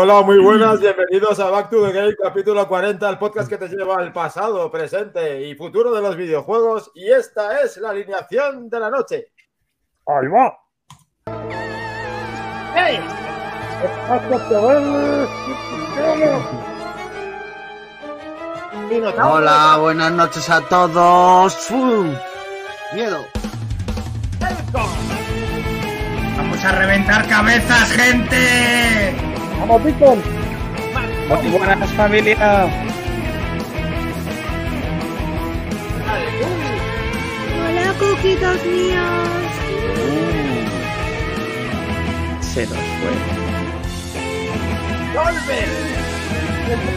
Hola, muy buenas, bienvenidos a Back to the Game, capítulo 40, el podcast que te lleva al pasado, presente y futuro de los videojuegos. Y esta es la alineación de la noche. ¡Ahí va! ¡Hey! Hola, buenas noches a todos. ¡Uf! Miedo. ¡Vamos a reventar cabezas, gente! ¡Vamos, Víctor! Muy buenas familia. Hola, coquitos míos. Se nos fue. ¡Golver!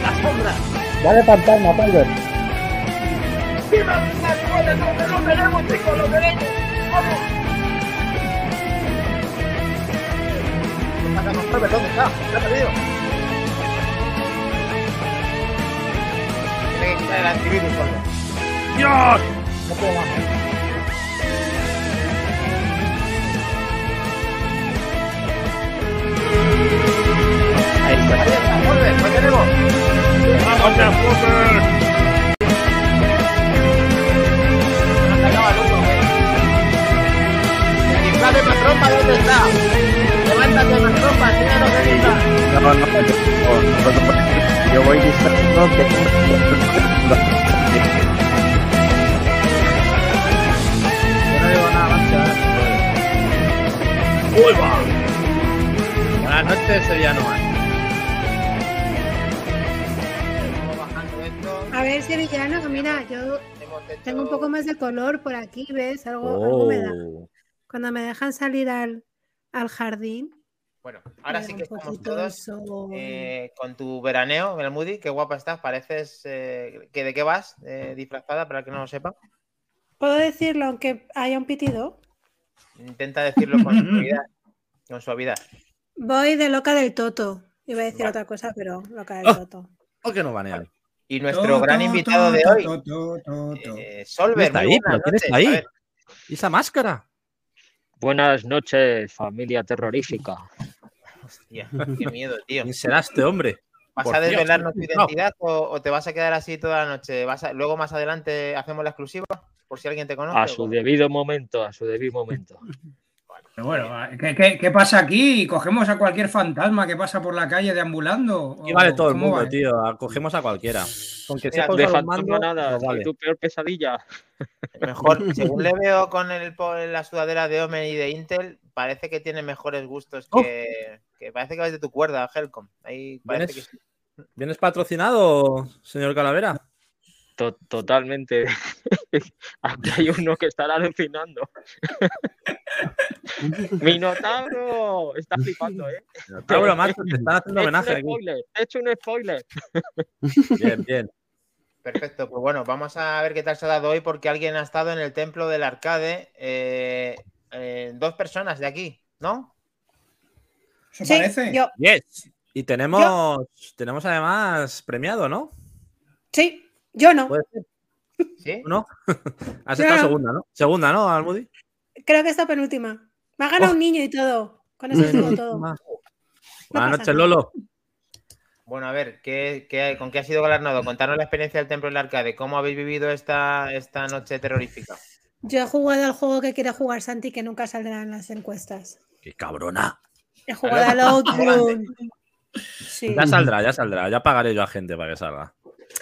¡La sombra! Dale fantasma, Palver. ¡Viva la escuela! ¡Lo lo tenemos, chicos! ¡Lo tenemos! ¡Vamos! Sacamos Palmer, ¿dónde está? ¿Se ha perdido? El antivirus. ¡Dios! No puedo más. Ahí está. Está, tenemos. ¡Vamos, Fucker! Acaba el ¿dónde está? Dónde está. No, no, no, no, no, no, Yo voy diciendo que. Buenas noches, Sevillano más. Vamos bajando esto. A ver, sevillano, que mira, yo tengo un poco más de color por aquí, ¿ves? Algo, algo me da. Oh. Cuando me dejan salir al, al jardín. Bueno, ahora sí que estamos todos. eh, con tu veraneo, Belmudi, qué guapa estás. Pareces. eh, que ¿De qué vas eh, disfrazada? Para el que no lo sepa. ¿Puedo decirlo aunque haya un pitido? Intenta decirlo con suavidad. Con suavidad. Voy de loca del Toto. Iba a decir Vale. otra cosa, pero loca del Oh. Toto. ¿Por qué no banean? Y nuestro gran invitado de hoy, eh, Solver. ¿Quién está ahí? buenas ¿Pero quién está ahí? ¿Y esa máscara? Buenas noches, familia terrorífica. Hostia, qué miedo, tío. ¿Quién será este hombre? ¿Vas Por a Dios, desvelarnos tu no. identidad o, o te vas a quedar así toda la noche? ¿Vas a- luego más adelante hacemos la exclusiva por si alguien te conoce. A su debido momento, a su debido momento. Pero bueno, ¿qué, qué, qué pasa aquí? ¿Cogemos a cualquier fantasma que pasa por la calle deambulando? Aquí vale ¿O todo el mundo, va? tío. Acogemos a cualquiera. Con que los mandos, nada, vale. tu peor pesadilla. Mejor, según le veo con el, la sudadera de Omen y de Intel, parece que tiene mejores gustos Oh. que, que parece que vas de tu cuerda, Helcom. Ahí parece que ¿Vienes, sí. ¿Vienes patrocinado, señor Calavera? To- totalmente. Aquí hay uno que estará alucinando. ¡Minotauro! Está flipando, ¿eh? Tauro, macho, te están haciendo homenaje un aquí. spoiler, he hecho un spoiler. Bien, bien. Perfecto, pues bueno, vamos a ver qué tal se ha dado hoy porque alguien ha estado en el templo del arcade. eh, eh, dos personas de aquí, ¿no? ¿Eso Sí, parece? yo. Yes. Y tenemos, tenemos además premiado, ¿no? Sí, yo no. ¿Puede ser? ¿Sí? ¿O ¿No? Has estado segunda, ¿no? Segunda, ¿no, Almudi? Creo que esta penúltima. Me ha ganado Oh. un niño y todo. Con eso digo todo. Buenas pasa noches. Lolo. Bueno, a ver, ¿qué, qué- con qué ha sido galardonado? Contarnos la experiencia del templo del arcade. ¿Cómo habéis vivido esta, esta noche terrorífica? Yo he jugado al juego que quiere jugar Santi, que nunca saldrá en las encuestas. Qué cabrona. He jugado al Outrun. Sí. Ya saldrá, ya saldrá. Ya pagaré yo a gente para que salga.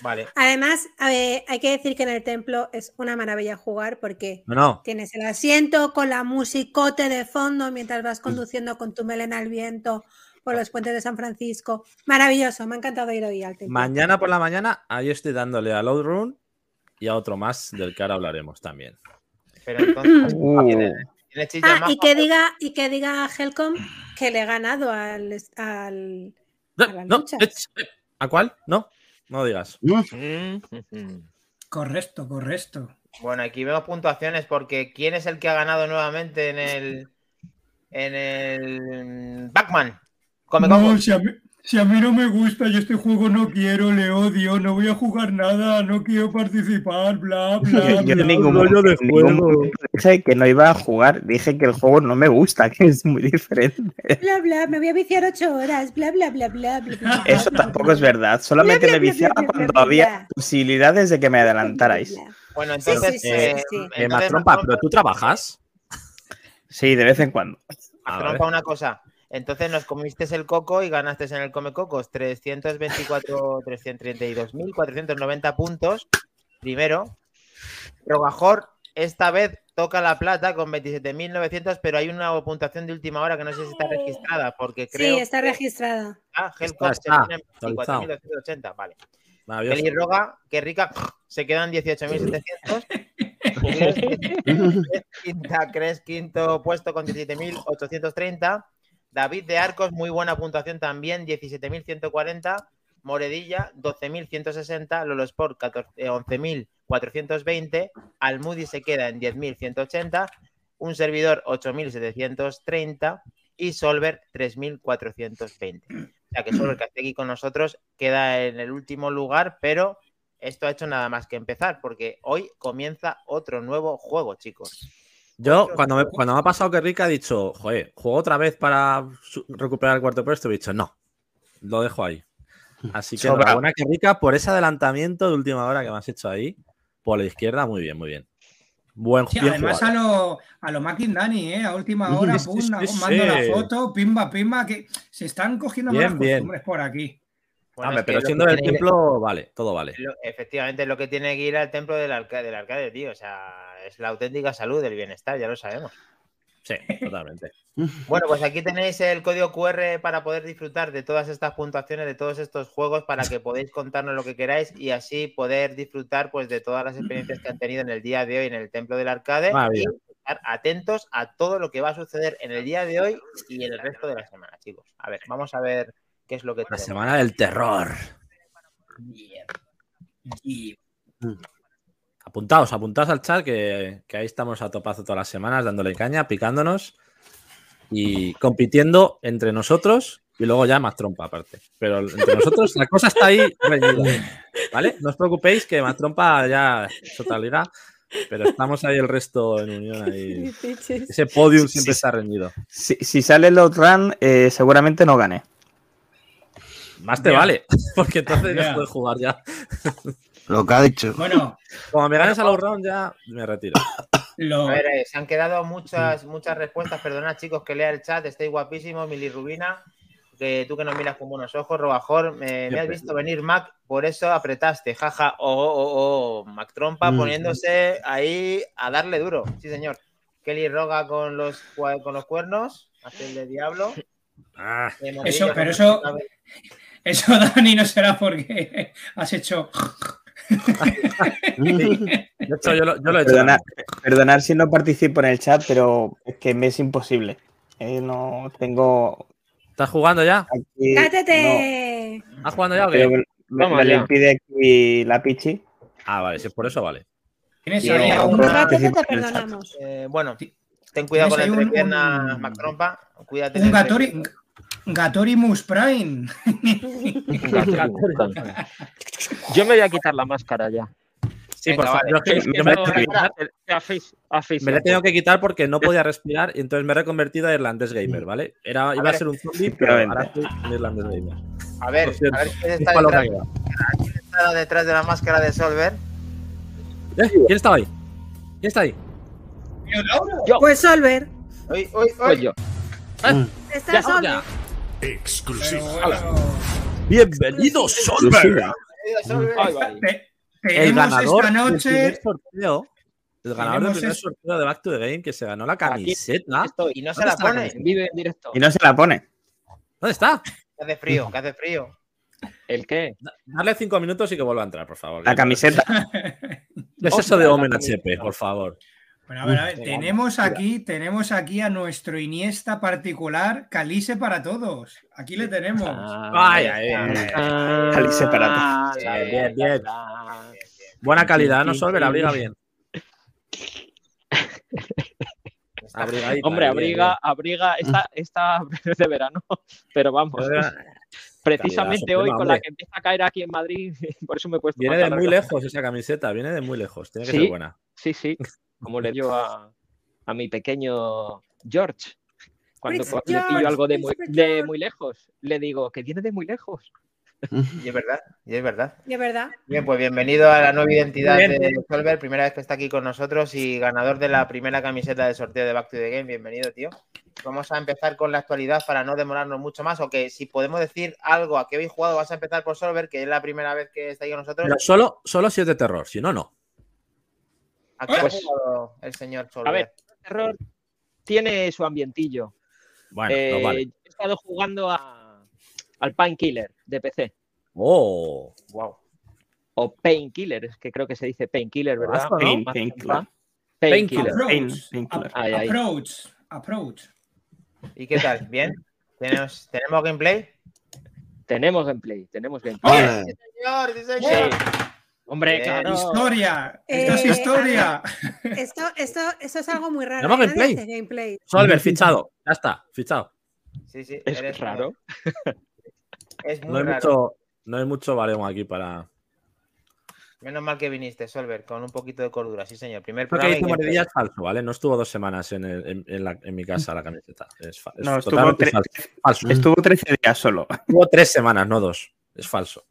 Vale. Además, a ver, hay que decir que en el templo es una maravilla jugar porque No, no. tienes el asiento con la musicote de fondo mientras vas conduciendo con tu melena al viento por los puentes de San Francisco. Maravilloso, me ha encantado ir hoy al templo. Mañana por la mañana, ahí estoy dándole a Load Run y a otro más del que ahora hablaremos también. Pero entonces, Uh. ¿tiene, tiene chicha Ah, y que diga, y que diga Helcom que le he ganado al, al- A las No, eh, ¿A cuál? No, no digas. Mm, mm, Correcto, correcto. Bueno, aquí vemos puntuaciones porque ¿quién es el que ha ganado nuevamente en el en el Backman? Come No, Coco. si a, mí, Si a mí no me gusta, yo este juego no quiero, le odio, no voy a jugar nada, no quiero participar, bla, bla, Yo, yo bla. en ningún, rollo de en ningún juego. momento dije que no iba a jugar, dije que el juego no me gusta, que es muy diferente. Bla, bla, me voy a viciar ocho horas. Bla, bla, bla, bla, bla. bla, Eso bla, tampoco bla, es verdad, solamente bla, me viciaba bla, bla, cuando bla, había bla. posibilidades de que me adelantarais. Bueno, entonces. sí, sí, eh, sí, sí. Eh, Mastrompa, Mastrompa- pero tú trabajas. Sí, de vez en cuando. Ah, Mastrompa, vale. una cosa. Entonces nos comiste el coco y ganaste en el Come Cocos 324, 332.490 puntos. Primero. Rogajor, esta vez toca la plata con 27.900, pero hay una puntuación de última hora que no sé si está registrada, porque creo Sí, está que registrada. ah, tiene actualizado. 24.280, vale. Maravilloso. Feliz Roga, que rica, se quedan 18.700. Quinta, Cres, quinto puesto con 17.830. David de Arcos, muy buena puntuación también, 17.140. Moredilla, 12.160. Lolo Sport, 14 eh, 11.420. Almudi se queda en 10.180. Un servidor, 8.730. Y Solver, 3.420. O sea que Solver, aquí con nosotros, queda en el último lugar, pero esto ha hecho nada más que empezar, porque hoy comienza otro nuevo juego, chicos. Yo, cuando me, cuando me ha pasado que Rica ha dicho, joder, juego otra vez para recuperar el cuarto puesto, he dicho, no, lo dejo ahí. Así que enhorabuena que Rica por ese adelantamiento de última hora que me has hecho ahí, por la izquierda, muy bien, muy bien. Buen Sí, además jugado. a lo, a lo McIndani, ¿eh? A última hora, Sí, pum, sí, mando la foto, pimba, pimba, que se están cogiendo Bien, bien. costumbres por aquí. Bueno, Hombre, pero siendo del templo, vale, todo vale. lo- efectivamente, lo que tiene que ir al templo del arcade, del arcade, tío. O sea, es la auténtica salud del bienestar, ya lo sabemos. Sí, totalmente. Bueno, pues aquí tenéis el código QR para poder disfrutar de todas estas puntuaciones, de todos estos juegos, para que podáis contarnos lo que queráis y así poder disfrutar pues de todas las experiencias que han tenido en el día de hoy en el Templo del Arcade Maravilla. y estar atentos a todo lo que va a suceder en el día de hoy y en el resto de la semana, chicos. A ver, vamos a ver qué es lo que La tenemos. semana del terror. Apuntaos, apuntaos al chat que, que ahí estamos a topazo todas las semanas dándole caña, picándonos y compitiendo entre nosotros y luego ya más trompa aparte. Pero entre nosotros la cosa está ahí reñida. ¿Vale? No os preocupéis que más trompa ya liga, pero estamos ahí el resto en unión ahí. Ese podium siempre Sí. está reñido. Si, si sale el outrun, eh, seguramente no gane. Más te Ya. vale, porque entonces Ya. no puedes jugar ya. Lo que ha dicho. Bueno, Como me ganes al all-round ya me retiro. lo, A ver, eh, se han quedado muchas, muchas respuestas. Perdonad, chicos, que lea el chat. Estáis guapísimos, Mili Rubina. Que tú que nos miras con buenos ojos, Robajor. Me, me has visto venir, Mac, por eso apretaste. Jaja, oh, oh, oh. Mac Trompa Mm. poniéndose ahí a darle duro. Sí, señor. Kelly Roga con los, con los cuernos. Hace el de diablo. Ah, Eh, Eso, pero eso- eso, Dani, no será porque has hecho. hecho, yo lo, yo lo he hecho. Perdonar, perdonar si no participo en el chat, pero es que me es imposible. Eh, no tengo ¿Estás jugando ya? aquí. ¡Cállate! ¿Estás jugando ya no, o qué? me, me Vamos lo ya. impide aquí la pichi. Ah, vale, si es por eso, vale. Tienes ahí a Un una- rato que te perdonamos. Eh, bueno, ten cuidado con la entrepierna, un- Mac Trompa. Cuídate. un Gatori, Gatorimus Prime. Yo me voy a quitar la máscara ya. Sí, Venga, por favor. vale. yo yo me, la he tenido que quitar- me la he tenido que quitar porque no podía respirar y entonces me he reconvertido a irlandés gamer, ¿vale? Era, iba a ser un zombie, pero ahora soy un irlandés gamer. A ver, a ver quién Es está detrás, quién está detrás de la máscara de Solver. ¿Eh? ¿Quién estaba ahí? ¿Quién está ahí? Pues Solver. Uy, uy, uy. Está Ya, Solver. Pero bueno, Bienvenido, Solver. El tenemos ganador esta del noche. primer sorteo. El ganador del primer sorteo de Back to the Game que se ganó la camiseta. Y no se ¿Dónde la la pone. camiseta? Vive en directo. Y no se la pone. ¿Dónde está? Que hace frío, que hace frío. ¿El qué? Darle cinco minutos y que vuelva a entrar, por favor. La camiseta. ¿Qué es eso de Omen HP, por favor? Bueno, a ver, a ver, tenemos aquí, tenemos aquí a nuestro Iniesta particular, Calice para todos. Aquí le tenemos. Vaya, eh. Al separato. Bien, bien, bien. Buena calidad, ¿no, Solver? Abriga bien. Abrigadita, Hombre, bien, abriga, abriga, esta, esta es de verano, pero vamos. Precisamente Calidad hoy con la que empieza a caer aquí en Madrid, por eso me he puesto Viene de muy lejos esa camiseta, viene de muy lejos. Tiene que Sí. ser buena. Sí, sí, como le dio a, a mi pequeño George. Cuando Prince le pillo algo de muy, de muy lejos, le digo que viene de muy lejos. Y es verdad, y es verdad. De verdad. Bien, pues bienvenido a la nueva identidad Bien. de Solver, primera vez que está aquí con nosotros y ganador de la primera camiseta de sorteo de Back to the Game. Bienvenido, tío. Vamos a empezar con la actualidad para no demorarnos mucho más, o que si podemos decir algo a qué habéis jugado, vas a empezar por Solver, que es la primera vez que está aquí con nosotros. Pero solo, solo si es de terror, si no, no. ¿A qué ha Pues- el señor Solver? A ver, terror tiene su ambientillo. Bueno, Eh, no vale. He estado jugando a, al Painkiller de PC. Oh, Wow. O Painkiller, es que creo que se dice Painkiller, ¿verdad? ¿no? Pain- Painkiller. Painkiller. Approach. Pain- Painkiller. Ahí, ahí. Approach. Approach. ¿Y qué tal? ¿Bien? ¿Tenemos, ¿tenemos gameplay? Tenemos gameplay, tenemos gameplay. Ole. Sí, señor, sí, Sí. Hombre, Bien. claro. Historia. Esto es Eh, historia. Esto, esto, esto es algo muy raro. ¿Tenemos ¿eh? Nadie gameplay? Solver, fichado. Ya está, fichado. Sí, sí, Es eres raro. Es muy No hay raro. mucho, no hay mucho baremo aquí para. Menos mal que viniste, Solver, con un poquito de cordura. Sí, señor. Primer Lo que programa. es falso, ¿vale? No estuvo dos semanas en, el- en- en la- en mi casa la camiseta. Es, fa- es No, estuvo totalmente tre- falso. falso. Estuvo 13 días solo. Estuvo tres semanas, no dos. Es falso.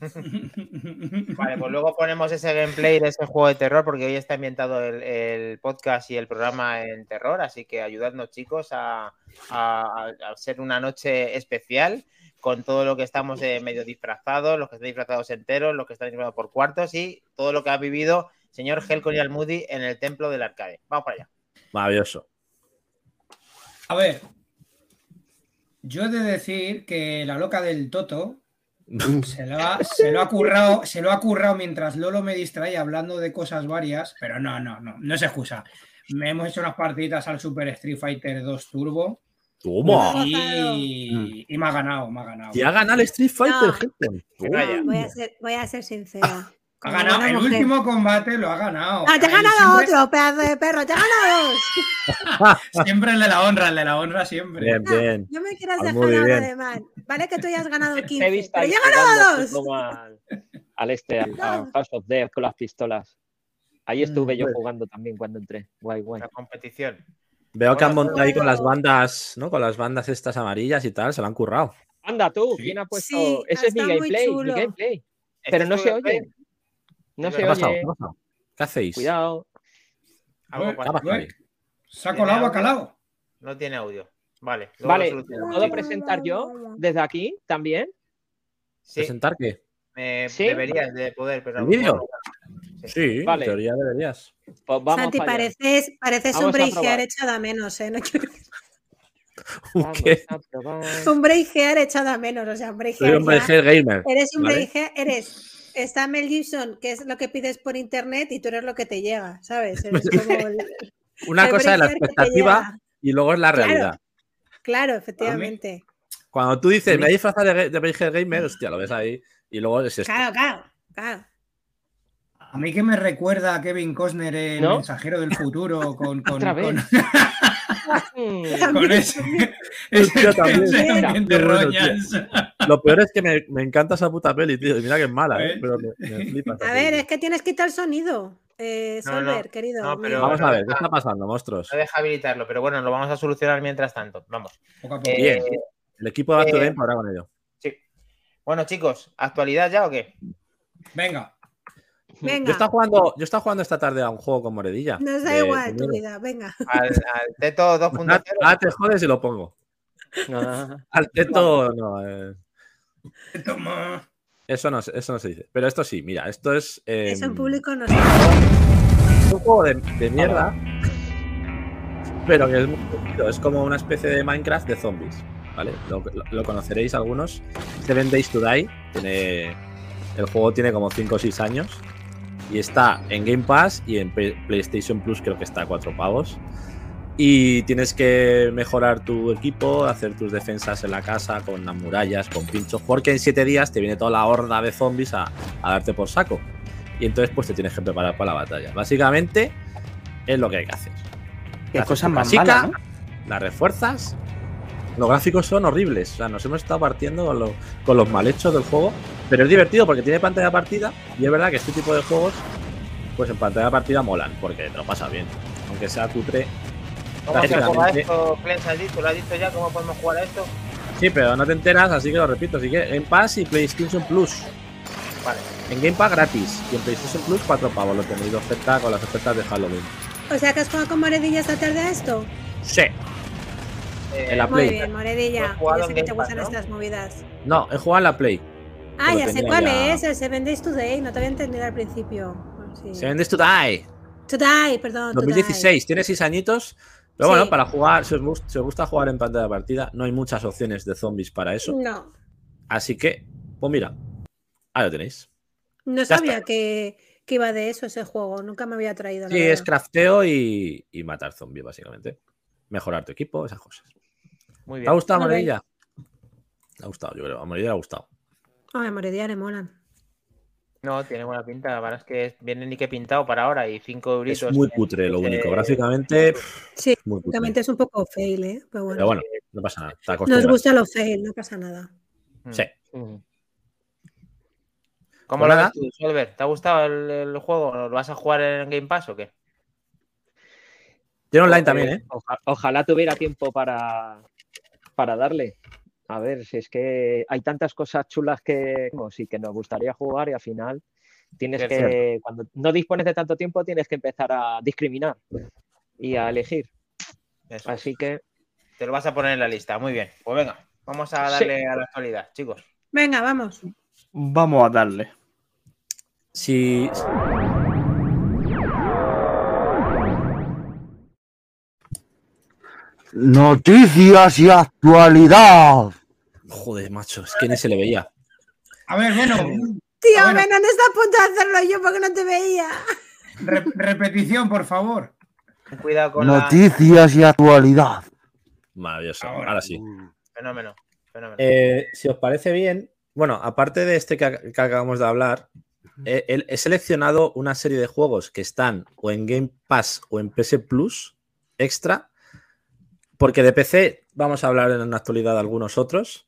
Vale, pues luego ponemos ese gameplay de ese juego de terror, porque hoy está ambientado el, el podcast y el programa en terror, así que ayudadnos, chicos, a, a- a ser una noche especial con todo lo que estamos eh, medio disfrazados, los que están disfrazados enteros, los que están disfrazados por cuartos y todo lo que ha vivido señor Helcon y Almudi en el templo del arcade. Vamos para allá. Maravilloso. A ver. Yo he de decir que la loca del Toto se lo, ha, se lo ha currado, se lo ha currado mientras Lolo me distrae hablando de cosas varias, pero no, no, no, no es excusa. Me hemos hecho unas partiditas al Super Street Fighter 2 Turbo Toma. y, y me ha ganado, me ha ganado. Y ha ganado el Street Fighter, No. gente. No, voy, a ser, voy a ser sincera. Ha ganado, el mujer. último combate lo ha ganado. ¡Ah, te ha Ahí ganado siempre, otro, pedazo de perro! ¡Te ha ganado dos! Siempre el de la honra, el de la honra siempre. Bien, bien. No me quieras dejar ahora de mal. Vale que tú ya has ganado Te he 15, visto pero yo he ganado dos. al, este, al, a. House of Death con las pistolas. Ahí estuve yo Pues- jugando también cuando entré. Guay, guay. La competición. Veo que han montado ahí con las bandas, ¿no? Con las bandas estas amarillas y tal, se lo han currado. Anda tú, Sí. ¿quién ha puesto? Sí, Ese es mi gameplay, mi gameplay. ¿Este Pero no se oye. No ¿Qué se ¿Qué ha pasado? oye. ¿Qué hacéis? Cuidado. Saco el agua calado. No tiene audio. Vale. Vale. ¿puedo presentar yo desde aquí también? Sí, ¿Presentar qué? eh, ¿Sí? deberías de poder, pero ¿El no- vídeo? Sí, Vale. en teoría deberías. Pues vamos Santi, pareces, pareces Vamos un a breakhear probar. echado a menos, ¿eh? No quiero- ¿Qué? un breakhear echado a menos, o sea, un breakhear Soy un gamer. Eres un ¿vale? eres... Está Mel Gibson, que es lo que pides por internet, y tú eres lo que te llega, ¿sabes? Eres como el- Una el cosa es la expectativa y luego es la Claro. realidad. Claro, efectivamente. Cuando tú dices, me he disfrazado de, de breakhead gamer, hostia, lo ves ahí. Y luego es esto. Claro, claro, claro. A mí que me recuerda a Kevin Costner, el ¿No? mensajero del futuro, con, con, Otra vez. con- Mm, con ese, ese qué bueno, roñas. Lo peor es que me, me encanta esa puta peli, tío. y Mira que es mala, ¿eh? ¿Ves? pero me, me flipa. esa A ver, es que tienes que quitar el sonido, eh, No, no, Solver, querido. no, pero-. Vamos a ver, ¿qué está pasando, monstruos? No deja habilitarlo, pero bueno, lo vamos a solucionar mientras tanto. Vamos. Poco a poco. Eh, Bien. El equipo de Back to eh, podrá con ello. sí. Bueno, chicos, ¿actualidad ya o qué? Venga, Yo Venga, estaba jugando, yo estaba jugando esta tarde a un juego con Moredilla. nos da de- igual de tu vida, venga. Al, al Teto 2.0. Ah, ah, te jodes y lo pongo. ah, Al teto, no. eh, toma. eso, no, se- eso no se dice. Pero esto sí, mira, esto es. eh, Eso en público no se Es un juego de, de mierda. Pero que es muy divertido. Es como una especie de Minecraft de zombies. ¿Vale? Lo, lo- lo conoceréis algunos. Seven Days to Die. Tiene, el juego tiene como 5 o 6 años. Y está en Game Pass y en PlayStation Plus creo que está a 4 pavos. Y tienes que mejorar tu equipo, hacer tus defensas en la casa con las murallas, con pinchos, porque en 7 días te viene toda la horda de zombies a, a darte por saco. Y entonces pues te tienes que preparar para la batalla. Básicamente es lo que hay que hacer. Qué Haces cosa tu más casica, mala, ¿no? La refuerzas Los gráficos son horribles. O sea, nos hemos estado partiendo con, lo- con los mal hechos del juego. Pero es divertido porque tiene pantalla partida. Y es verdad que este tipo de juegos, pues en pantalla partida molan. Porque te lo pasas bien. Aunque sea cutre. ¿Cómo se juega esto, Clens? ¿Has dicho? ¿Lo has dicho ya? ¿Cómo podemos jugar a esto? Sí, pero no te enteras, así que lo repito. Así que en Pass y PlayStation Plus. Vale. En Game Pass gratis. Y en PlayStation Plus 4 pavos. Lo tenéis de oferta con las ofertas de Halloween. O sea que has jugado con Moredilla esta tarde a esto. Sí. Eh, En la Muy Play. bien, Moredilla. Yo sé que te gustan ¿no? estas movidas. No, he jugado en la Play. Ah, ya sé cuál ya. es, el Seven Days Today. No te había entendido al principio. Sí. Se vendes to Die. Today, perdón. to die. 2016, tiene 6 añitos. Pero Sí. bueno, para jugar, si os, gust- si os gusta jugar en pantalla partida, no hay muchas opciones de zombies para eso. No, Así que, pues mira, ahí lo tenéis. no sabía que, que iba de eso ese juego. Nunca me había traído. Sí, es crafteo y, y matar zombies, básicamente. Mejorar tu equipo, esas cosas. Muy ¿Te bien. ha gustado. Morilla? Le ha gustado, yo creo. A Morilla le ha gustado. Ay, a Moredilla le molan. No, tiene buena pinta. La verdad es que viene ni que pintado para ahora y 5 euritos. Es muy cutre lo eh, único. Gráficamente, Sí. Realmente es un poco fail, ¿eh? Pero bueno. Pero bueno, no pasa nada. Está Nos gusta lo fail, no pasa nada. Mm. Sí. ¿Cómo Pues lo ves tú, Solver? ¿Te ha gustado el, el juego? ¿Lo vas a jugar en Game Pass o qué? Tiene online también, ¿eh? oja- ojalá tuviera tiempo para, para darle. A ver, si es que hay tantas cosas chulas que sí que nos gustaría jugar y al final tienes Es que, cuando no dispones de tanto tiempo, tienes que empezar a discriminar y a elegir. Eso. Así que Te lo vas a poner en la lista. Muy bien. Pues venga, vamos a darle a la actualidad, chicos. Venga, vamos. Vamos a darle. Si. Noticias y actualidad. Joder, macho, es que ni se le veía. A ver, bueno, Tío, bueno. Venom está a punto de hacerlo yo porque no te veía. re- repetición, por favor. Cuidado con la. Noticias y actualidad. Maravilloso. Ahora. Ahora sí. Fenómeno. fenómeno. Eh, si os parece bien, bueno, aparte de este que, ac- que acabamos de hablar, eh, el- he seleccionado una serie de juegos que están o en Game Pass o en PS Plus extra, porque de PC vamos a hablar en la actualidad de algunos otros,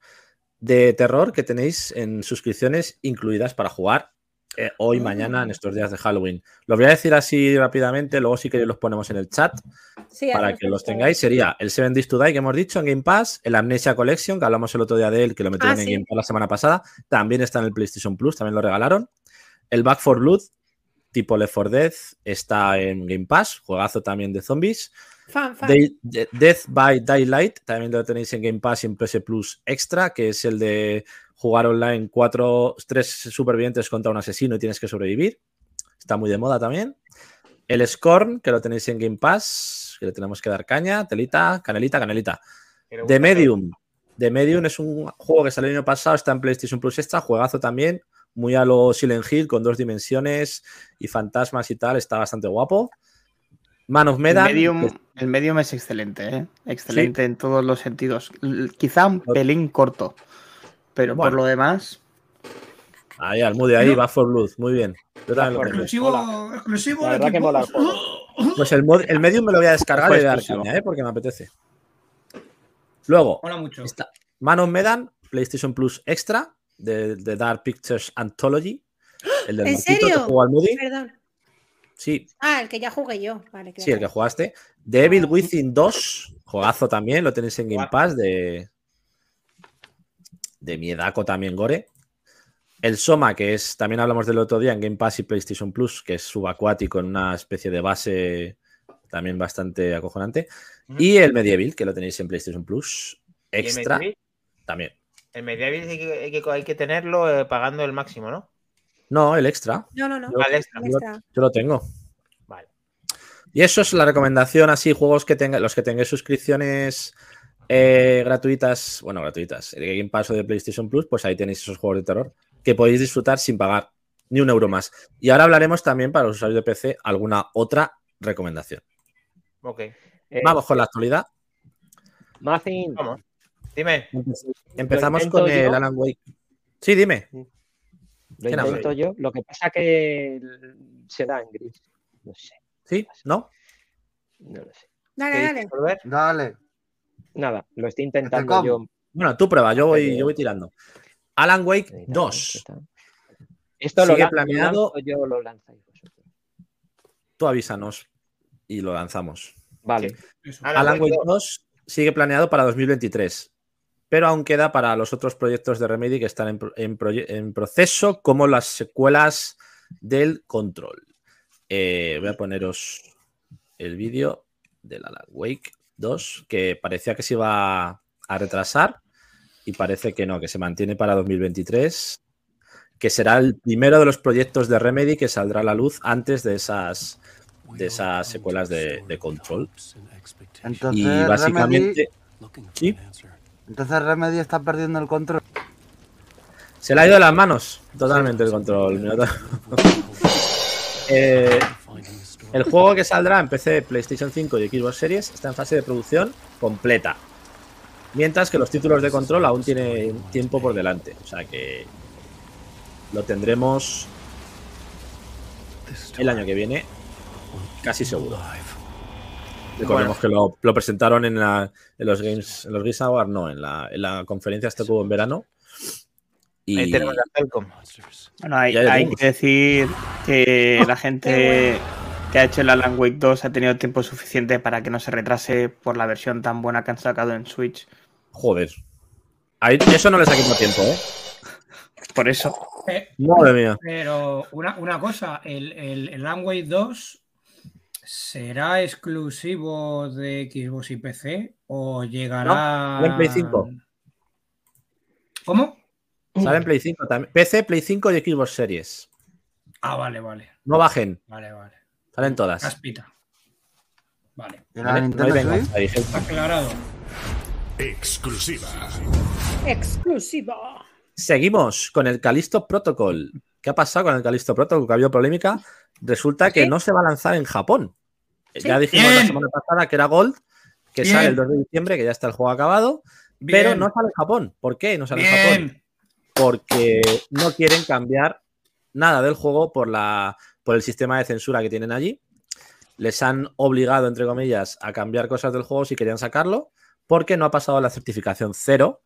de terror que tenéis en suscripciones incluidas para jugar eh, hoy, mañana, en estos días de Halloween. Lo voy a decir así rápidamente, luego sí que los ponemos en el chat Sí, para que los tengáis, sería el Seven Days to Die que hemos dicho en Game Pass, el Amnesia Collection, que hablamos el otro día de él, que lo metieron Ah, en sí. Game Pass la semana pasada, también está en el PlayStation Plus, también lo regalaron. El Back for Blood, tipo Left 4 Dead, está en Game Pass, juegazo también de zombies. Fan, fan. Day- de- Death by Daylight, también lo tenéis en Game Pass y en PS Plus Extra, que es el de jugar online cuatro, tres supervivientes contra un asesino y tienes que sobrevivir. Está muy de moda también. El Scorn, que lo tenéis en Game Pass, que le tenemos que dar caña, telita, canelita, canelita. The Medium. The Medium es un juego que salió el año pasado, está en PlayStation Plus Extra, juegazo también, muy a lo Silent Hill, con dos dimensiones y fantasmas y tal, está bastante guapo. Man of El Medan. medium, el medium es excelente, ¿eh? Excelente en todos los sentidos. Quizá un pelín corto, pero por lo demás, Ahí, al Moody, ahí, Back for Blood, muy bien. Yo también lo tengo. Exclusivo, exclusivo La que mola el. Pues el, mod- el Medium me lo voy a descargar y voy a dar caña, ¿eh? porque me apetece. Luego, Mola mucho. está Man of Medan, PlayStation Plus Extra, de, de Dark Pictures Anthology. El del ¿En que serio? jugó al Moody. Perdón. Sí, Ah, el que ya jugué yo. Vale, sí, el que jugaste. Devil Within 2, juegazo también, lo tenéis en Game Pass de, de Miedaco también, Gore. El Soma, que es, también hablamos del otro día en Game Pass y PlayStation Plus, que es subacuático en una especie de base también bastante acojonante. Y el Medieval, que lo tenéis en PlayStation Plus ¿Y el extra también. El Medieval hay que, hay que- hay que tenerlo eh, pagando el máximo, ¿no? No, el extra. No, no, no. Yo- Vale, extra. el extra. Yo lo tengo. Vale. Y eso es la recomendación, así, juegos que tengan, los que tengáis suscripciones eh, gratuitas, bueno, gratuitas, de Game Pass o de PlayStation Plus, pues ahí tenéis esos juegos de terror que podéis disfrutar sin pagar ni un euro más. Y ahora hablaremos también para los usuarios de PC alguna otra recomendación. Ok. Eh, Vamos con la actualidad. Mazin, Vamos. Dime. Empezamos con el yo. Alan Wake. Sí, dime. Lo ¿quién habla intento yo. Lo que pasa que el- será en gris. No sé, ¿Sí? ¿No? no lo sé. Dale, ¿Qué dale. Dale. Nada, lo estoy intentando yo. Bueno, tú prueba, yo voy, yo voy tirando. Alan Wake editar, 2. está. Esto lo lo planeado. lanzo yo lo lanzáis vosotros. Tú avísanos y lo lanzamos. Vale. Alan Wake 2 sigue planeado para 2023, pero aún queda para los otros proyectos de Remedy que están en, proceso, como las secuelas del Control. Eh, voy a poneros el vídeo del Alan Wake 2, que parecía que se iba a retrasar y parece que no, que se mantiene para 2023, que será el primero de los proyectos de Remedy que saldrá a la luz antes de esas, de esas secuelas de, de Control. Entonces, Y Remedy, básicamente, sí, entonces Remedy está perdiendo el control. se le ha ido de las manos totalmente el control. Eh, el juego que saldrá en PC, PlayStation 5 y Xbox Series está en fase de producción completa. Mientras que los títulos de control aún tienen tiempo por delante. O sea que lo tendremos el año que viene, casi seguro. Recordemos que lo, lo presentaron en, la- en los Games, en los Games Awards, no, en la, en la conferencia esta que hubo en verano. Y Ahí tenemos a Telcom. Bueno, hay, que decir que la gente que ha hecho el Alan Wake 2 ha tenido tiempo suficiente para que no se retrase por la versión tan buena que han sacado en Switch. Joder. Ahí- eso no les ha quitado tiempo, ¿eh? Por eso. Eh, Madre mía. Pero una, una cosa, el, el, el Alan Wake 2 será exclusivo de Xbox y PC o llegará. No, en Play 5. ¿Cómo? Sale en Play 5 también. PC, Play 5 y Xbox Series. Ah, vale, vale. No bajen. Vale, vale. Salen todas. Caspita. Vale. ¿Y la ¿vale? Ahí, gente. Aclarado. Exclusiva. Exclusivo. Seguimos con el Callisto Protocol. ¿Qué ha pasado con el Callisto Protocol? Que ha habido polémica. Resulta que no se va a lanzar en Japón. Sí. Ya dijimos la semana pasada que era Gold, que Bien. sale el 2 de diciembre, que ya está el juego acabado, pero no sale en Japón. ¿Por qué no sale en Japón? Porque no quieren cambiar nada del juego por, la, por el sistema de censura que tienen allí. Les han obligado, entre comillas, a cambiar cosas del juego si querían sacarlo, porque no ha pasado la certificación cero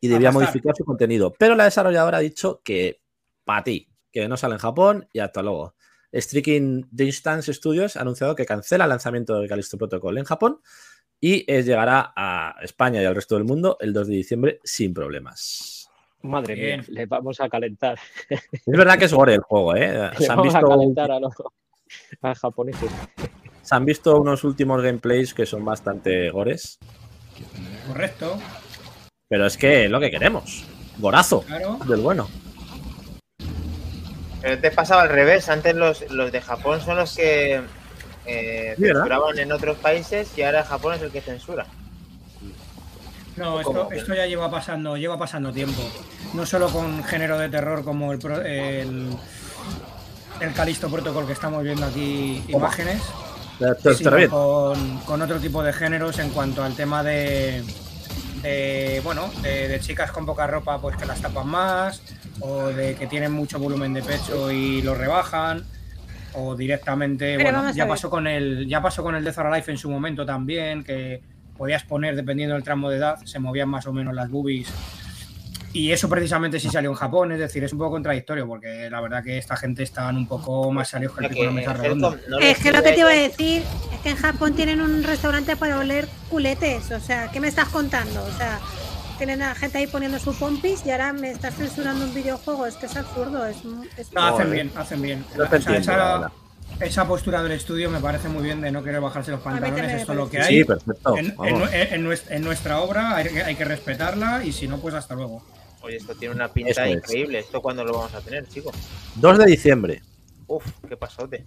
y debía modificar su contenido. Pero la desarrolladora ha dicho que para ti, que no sale en Japón y hasta luego. Striking Distance Studios ha anunciado que cancela el lanzamiento del Callisto Protocol en Japón y eh, llegará a España y al resto del mundo el 2 de diciembre sin problemas. Madre Bien. mía, le vamos a calentar. Es verdad que es gore el juego, ¿eh? Le Se han, vamos a calentar a los a japoneses. se han visto unos últimos gameplays que son bastante gores, Correcto. pero es que es lo que queremos. Gorazo Claro. del bueno. Pero te pasaba al revés. Antes los, los de Japón son los que eh, censuraban en otros países y ahora Japón es el que censura. No, esto, esto ya lleva pasando, lleva pasando tiempo. No solo con género de terror como el, pro- el, el Calisto Protocol que estamos viendo aquí imágenes, sino con, con otro tipo de géneros en cuanto al tema de, de, bueno, de, de chicas con poca ropa pues que las tapan más, o de que tienen mucho volumen de pecho y lo rebajan, o directamente, Pero bueno, ya pasó con el, ya pasó con el Death or Alive en su momento también, que podías poner dependiendo del tramo de edad, se movían más o menos las boobies. Y eso precisamente sí salió en Japón, es decir, es un poco contradictorio, porque la verdad que esta gente están un poco más salidos que el pico mesa redonda. No Es que lo que te iba a decir es que en Japón tienen un restaurante para oler culetes. O sea, ¿qué me estás contando? O sea, tienen a gente ahí poniendo su pompis y ahora me estás censurando un videojuego. Es que es absurdo. Es, es- No, hacen bien, hacen bien. No te O sea, entiendo, la esa, postura del estudio me parece muy bien de no querer bajarse los pantalones, me esto es lo que hay. Sí, perfecto. En, nuestra obra hay que, hay que respetarla y si no, pues hasta luego. Oye, esto tiene una pinta Eso es. increíble. ¿Esto cuándo lo vamos a tener, chicos? 2 de diciembre. Uf, qué pasote.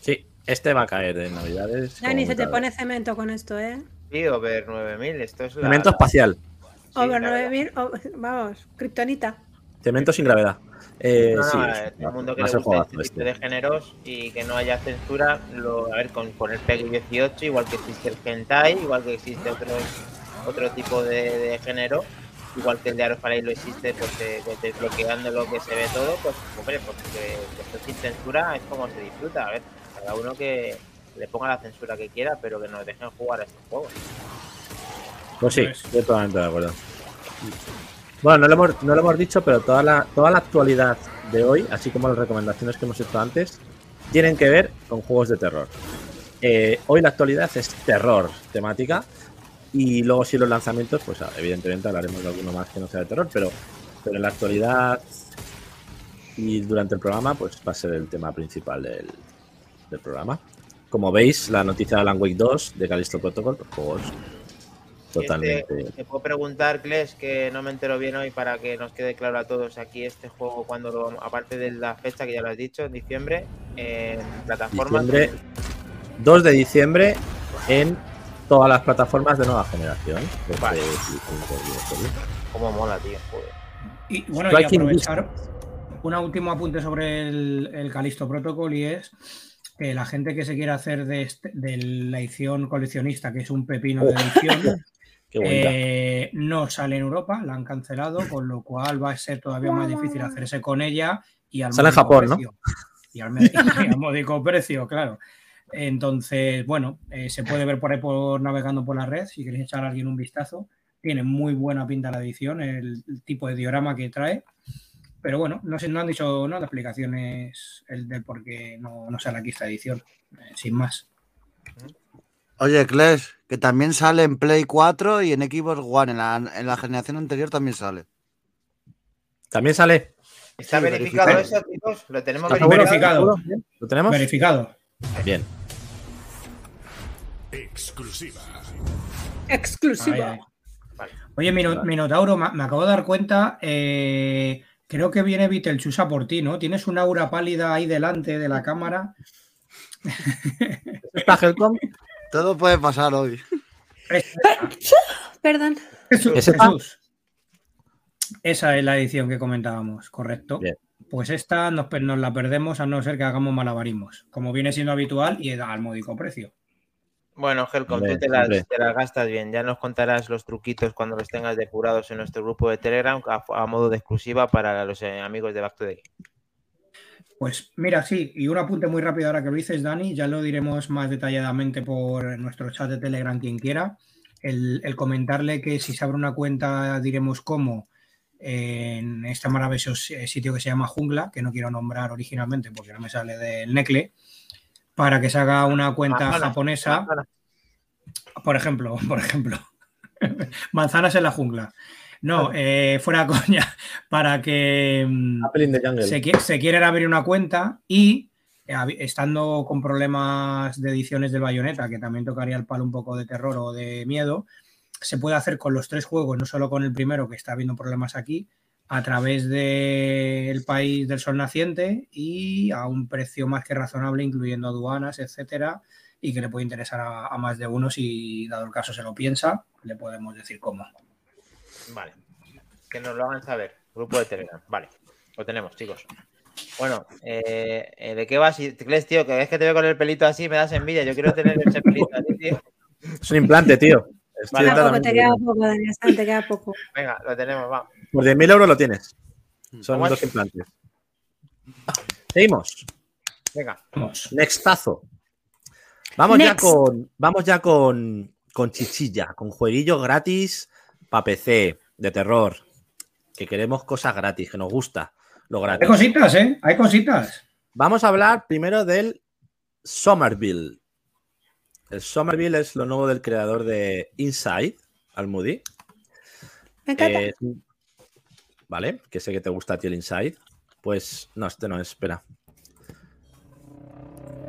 Sí, este va a caer en Navidades. Ya como ni muy se te pone cemento con esto, ¿eh? Sí, Over 9000. Esto es la. Cemento espacial. Sí, Over la verdad. 9000, o- vamos, kriptonita. Cemento sin gravedad. Eh, No, no, sí, eh, es- todo el mundo que le gusta este tipo este. de géneros y que no haya censura, lo, a ver, con poner PEGI 18, igual que existe el hentai, igual que existe otros, otro tipo de, de género, igual que el de Arofalei lo existe, pues eh, pues, desbloqueando lo que se ve todo, pues hombre, pues que, que esto sin censura es como se disfruta, a ver, cada uno que le ponga la censura que quiera, pero que nos dejen jugar a estos juegos. Pues sí, estoy totalmente de acuerdo. Bueno, no lo hemos, no lo hemos dicho, pero toda la, toda la actualidad de hoy, así como las recomendaciones que hemos hecho antes, tienen que ver con juegos de terror. Eh, hoy la actualidad es terror temática. Y luego si los lanzamientos, pues ah, evidentemente hablaremos de alguno más que no sea de terror, pero, pero en la actualidad y durante el programa, pues va a ser el tema principal del, del programa. Como veis, la noticia de Alan Wake 2 de Callisto Protocol, pues juegos totalmente. Te puedo preguntar, Kles, que no me entero bien hoy para que nos quede claro a todos aquí este juego, cuando lo, aparte de la fecha que ya lo has dicho, en diciembre, en plataformas. Diciembre, 2 de diciembre en todas las plataformas de nueva generación. Vale. Cómo mola, tío. Joder. Y bueno, y aprovechar un último apunte sobre el, el Calisto Protocol y es que la gente que se quiera hacer de, este- de la edición coleccionista, que es un pepino de Oh. edición, eh, no sale en Europa, la han cancelado, con lo cual va a ser todavía más difícil hacerse con ella y al Sale en Japón, ¿no? Y al, y al módico precio, claro. Entonces, bueno, eh, se puede ver por ahí por navegando por la red, si queréis echar a alguien un vistazo. Tiene muy buena pinta la edición, el, el tipo de diorama que trae. Pero bueno, no, sé, no han dicho nada de explicaciones el del por qué no, no sale aquí esta edición, eh, sin más. Oye, Clash, que también sale en Play 4 y en Xbox One. En la, en la generación anterior también sale. También sale. ¿Está Sí, verificado verificado. eso, chicos? ¿Lo tenemos verificado. ¿Lo tenemos? Verificado. Bien. Exclusiva. Exclusiva. Oye, Mino- Minotauro, me, me acabo de dar cuenta. eh, creo que viene Vitelchusa por ti, ¿no? Tienes una aura pálida ahí delante de la cámara. ¿Está Helcom? Todo puede pasar hoy. Perdón. Esa es la edición que comentábamos, correcto. Bien. Pues esta nos la perdemos a no ser que hagamos malabarismos, como viene siendo habitual y al módico precio. Bueno, Helcom, tú te las, te las gastas bien. Ya nos contarás los truquitos cuando los tengas depurados en nuestro grupo de Telegram a, a modo de exclusiva para los eh, amigos de Back to Game. Pues mira, sí, y un apunte muy rápido ahora que lo dices, Dani, ya lo diremos más detalladamente por nuestro chat de Telegram, quien quiera. El, el comentarle que si se abre una cuenta, diremos cómo, en este maravilloso si- sitio que se llama Jungla, que no quiero nombrar originalmente porque no me sale del Necle, para que se haga una cuenta Manzanas, japonesa, por ejemplo, por ejemplo, manzanas en la jungla. No, eh, fuera coña, para que mm, se, se quieren abrir una cuenta y eh, estando con problemas de ediciones del Bayonetta, que también tocaría el palo un poco de terror o de miedo, se puede hacer con los tres juegos, no solo con el primero, que está habiendo problemas aquí, a través del país del sol naciente y a un precio más que razonable, incluyendo aduanas, etcétera, y que le puede interesar a, a más de uno si, dado el caso, se lo piensa, le podemos decir cómo. Vale. Que nos lo hagan saber. Grupo de Telegram. Vale. Lo tenemos, chicos. Bueno, eh, eh, ¿de qué vas? Si- Cles, tío, que ves que te veo con el pelito así, me das envidia. Yo quiero tener ese pelito así, tío. Es un implante, tío. Vale. Totalmente te queda poco, Dani, hasta te queda poco. Venga, lo tenemos, va. Por 10.000 euros lo tienes. Son ¿Cómo es? dos implantes. Seguimos. Venga. Vamos. Nextazo. Vamos ya con. Vamos ya con. Con chichilla, con jueguillo gratis para PC, de terror. Que queremos cosas gratis, que nos gusta lo Hay gratis. cositas, ¿eh? Hay cositas. Vamos a hablar primero del Somerville. El Somerville es lo nuevo del creador de Inside, Almudi. Me encanta. Eh, vale, que sé que te gusta a ti el Inside. Pues no, este no es, espera.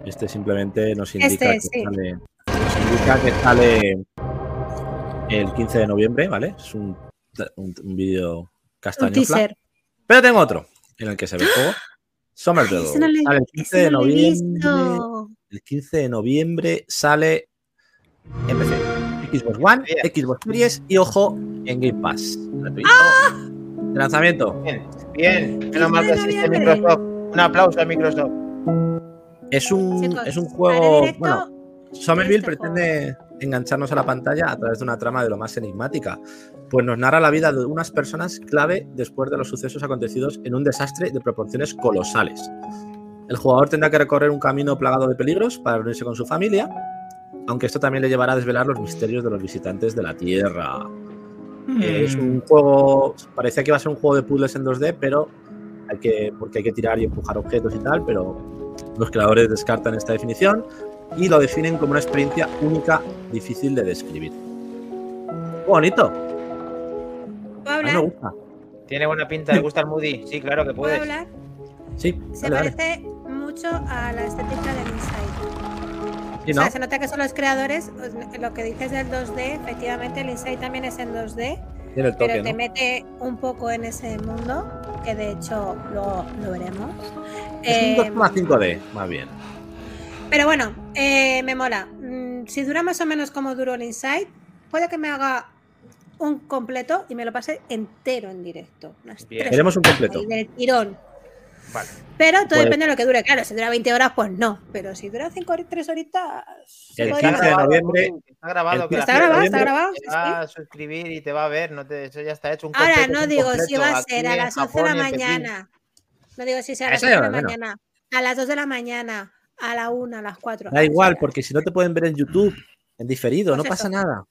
Este simplemente nos indica, Este, que, sí. sale, nos indica que sale el 15 de noviembre, ¿vale? Es un, un, un vídeo Un castaño. teaser. Pero tengo otro en el que se ve el juego. Somerville. Ese no le- Sale el 15 ese de no noviembre. El 15 de noviembre sale en PC. Xbox One. Xbox Series y ojo en Game Pass. Gratuito. Lanzamiento. Bien, bien. Menos mal que de existe. Microsoft. Un aplauso a Microsoft. Es un, Chicos, es un juego. directo Bueno, Somerville este pretende engancharnos a la pantalla a través de una trama de lo más enigmática, pues nos narra la vida de unas personas clave después de los sucesos acontecidos en un desastre de proporciones colosales. El jugador tendrá que recorrer un camino plagado de peligros para reunirse con su familia, aunque esto también le llevará a desvelar los misterios de los visitantes de la Tierra. Es un juego, parecía que iba a ser un juego de puzzles en 2D, pero hay que, porque hay que tirar y empujar objetos y tal, pero los creadores descartan esta definición y lo definen como una experiencia única, difícil de describir. Bonito, ¿Puedo a mí me gusta. ¿Tiene buena pinta? ¿Le gusta el Moody? Sí, claro que ¿Puedo puedes. hablar? Sí, Se dale, dale. parece mucho a la estética del Inside. Sí, O sea, se nota que son los creadores. os- Lo que dices del 2D, efectivamente, el Inside también es en 2D, Tiene el pero toque, te ¿no? mete un poco en ese mundo, que de hecho lo, lo veremos. Es un Eh, 2,5D, más bien. pero bueno, eh, me mola. Mm, si dura más o menos como duró el Inside, puede que me haga un completo y me lo pase entero en directo. Queremos un completo. del tirón. Vale. Pero todo Pues- depende de lo que dure. Claro, si dura 20 horas, pues no. Pero si dura 5 3 horitas. El podemos- 15 de noviembre- Está grabado. que la 15 Está grabado, está grabado. Te va a suscribir y te va a ver. No te, eso ya está hecho. Un Ahora no un digo si va a ser a las 11 de la mañana. No digo si sea a las Eso 11 ya de la mañana, a las 2 de la mañana, a la 1, a las 4. Da igual, porque si no te pueden ver en YouTube, en diferido, Pues no pasa eso. nada.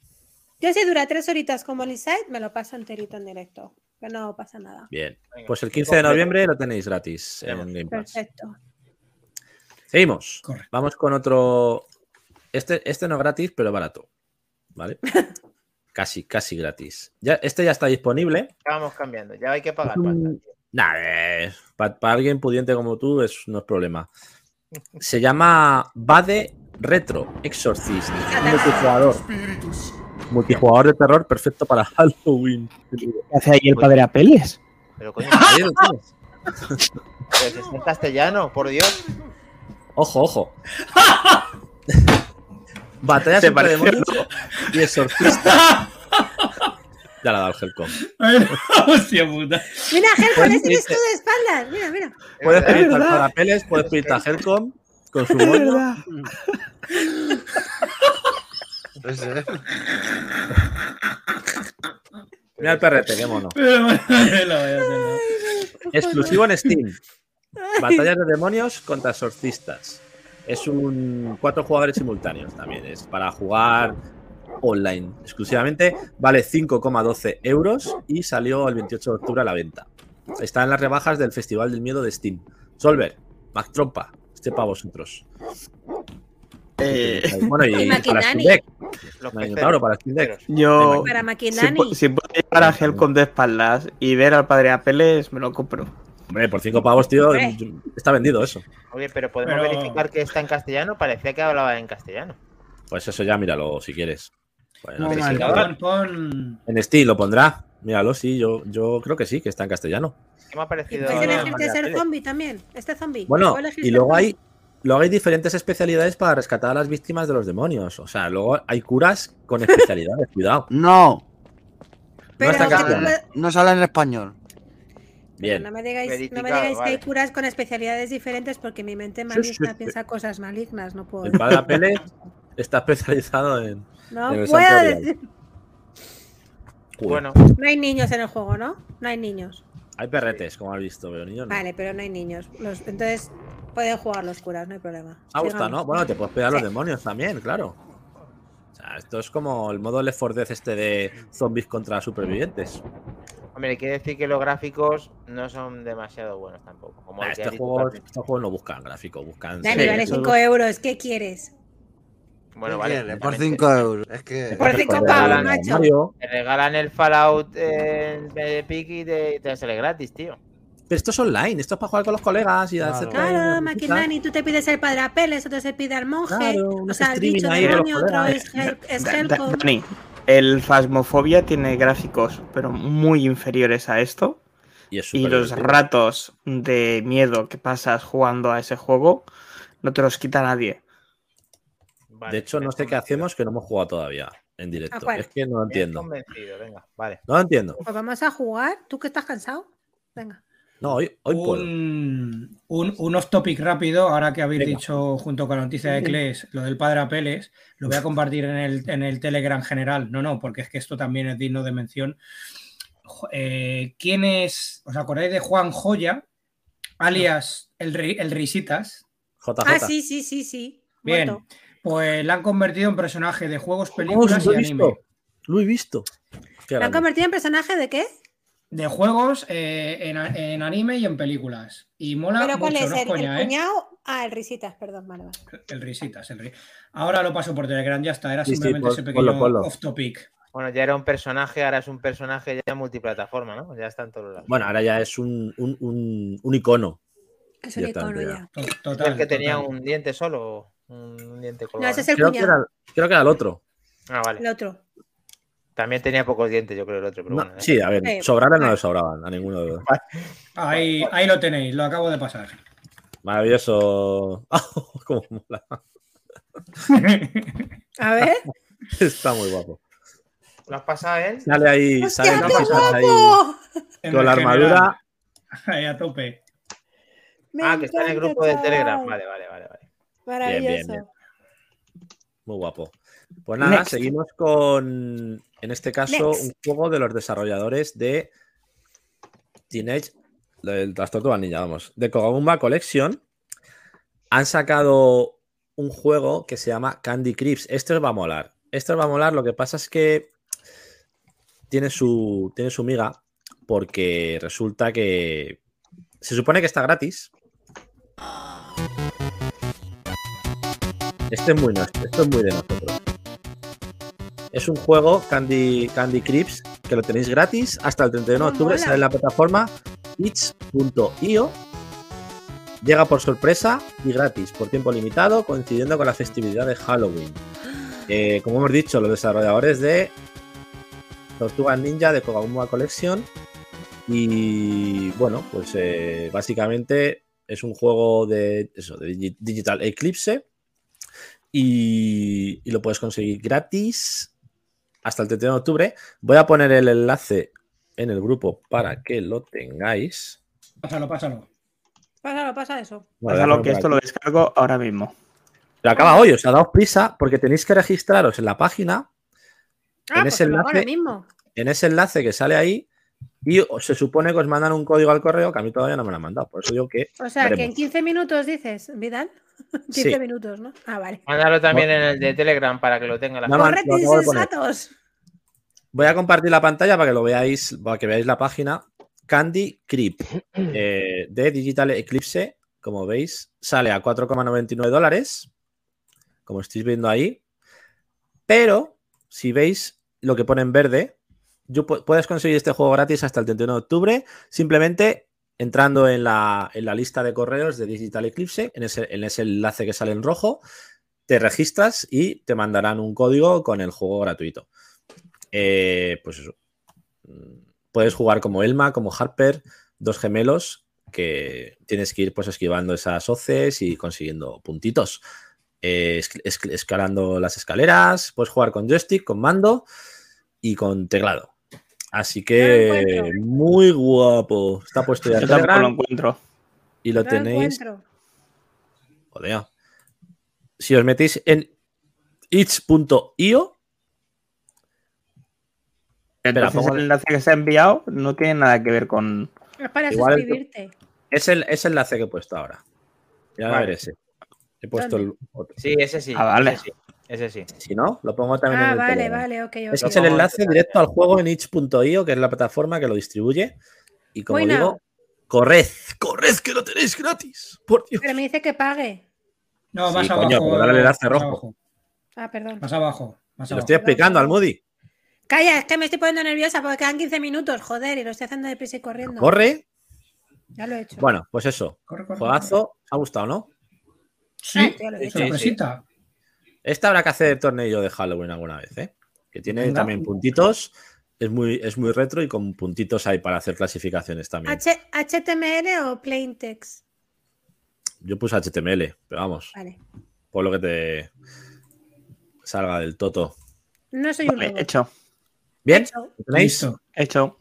Yo si dura 3 horitas como el Inside, me lo paso enterito en directo. Que no pasa nada. Bien. Venga, Pues el un 15 de noviembre lo tenéis gratis en. Game Pass. Perfecto. Seguimos. Correcto. Vamos con otro. Este, este no gratis, pero barato. ¿Vale? casi, casi gratis. Ya, este ya está disponible. Ya vamos cambiando. Ya hay que pagar. Un- Nah, para alguien pudiente como tú es, no es problema. Se llama Bade Retro Exorcist. Un multijugador. Multijugador de terror perfecto para Halloween. ¿Qué hace ahí el padre Apeles? Pero coño, pues está en castellano, por Dios. Ojo, ojo. Entre pareció, demonios y exorcistas. Ya la ha dado el Helcom. Hostia puta. Mira, eres dice- tú de espaldas. Mira, mira. Puedes Es pedir verdad. para Peles, puedes pedir a Helcom con su moño. Mira el perrete, qué mono. Exclusivo en Steam. Batallas de demonios contra exorcistas. Es un cuatro jugadores simultáneos también. Es para jugar online exclusivamente. Vale 5,12 euros y salió el 28 de octubre a la venta. Está en las rebajas del Festival del Miedo de Steam. Solver, Mac Trompa, este para vosotros. Eh, Bueno, y, Y para Steam. Deck. Los Maquinitauro para Steam Deck. yo, Para si, si puedo llevar a Helcom de espaldas y ver al padre Apeles, me lo compro. Hombre, por 5 pavos, tío, está vendido eso. Oye, pero podemos Pero- verificar que está en castellano. Parecía que hablaba en castellano. Pues eso ya míralo si quieres. No No, sé mal. si- Pon, pon- En Steam lo pondrá. Míralo, sí, yo, yo creo que sí, que está en castellano. ¿Qué me ha parecido? puedes elegirte ser zombie también. Este zombie. Bueno, y luego hay, luego hay diferentes especialidades para rescatar a las víctimas de los demonios. O sea, luego hay curas con especialidades, cuidado. No, Pero está en que tú castellano. puedes- no sale en español. Bien. No me digáis, no me que hay curas con especialidades diferentes porque mi mente maligna sí, sí. piensa cosas malignas. No puedo El padre Apele está especializado en. No en el puedo decir. Bueno, No hay niños en el juego, ¿no? No hay niños. Hay perretes, como has visto, pero niños no. Vale, pero no hay niños. Los- entonces pueden jugar los curas, no hay problema. Gustado, Sigamos. ¿no? Bueno, te puedes pegar a los Sí. demonios también, claro. O sea, esto es como el modo Left 4 Dead este de zombies contra supervivientes. hombre, quiere decir que los gráficos no son demasiado buenos tampoco. Como Nah, el que estos juegos, estos juegos no buscan gráfico, buscan. Dani, Sí, vale eso 5 euros. ¿Qué quieres? Bueno, ¿Qué vale. Por completamente. 5 euros. Es que. Por cinco Joder, pavos, al macho. Te regalan el Fallout en Epic y te, te sale gratis, tío. Pero esto es online, esto es para jugar con los colegas y Claro. hacer Claro. Maquinani, tú te pides el padre Apeles, otro se pide al monje. Claro, o sea, el bicho demonio, otro es, es Da- da- Helcom. Dani, el Phasmophobia tiene gráficos, pero muy inferiores a esto. Y, es Y súper los divertido. ratos de miedo que pasas jugando a ese juego no te los quita nadie. Vale, De hecho, no sé qué hacemos que no hemos jugado todavía en directo. Es que no lo entiendo. convencido, venga, vale. No lo entiendo. Pues vamos a jugar. ¿Tú que estás cansado? Venga. No, hoy, hoy puedo. un, un, un off topic rápido, ahora que habéis Venga. dicho junto con la noticia de Kles, lo del padre Apeles, lo voy a compartir en el, en el Telegram general. No, no, porque es que esto también es digno de mención. Eh, ¿Quién es? ¿Os acordáis de Juan Joya, alias el, el Risitas? JJ. Ah, sí, sí, sí, sí. Bien, Muerto. Pues la han convertido en personaje de juegos, películas lo y he anime. visto. Lo he visto. ¿Lo han convertido en personaje de qué? De juegos eh, en, en anime y en películas. Y mola ¿Pero cuál mucho, es? no ¿El, coña, el ¿eh? cuñado? Ah, el risitas, perdón, vale, vale. El risitas, el ri- Ahora lo paso por Telegram, ya está. Era Sí, sí, simplemente ese pequeño ponlo, ponlo. off topic. Bueno, ya era un personaje, ahora es un personaje ya multiplataforma, ¿no? Ya está en todos lados. Bueno, ahora ya es un, un, un, un icono. Es un icono ya. To- ¿Es Total. el que tenía total. un diente solo? Un diente No, colgado. ese es el Creo que, era, creo que era el otro. Ah, vale. El otro. También tenía pocos dientes, yo creo, el otro, pero No, bueno. ¿eh? sí, a ver, Eh, sobrarle no le sobraban a ninguno de los dos. Ahí, ahí lo tenéis, lo acabo de pasar. Maravilloso. Cómo mola. A ver. Está muy guapo. ¿Lo has pasado él? Sale ahí, ¡Hostia, sale ahí guapo! En con la armadura. Ahí a tope. Me Ah, que está en el grupo de Telegram. Vale, vale, vale. vale. Maravilloso. bien. Muy guapo. Pues nada, Next. seguimos con, en este caso, Next. un juego de los desarrolladores de Teenage, del las Tortugas Ninja, vamos, de Koguma Collection. Han sacado un juego que se llama Candy Crips. Esto os va a molar. Esto os va a molar. Lo que pasa es que tiene su, tiene su miga porque resulta que se supone que está gratis. Este es muy nuestro, esto es muy de nosotros. Es un juego Candy, Candy Crips que lo tenéis gratis hasta el 31 de Oh, octubre. mola. Sale en la plataforma itch.io. Llega por sorpresa y gratis, por tiempo limitado, coincidiendo con la festividad de Halloween. Eh, como hemos dicho, los desarrolladores de Tortugas Ninja de Koguma Collection. Y bueno, pues eh, básicamente es un juego de, eso, de Digi- Digital Eclipse. Y, y lo puedes conseguir gratis hasta el 31 de octubre. Voy a poner el enlace en el grupo para que lo tengáis. Pásalo, pásalo. Pásalo, pasa eso. Vale, Pásalo que esto aquí. lo descargo ahora mismo. Pero acaba hoy, os ha dado prisa porque tenéis que registraros en la página, Ah, En pues ese enlace- mismo. en ese enlace que sale ahí, y se supone que os mandan un código al correo que a mí todavía no me lo han mandado. Por eso digo que O sea, que en veremos. 15 minutos dices, Vidal. 15 Sí. minutos, ¿no? Ah, vale. Mándalo también en el de Telegram para que lo tenga la No, no, gente. ¡Corred, lo acabo de poner. insensatos! Voy a compartir la pantalla para que lo veáis, para que veáis la página. Candy Creep eh, de Digital Eclipse, como veis, sale a 4,99 dólares, como estáis viendo ahí. Pero si veis lo que pone en verde, yo pu- puedes conseguir este juego gratis hasta el 31 de octubre, simplemente entrando en la, lista de correos de Digital Eclipse, en ese, en ese enlace que sale en rojo, te registras y te mandarán un código con el juego gratuito. Eh, pues eso. Puedes jugar como Elma, como Harper, dos gemelos que tienes que ir pues esquivando esas hoces y consiguiendo puntitos. Eh, es- es- escalando las escaleras, puedes jugar con joystick, con mando y con teclado. Así que muy guapo. Está puesto ya en Yo tampoco lo encuentro. y lo No tenéis. Joder. Si os metéis en itch.io, Entonces pongo- el enlace que se ha enviado no tiene nada que ver con. Es para Igual el- suscribirte. es el, es el enlace que he puesto ahora. Ya a Vale. ver ese. He puesto el otro. Sí, ese sí. Ah, vale. Ese sí. Ese sí. Si no, lo pongo también en Ah, el vale, Telegram. vale, ok. ok. Ese es el enlace en directo al juego en itch.io, que es la plataforma que lo distribuye. Y como digo, corred, corred que lo tenéis gratis. Por Dios. Pero me dice que pague. No, Sí, más coño, abajo. pero dale el enlace rojo. abajo, Ah, perdón. Más abajo. Más lo estoy explicando al Moody. Calla, es que me estoy poniendo nerviosa porque quedan 15 minutos, joder, y lo estoy haciendo deprisa y corriendo. Corre. Ya lo he hecho. Bueno, pues eso. Corre, corre, Juegazo. ¿Os ha gustado, no? Sí, Ah, ya lo Este habrá que hacer torneo de Halloween alguna vez, ¿eh? Que tiene Venga. también puntitos. Es muy, es muy retro y con puntitos ahí para hacer clasificaciones también. H- ¿HTML o plain text? Yo puse HTML, pero vamos, Vale. por lo que te salga del toto. No soy un Vale, robot. hecho. ¿Bien? Hecho. ¿Lo tenéis? Listo. Hecho.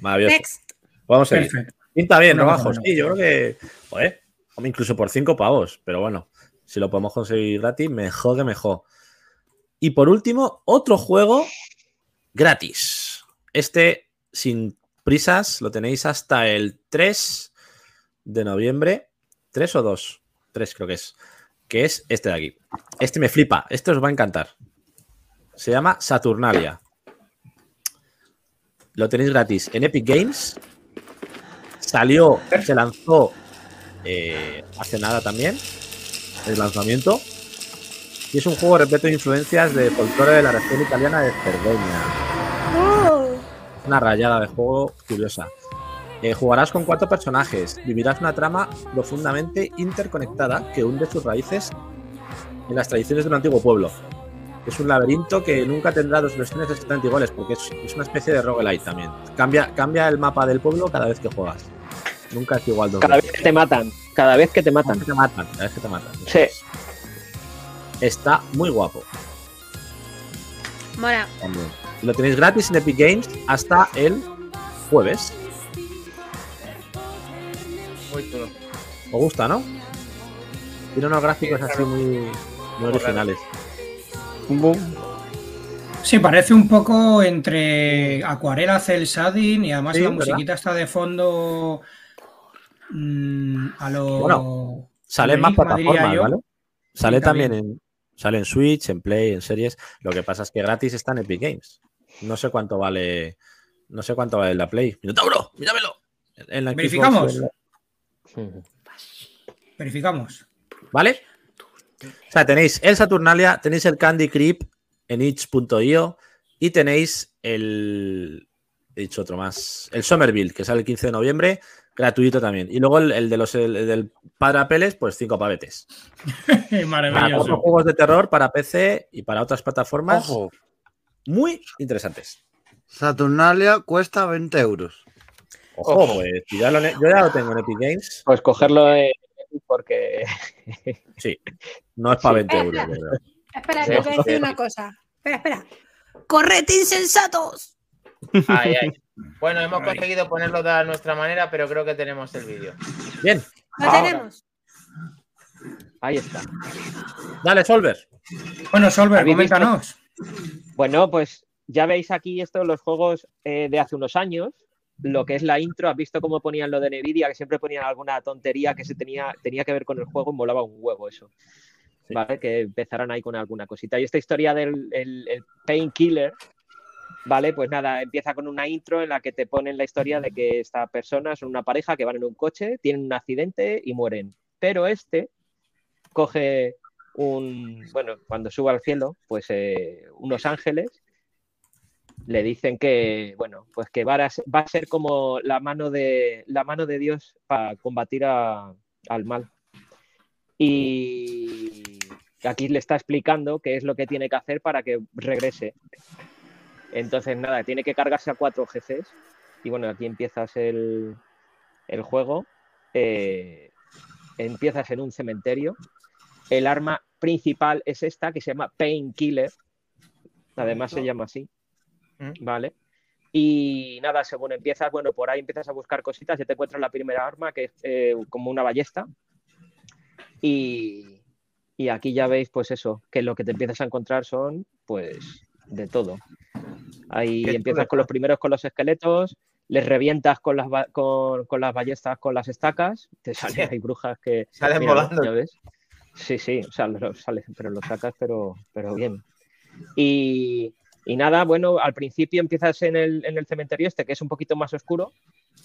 Maravilloso. Next. Vamos a ir. Perfecto. Pinta bien, ¿no? Bajo. menos. Sí, yo creo que. Joder. Incluso por cinco pavos. Pero bueno, si lo podemos conseguir gratis, mejor que mejor. Y por último, otro juego gratis. Este, sin prisas, lo tenéis hasta el 3 de noviembre. ¿3 o 2? 3 creo que es. que es este de aquí. Este me flipa, este os va a encantar. Se llama Saturnalia. Lo tenéis gratis en Epic Games. Salió, se lanzó eh, hace nada también, el lanzamiento. Y es un juego repleto de influencias de folclore de la región italiana de Cerdeña. Oh, Una rayada de juego curiosa. Eh, jugarás con cuatro personajes. Vivirás una trama profundamente interconectada que hunde sus raíces en las tradiciones de un antiguo pueblo. Es un laberinto que nunca tendrá dos versiones exactamente iguales porque es, es una especie de roguelite también. Cambia, cambia el mapa del pueblo cada vez que juegas. Nunca es igual dos Cada vez que te matan. Cada vez que te Cada matan. vez que te matan. Cada vez que te matan. Sí. Está muy guapo. mola. también. Lo tenéis gratis en Epic Games hasta el jueves. Muy chulo. ¿Os gusta, no? Tiene unos gráficos así muy, muy originales. Sí, parece un poco entre Acuarela Cel Shading y además Sí, la ¿verdad? musiquita está de fondo mm, a lo. Bueno, Sale en más plataformas. ¿vale? Sale también, también. en. Sale en Switch, en Play, en series. Lo que pasa es que gratis está en Epic Games. No sé cuánto vale. No sé cuánto vale la Play. ¡Minotauro! ¡Míramelo! En la Xbox, Verificamos. en la- Verificamos. ¿Vale? O sea, tenéis el Saturnalia, tenéis el Candy Creep en itch.io y tenéis el. He dicho otro más. El Somerville, que sale el 15 de noviembre, gratuito también. Y luego el, el de los el, el del Padre Apeles, pues cinco pavetes. Para Maravilloso. juegos de terror para PC y para otras plataformas Ojo, muy interesantes. Saturnalia cuesta 20 euros. Ojo, pues ya lo ne- yo ya lo tengo en Epic Games. Pues cogerlo en porque Sí, no es para 20 euros. Espera, Sí, que voy a decir sí. una cosa. Espera, espera. ¡Corred, insensatos! Ay, ay. Bueno, hemos Ay. conseguido ponerlo de nuestra manera, pero creo que tenemos el vídeo. Bien, Lo Ahora. tenemos. ahí está. dale, Solver. Bueno, Solver, coméntanos. Bueno, pues ya veis aquí esto, los juegos eh, de hace unos años, lo que es la intro, has visto cómo ponían lo de Nvidia, que siempre ponían alguna tontería que se tenía, tenía que ver con el juego y molaba un huevo eso. Sí. ¿Vale? Que empezaran ahí con alguna cosita. Y esta historia del el, el Painkiller, ¿vale? Pues nada, empieza con una intro en la que te ponen la historia de que esta persona son una pareja que van en un coche, tienen un accidente y mueren. Pero este coge un, bueno, cuando sube al cielo, pues eh, unos ángeles le dicen que, bueno, pues que va a, va a ser como la mano de, la mano de Dios para combatir al mal. Y aquí le está explicando qué es lo que tiene que hacer para que regrese. Entonces, nada, tiene que cargarse a cuatro jefes. Y bueno, aquí empiezas el, el juego. Eh, empiezas en un cementerio. El arma principal es esta, que se llama Painkiller. Además se llama así. Mm. ¿Vale? Y nada, según empiezas, bueno, por ahí empiezas a buscar cositas, ya te encuentras la primera arma, que es eh, como una ballesta. Y, y aquí ya veis, pues eso, que lo que te empiezas a encontrar son, pues, de todo. Ahí empiezas con los primeros con los esqueletos, les revientas con las, con, con las ballestas, con las estacas, te salen, hay brujas que... Salen volando. ¿Ya ves? Sí, sí, o sea, lo, sale, pero lo sacas, pero, pero bien. Y, y nada, bueno, al principio empiezas en el, en el cementerio este, que es un poquito más oscuro,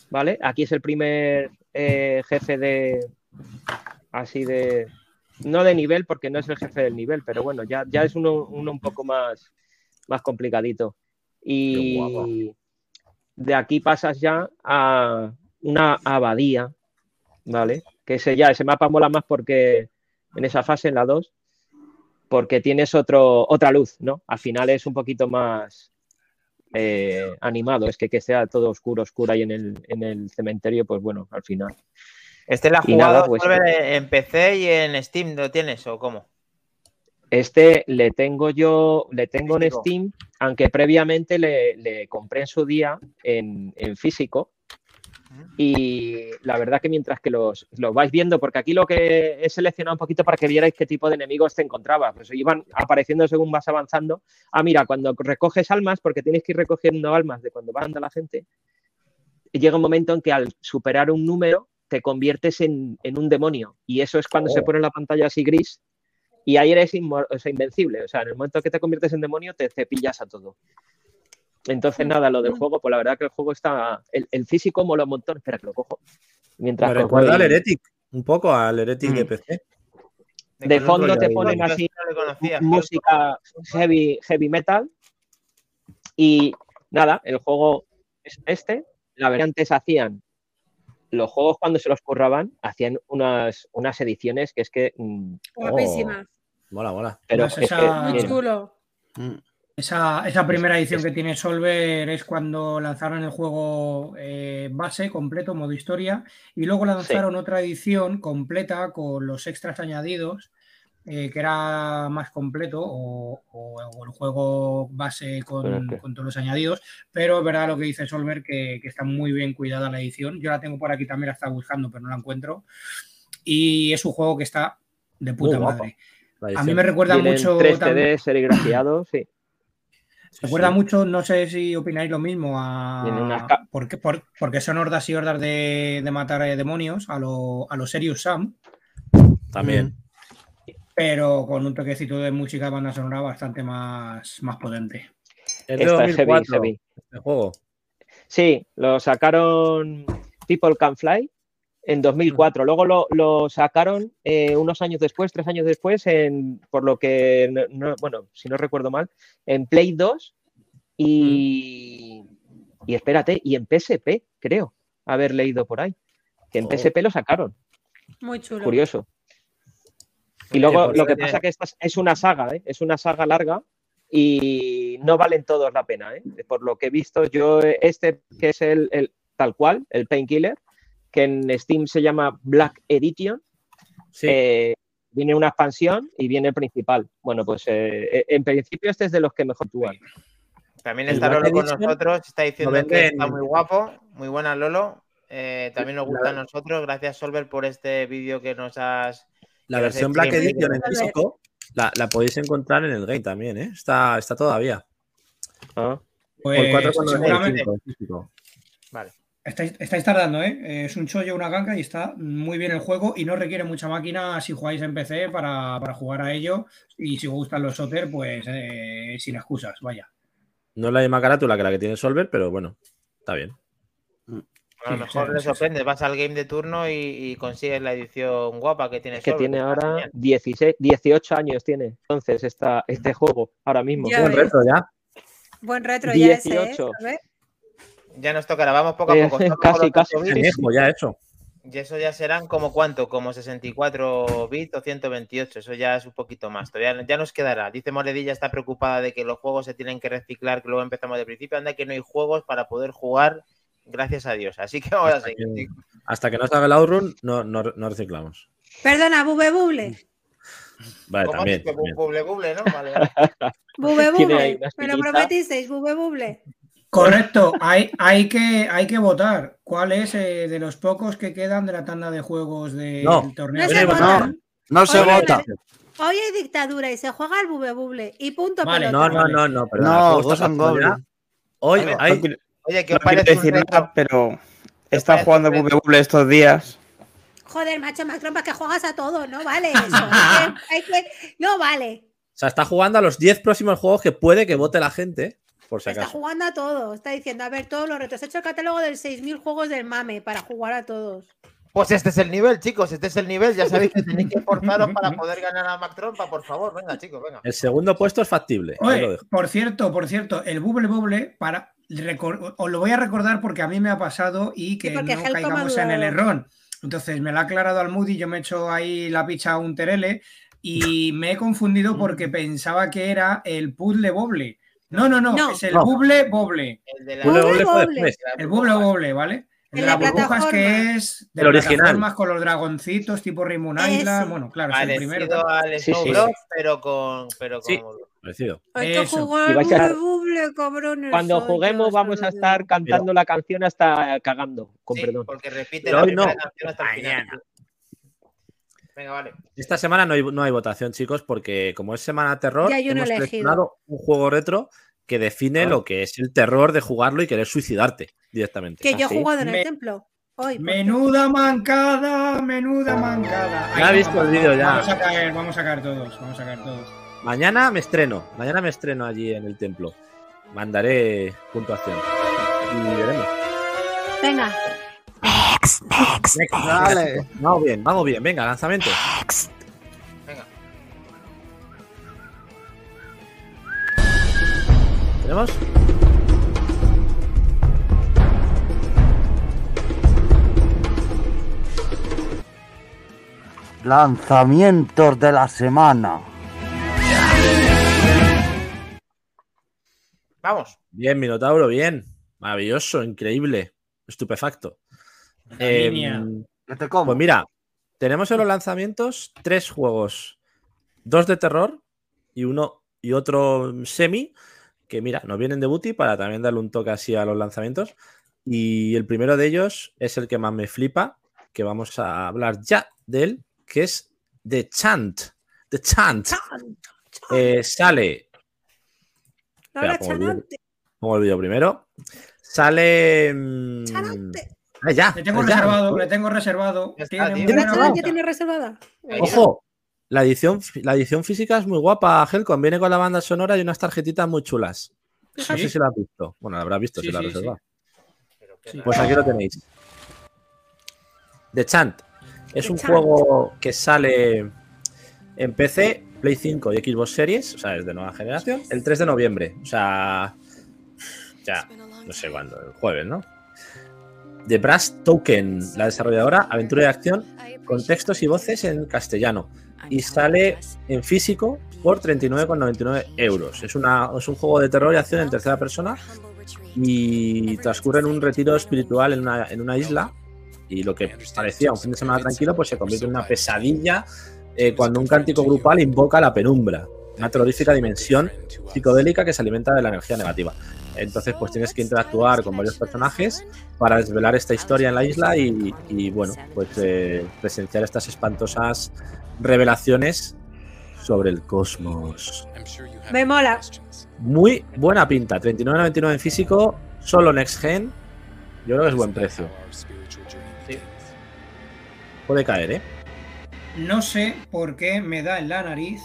¿vale? Aquí es el primer eh, jefe de. Así de. No de nivel, porque no es el jefe del nivel, pero bueno, ya, ya es uno, uno un poco más, más complicadito. Y de aquí pasas ya a una abadía, ¿vale? Que ese ya, ese mapa mola más porque en esa fase, en la 2, porque tienes otro, otra luz, ¿no? Al final es un poquito más eh, animado, es que que sea todo oscuro, oscuro ahí en el, en el cementerio, pues bueno, al final. Este la nada, pues- en PC y en Steam, ¿lo tienes o cómo? Este le tengo yo, le tengo en. Steam, aunque previamente le, le compré en su día en, en físico. Y la verdad que mientras que los, los vais viendo, porque aquí lo que he seleccionado un poquito para que vierais qué tipo de enemigos te encontrabas, pues iban apareciendo según vas avanzando. Ah, mira, cuando recoges almas, porque tienes que ir recogiendo almas de cuando va andando la gente, llega un momento en que al superar un número te conviertes en, en un demonio. Y eso es cuando se Oh. pone la pantalla así gris, y ahí eres inmor- o sea, invencible. O sea, en el momento que te conviertes en demonio, te cepillas a todo. Entonces, nada, lo del juego, pues la verdad que el juego está. El, el físico mola un montón. Espera, que lo cojo. Mientras Me recuerda al Heretic, un poco al Heretic de Mm. PC. de fondo te ponen así no música heavy, heavy metal. Y nada, el juego es este. La verdad, antes hacían los juegos cuando se los curraban, hacían unas, unas ediciones que es que. mm, Guapísima. Mola, mola. Pero es esa- chulo. Esa, esa primera edición que tiene Solver es cuando lanzaron el juego eh, base completo, modo historia, y luego lanzaron otra edición completa con los extras añadidos, eh, que era más completo, o, o- o el juego base con, Pero es que- con todos los añadidos, pero es verdad lo que dice Solver, que, que está muy bien cuidada la edición. Yo la tengo por aquí también, la estaba buscando, pero no la encuentro. Y es un juego que está de puta Muy madre. A mí me recuerda mucho... 3 también- CD serigrafiado, sí. Recuerda Sí. mucho, no sé si opináis lo mismo, a... Porque, por- porque son hordas y hordas de, de matar eh, demonios a lo, a los Serious Sam, También. Pero con un toquecito de música de banda sonora bastante más, más potente. Es de heavy, 2004, heavy. este juego. Sí, lo sacaron People Can Fly en 2004. Luego lo, lo sacaron eh, unos años después, tres años después, en, por lo que, no- no- bueno, si no recuerdo mal, en Play 2 y, y espérate, y en PSP, creo, haber leído por ahí. Que en Oh. PSP lo sacaron, Muy chulo. curioso. Y luego pues lo que oye, pasa que esta es- es una saga, ¿eh? es una saga larga y no valen todos la pena. ¿eh? Por lo que he visto, yo este que es el, el- tal cual, el Painkiller, que en Steam se llama Black Edition, Sí. eh, viene una expansión y viene el principal. Bueno, pues eh, en principio este es de los que mejor actúan. También está Lolo con nosotros, está diciendo que está muy guapo, muy buena Lolo. Eh, también nos gusta a nosotros. Gracias, Solver, por este vídeo que nos has. La versión Black. Edition en físico la, la podéis encontrar en el game también, ¿eh? Está, está todavía. Ah, Pues Por 4,95 seguramente en físico. Vale. estáis, estáis tardando, ¿eh? Es un chollo, una ganga y está muy bien el juego y no requiere mucha máquina si jugáis en PC para, para jugar a ello. Y si os gustan los Soter, pues eh, sin excusas, vaya. No es la misma carátula que la que tiene Solver, pero bueno, está bien. A lo Sí, mejor sí, le sorprende. Vas al game de turno y, y consigues la edición guapa que tiene es que tiene está ahora genial. 16, 18 años tiene entonces esta, este juego ahora mismo. Ya Buen ves. reto ya. Buen retro ya ese, ¿eh? 18. Ya nos tocará, vamos poco a Eh, poco. Casi, casi. 8 bits, Añejo ya eso. Y eso ya serán como cuánto, como 64 bits o 128. Eso ya es un poquito más. Todavía ya nos quedará. Dice Moredilla está preocupada de que los juegos se tienen que reciclar, que luego empezamos de principio. Anda que no hay juegos para poder jugar, gracias a Dios. Así que vamos a Hasta seguir. que, hasta que no salga el outrun, no, no, no reciclamos. Perdona, bube buble. Vale, ¿Cómo también. también. Buble, buble, ¿no? Vale. Bube buble. Me lo prometisteis, bube buble. Correcto, hay, hay, que, hay que votar. ¿Cuál es eh, de los pocos que quedan de la tanda de juegos del No, torneo? No se vota. No, no se vota. Hoy hay dictadura y se juega al bube buble. Y punto Vale, pelota. No, no, no, no. perdona, el No. Hoy A hay. Oye, ¿qué no quiero decir reto? nada, pero he estado jugando? Bubble estos días. Joder, macho, más trompa que juegas a todo. No vale eso. Hay que- hay que- No vale. O sea, está jugando a los 10 próximos juegos que puede que vote la gente, por si Está acaso. jugando a todo. Está diciendo, a ver, todos los retos. He hecho el catálogo del 6.000 juegos del mame para jugar a todos. Pues este es el nivel, chicos. Este es el nivel. Ya sabéis que tenéis que esforzaros para poder ganar a Mac Trompa, por favor. Venga, chicos, venga. El segundo puesto es factible. Oye, por cierto, por cierto, el Bubble Bubble, para os lo voy a recordar porque a mí me ha pasado y que no Helcom caigamos en el error. Entonces me lo ha aclarado al Moody, yo me he hecho ahí la picha a un terele y me he confundido porque pensaba que era el puzzle boble. No, no, no, No. es el No. buble boble. El de la... Buble boble, ¿vale? El de la las burbujas que es de El original. plataformas con los dragoncitos tipo Rainbow Island. Bueno, claro, es el primero. Parecido al Sí, Snow sí. Bros, pero con. Pero Sí. con... Parecido. Hay que Eso. jugar vais a- buble cabrones. Cuando juguemos vamos a estar cantando la canción hasta cagando, con Sí, perdón. porque repite Pero la primera no. canción hasta el final. Mañana. Venga, vale. Esta semana no hay, no hay votación, chicos, porque como es semana terror, Ya hemos elegido. seleccionado un juego retro que define Ah. lo que es el terror de jugarlo y querer suicidarte directamente. Que yo he ¿Ah, sí? jugado en el Me- templo. Hoy, Menuda mancada, menuda mancada. Ya Ahí visto vamos, el vídeo, ya. Vamos a caer, vamos a caer todos, vamos a caer todos. Mañana me estreno. Mañana me estreno allí en el templo. Mandaré puntuación. Y veremos. Venga. Next, Dale. Vamos bien, vamos bien. Venga, lanzamiento. Venga. ¿Tenemos? Lanzamientos de la semana. Vamos. Bien, Minotauro, bien. Maravilloso, increíble. Estupefacto. Eh, línea. ¿Qué te como? pues mira, tenemos en los lanzamientos tres juegos. Dos de terror y uno y otro semi. Que mira, nos vienen de booty para también darle un toque así a los lanzamientos. Y el primero de ellos es el que más me flipa, que vamos a hablar ya de él, que es The Chant. The Chant. Eh, sale Laura Espera, pongo el vídeo- Chanante. pongo el vídeo primero. Sale. mm, Chanante. ah, ya. Le tengo ya. reservado, le tengo reservado. Ya está, Tiene tío. muy ¿La buena Chanante pinta. tiene reservada? Ojo, la edición, la edición física es muy guapa, Helcon. Viene con la banda sonora y unas tarjetitas muy chulas. No sé si la has visto. Bueno, la habrás visto Sí, si la has sí, reservado. Sí. Pues aquí lo tenéis. The Chant. Es The un Chant. juego que sale en PC, Play 5 y Xbox Series, o sea, es de nueva generación, el 3 de noviembre. O sea, ya, no sé cuándo, el jueves, ¿no? The Brass Token, la desarrolladora, aventura de acción con textos y voces en castellano. Y sale en físico por 39,99 euros. Es, una, es un juego de terror y acción en tercera persona y transcurre en un retiro espiritual en una, en una isla. Y lo que parecía un fin de semana tranquilo, pues se convierte en una pesadilla eh, cuando un cántico grupal invoca la penumbra. Una terrorífica dimensión psicodélica que se alimenta de la energía negativa. Entonces, pues tienes que interactuar con varios personajes para desvelar esta historia en la isla y, y, bueno, pues eh, presenciar estas espantosas revelaciones sobre el cosmos. Me mola. Muy buena pinta, 39.99 en físico, solo Next Gen. Yo creo que es buen precio. Puede caer, ¿eh? No sé por qué me da en la nariz.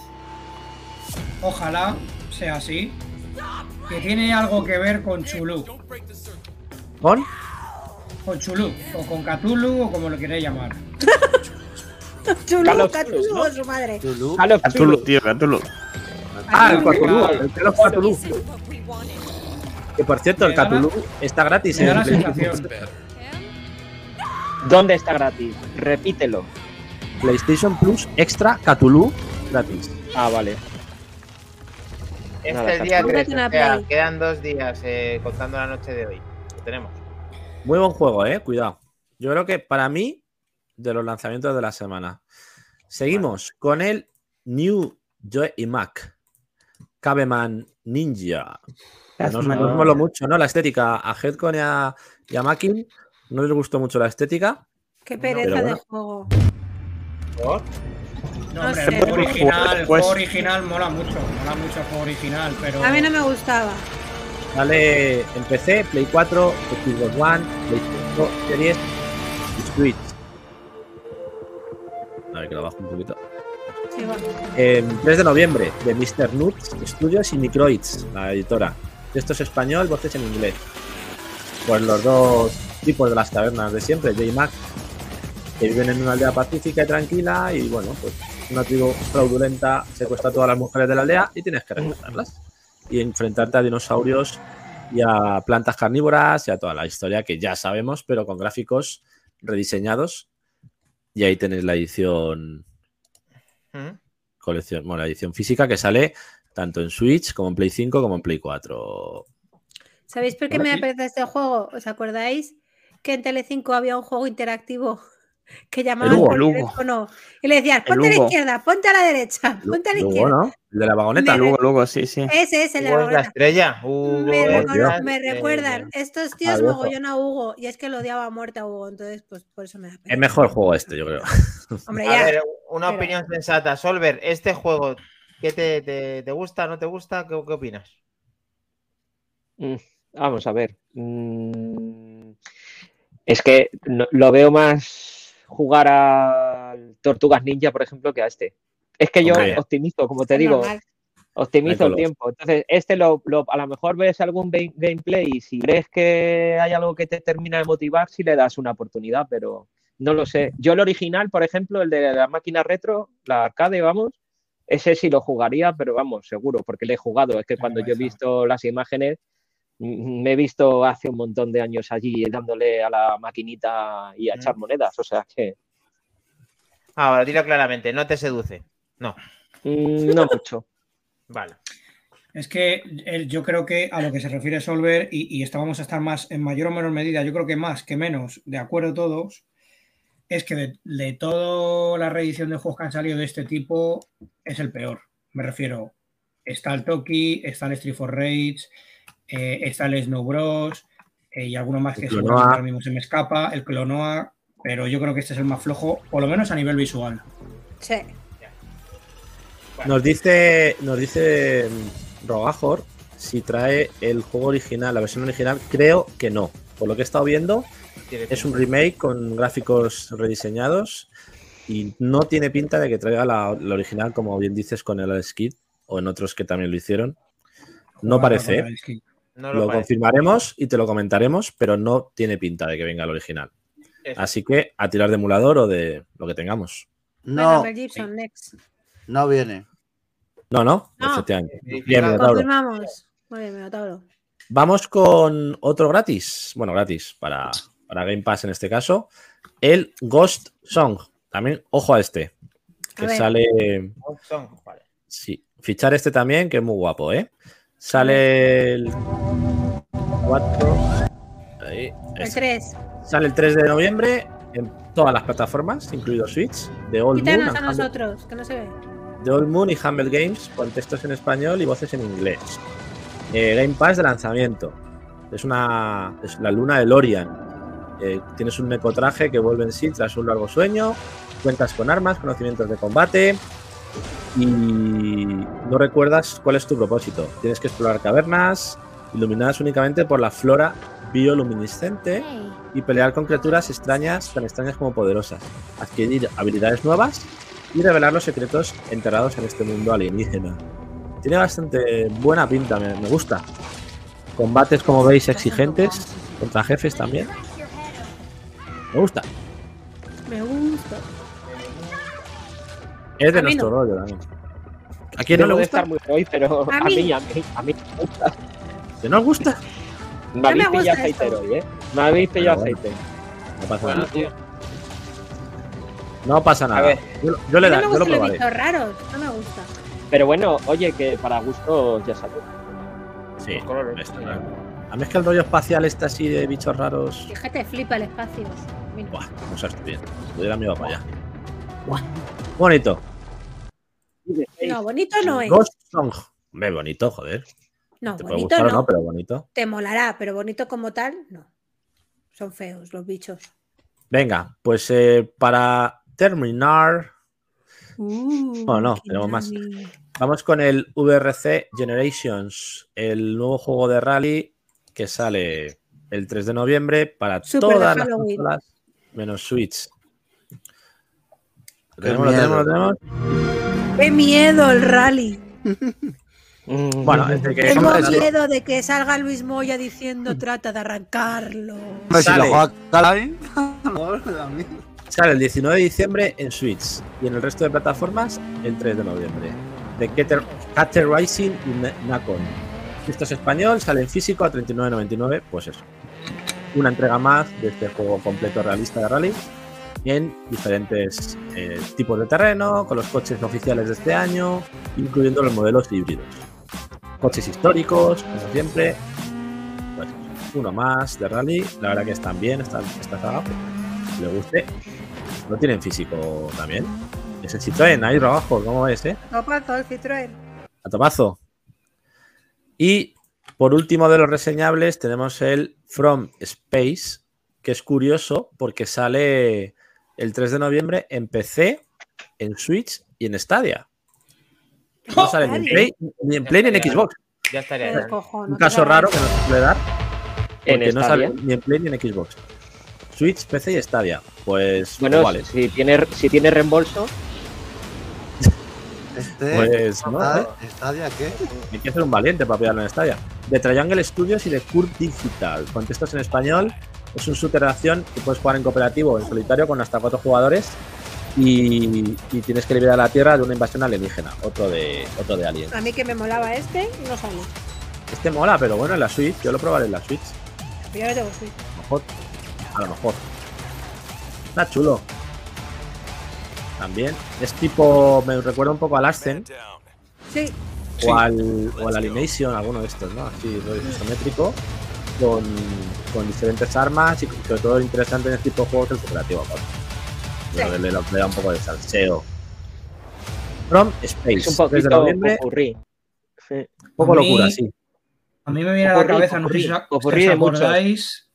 Ojalá sea así. Que tiene algo que ver con Chulú. ¿Con? Con Chulú. O con Cthulhu o como lo queréis llamar. Chulú, Cthulhu, o su madre. Of Cthulhu, tío, Cthulhu. Ah, el Cthulhu, el. Que por cierto, el Cthulhu está gratis Me da en la sensación. ¿Dónde está gratis? Repítelo. PlayStation Plus Extra Cthulhu gratis. Ah, vale. Este Nada, es el día Cthulhu. 3, Una o sea, quedan dos días eh, contando la noche de hoy. Lo tenemos. Muy buen juego, eh. Cuidado. Yo creo que para mí, de los lanzamientos de la semana. Seguimos con el New Joy y Mac. Cabeman Ninja. No, os- no os moló mucho, ¿no? La estética. A Headcon y a, y a Makin no les gustó mucho la estética. Qué pereza de juego. No, No hombre, sé. el juego original, el Pues- juego original mola mucho. Mola mucho el juego original, pero. A mí no me gustaba. Sale en PC, Play 4, Xbox One, Play 5, Series y Switch. A ver que lo bajo un poquito. Sí, va. En 3 de noviembre, de Mr. Nuts Studios y Microids, la editora. Esto es español, voces en inglés. Pues los dos tipos de las tabernas de siempre, J y Mac, que viven en una aldea pacífica y tranquila y bueno, pues una tribu fraudulenta secuestra a todas las mujeres de la aldea y tienes que rescatarlas. Y enfrentarte a dinosaurios y a plantas carnívoras y a toda la historia que ya sabemos, pero con gráficos rediseñados. Y ahí tenéis la edición ¿Mm? colección, bueno, la edición física que sale tanto en Switch como en Play 5 como en Play 4. ¿Sabéis por qué Ahora me sí. apetece este juego? ¿Os acordáis que en Telecinco había un juego interactivo que llamaban Hugo, por teléfono y le decías, El ponte a la izquierda, ponte a la derecha, ponte a la izquierda? ¿no? El de la vagoneta. Me- Luego, luego, sí, sí. Ese es el de la Hugo es la estrella. Hugo Me, recono- recuerdan estos tíos Ah, viejo. mogollón a Hugo y es que lo odiaba a muerte a Hugo, entonces pues por eso me da pena. Es mejor juego este, yo creo. Hombre, A ya. ver, una pero- opinión sensata. Solver, este juego, ¿qué te, te, te gusta, no te gusta? ¿Qué, qué opinas? Mm, Vamos a ver. Mm, Es que no- lo veo más jugar a Tortugas Ninja, por ejemplo, que a este. Es que yo Hombre. optimizo, como te Es digo, normal. optimizo el tiempo. Entonces, este lo, lo- a lo mejor ves algún gameplay y si crees que hay algo que te termina de motivar, si le das una oportunidad, pero no lo sé. Yo el original, por ejemplo, el de la máquina retro, la arcade, vamos, ese sí lo jugaría, pero vamos, seguro, porque le he jugado. Es que cuando yo he visto las imágenes, me he visto hace un montón de años allí dándole a la maquinita y a echar monedas. O sea que Ahora, dilo claramente, no te seduce. No, mm, no mucho. vale. Es que el- yo creo que a lo que se refiere Solver, y, y esto vamos a estar más, en mayor o menor medida, yo creo que más que menos, de acuerdo todos, es que de, de toda la reedición de juegos que han salido de este tipo, es el peor. Me refiero, está el Toki, está el Street for Rage, eh, está el Snow Bros, eh, y alguno más El que seguramente ahora mismo se me escapa, el Clonoa, pero yo creo que este es el más flojo, por lo menos a nivel visual. Sí. Nos dice, nos dice mm, Rogajor si trae el juego original, la versión original. Creo que no. Por lo que he estado viendo, es un remake con gráficos rediseñados y no tiene pinta de que traiga la, la original, como bien dices, con el Kidd o en otros que también lo hicieron. No parece, No lo confirmaremos y te lo comentaremos, pero no tiene pinta de que venga el original. Eso. Así que a tirar de emulador o de lo que tengamos. No, Mel Gibson, next. no viene. No, no, No. efectivamente. Bien. Confirmamos. Muy bien, Minotauro. Vamos con otro gratis. Bueno, gratis para, para Game Pass en este caso. El Ghost Song. También, ojo a este. Que sale. Son, vale. Sí, fichar este también, que es muy guapo, ¿eh? Sale el 4. Ahí, El ese. 3. Sale el 3 de noviembre en todas las plataformas, incluido Switch, de All Moon, Quítanos and a Humble- nosotros, que no se ve. de All Moon y Humble Games con textos en español y voces en inglés. Eh, Game Pass de lanzamiento. Es una es la luna de Lorian. Eh, tienes un necotraje que vuelve en sí tras un largo sueño. Cuentas con armas, conocimientos de combate y no recuerdas cuál es tu propósito. Tienes que explorar cavernas iluminadas únicamente por la flora bioluminiscente y pelear con criaturas extrañas, tan extrañas como poderosas, adquirir habilidades nuevas y revelar los secretos enterrados en este mundo alienígena. Tiene bastante buena pinta, me, me gusta. Combates, como veis, exigentes, contra jefes también. Me gusta. Me gusta. Es de nuestro rollo también. ¿A quién no le Debo de gusta? estar muy hoy, pero A a mí. mí, a mí, a mí me gusta. ¿Que no os gusta? Me habéis pillado esto. aceite hoy, ¿eh? Me habéis pillado Bueno, aceite. No pasa nada. tío. No pasa nada. ver. Yo, yo le A mí da, no yo lo probaré. raros. No me gusta. Pero bueno, oye, que para gusto ya salió. Sí, Los colores. está claro. A mí es que el rollo espacial está así de bichos raros. Fíjate, flipa el espacio. Mira. Buah, no sabes bien. Hubiera me iba para allá. Bonito. No, bonito no es. Ghost Song. Bonito, joder. No, Te puede bonito gustar no. no, pero bonito. Te molará, pero bonito como tal, no. Son feos los bichos. Venga, pues eh, para terminar, Uh, Bueno, no, tenemos más. vamos con el VRC Generations, el nuevo juego de rally que sale el 3 de noviembre para todas las consolas menos Switch. Lo tenemos, lo tenemos, lo tenemos. ¡Qué miedo el rally! Bueno, este que Tengo miedo de que salga Luis Moya diciendo trata de arrancarlo. Hombre, si lo Sale. miedo. Sale el 19 de diciembre en Switch y en el resto de plataformas el 3 de noviembre. De Cater, Rising y Na- Nacon. Esto es español, sale en físico a 39.99, pues eso. Una entrega más de este juego completo realista de rally en diferentes eh, tipos de terreno, con los coches oficiales de este año, incluyendo los modelos híbridos. Coches históricos, como siempre. Pues uno más de rally. La verdad que están bien, están, esta saga. Si le guste. ¿No tienen físico también? Es el Citroën, ahí abajo, ¿cómo ves, eh? Topazo, el Citroën. A topazo. Y por último de los reseñables tenemos el From Space, que es curioso porque sale el 3 de noviembre en PC, en Switch y en Stadia. No sale ni en Play ni en, Play ni en Xbox. Ya estaría. Cojones, Un caso raro que no se suele dar. Porque no sale ni en Play ni en Xbox. Switch, PC y Stadia. Pues Bueno, vale. si tiene, si tiene reembolso, Este. Pues no, ¿eh? ¿Stadia qué? Hay que ser un valiente para pillarlo en Stadia. De Triangle Studios y de Curt Digital. Con textos en español. Es un shooter de acción que puedes jugar en cooperativo o en solitario con hasta cuatro jugadores. Y, y tienes que liberar la Tierra de una invasión alienígena. Otro de, otro de Alien. A mí que me molaba este y no sale. Este mola, pero bueno, en la Switch. Yo lo probaré en la Switch. Ya lo tengo Switch. A lo mejor. A lo mejor. Está chulo. También. Es tipo. Me recuerda un poco al Ascen. Sí. O, al, o al Animation, alguno de estos, ¿no? Así, rollo isométrico. Con, con diferentes armas y sobre todo interesante en este tipo de juegos el cooperativo. Pero le, le da un poco de salseo. From Space. es un 3 de poquito noviembre. popurrí. Sí. Un poco A mí- locura, sí. A mí me viene a la Popurrí, cabeza, no sé si os- acordáis,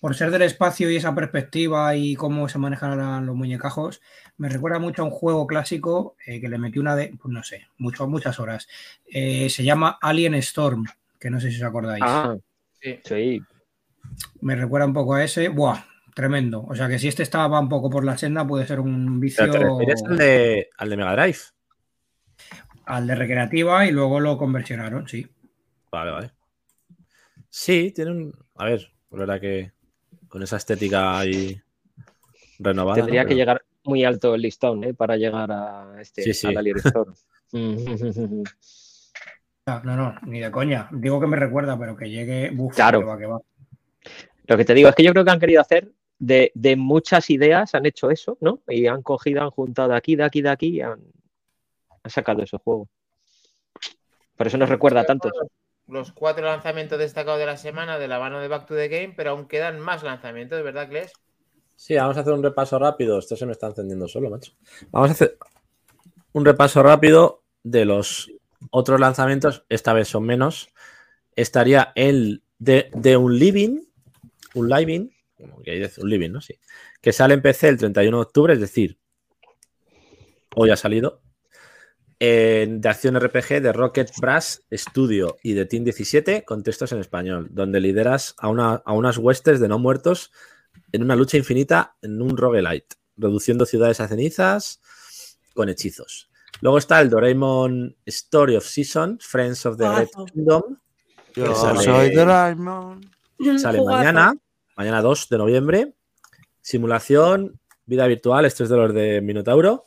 por ser del espacio y esa perspectiva y cómo se manejan los muñecajos, me recuerda mucho a un juego clásico eh, que le metí una de, pues no sé, mucho, muchas horas. Eh, se llama Alien Storm, que no sé si os acordáis. Ah, Sí. sí. Me recuerda un poco a ese. Buah, tremendo. O sea que si este estaba un poco por la senda, puede ser un vicio Pero te refieres al de, al de Mega Drive. al de recreativa y luego lo conversionaron, sí. Vale, vale. Sí, tiene un. A ver, por verdad que con esa estética ahí renovada. Tendría ¿no? que Pero- llegar muy alto el listón ¿eh? para llegar a este Sí, sí. al Alien No, no, ni de coña. Digo que me recuerda, pero que llegue. Uf, Claro. que va, que va. Lo que te digo es que yo creo que han querido hacer de, de muchas ideas, han hecho eso, ¿no? Y han cogido, han juntado de aquí, de aquí, de aquí y han, han sacado ese juego. Por eso nos recuerda tanto. Los cuatro lanzamientos destacados de la semana de la mano de Back to the Game, pero aún quedan más lanzamientos, ¿verdad, Kles? Sí, vamos a hacer un repaso rápido. Esto se me está encendiendo solo, macho. Vamos a hacer un repaso rápido de los otros lanzamientos. Esta vez son menos. Estaría el de, un living, un living, un living, ¿no? Sí. Que sale en PC el 31 de octubre, es decir, hoy ha salido. de acción RPG de Rocket Brass Studio y de Team 17 con textos en español, donde lideras a, una, a unas huestes de no muertos en una lucha infinita en un roguelite, reduciendo ciudades a cenizas con hechizos. Luego está el Doraemon Story of Seasons, Friends of the Red Juegazo. Kingdom, Yo sale, soy Doraemon. sale Jugazo. mañana, mañana 2 de noviembre. Simulación, vida virtual, esto es de los de Minotauro,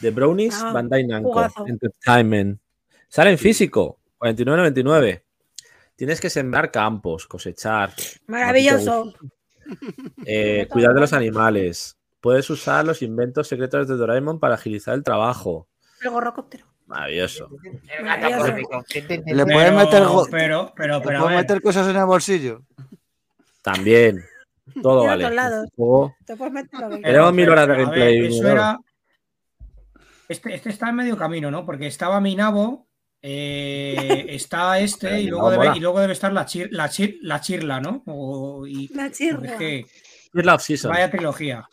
de Brownies, Ah, Bandai Namco, jugazo. Entertainment. Sale en físico, 49.99. Tienes que sembrar campos, cosechar, Maravilloso. eh, cuidar de los animales. Puedes usar los inventos secretos de Doraemon para agilizar el trabajo. El gorrocóptero. Maravilloso. El Maravilloso. gato cósmico. Le puedes meter, go- pero, pero, le pero, puedes meter cosas en el bolsillo. También. Todo vale. Este juego- Te puedes meter lo que Queremos pero, mil horas de gameplay, ver, eso Miguel. era. Este, este está en medio camino, ¿no? Porque estaba Minabo, eh, está este y luego, debe, y luego debe estar la, chir- la, chir- la chirla, ¿no? O- y, La porque Season. vaya trilogía.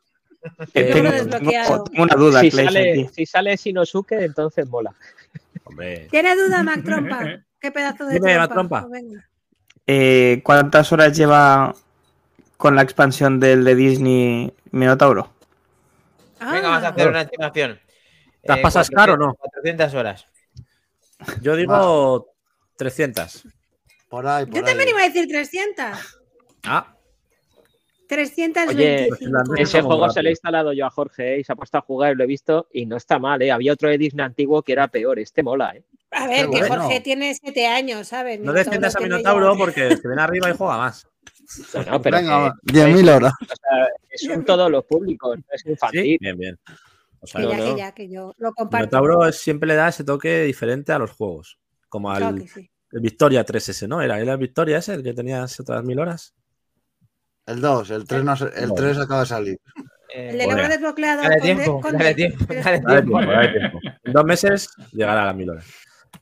Eh, Tengo tengo, desbloqueado. tengo una duda, si, Clay, sale, si sale Shinosuke, entonces mola. Hombre. ¿Tiene duda, Mac Trompa? ¿Qué pedazo de Dime, trompa? Mac Trompa. Pues. Eh, ¿Cuántas horas lleva con la expansión del de Disney Minotauro? Venga, vamos a Ah, hacer una estimación. ¿Te has pasado caro o no? 400 horas. Yo digo 300. Por ahí, por Yo ahí. también iba a decir 300. Ah, 325. Oye, Ese juego rápido. se lo he instalado yo a Jorge ¿eh? y se ha puesto a jugar y lo he visto y no está mal, ¿eh? Había otro de Disney antiguo que era peor. Este mola, ¿eh? A ver, Qué que bueno. Jorge tiene 7 años, ¿sabes? no defiendas a Minotauro porque el que viene arriba y juega más. Bueno, pero Venga, que- va. 10.000 horas. o sea, son todos los públicos, no es Sí, infantil. bien, bien. O sea, Que ya, no, que no. ya, que yo lo comparto. Minotauro es- siempre le da ese toque diferente a los juegos. Como al Claro que sí. el Victoria 3S, ¿no? ¿Era, ¿Era el Victoria ese el que tenías otras mil horas? El 2, el 3, no, se- el 3 acaba de salir. Eh, El de haber desbloqueado. Dale de- tiempo, con dale de- tiempo, dale Dale tiempo. tiempo, dale tiempo. En dos meses llegará a las mil horas.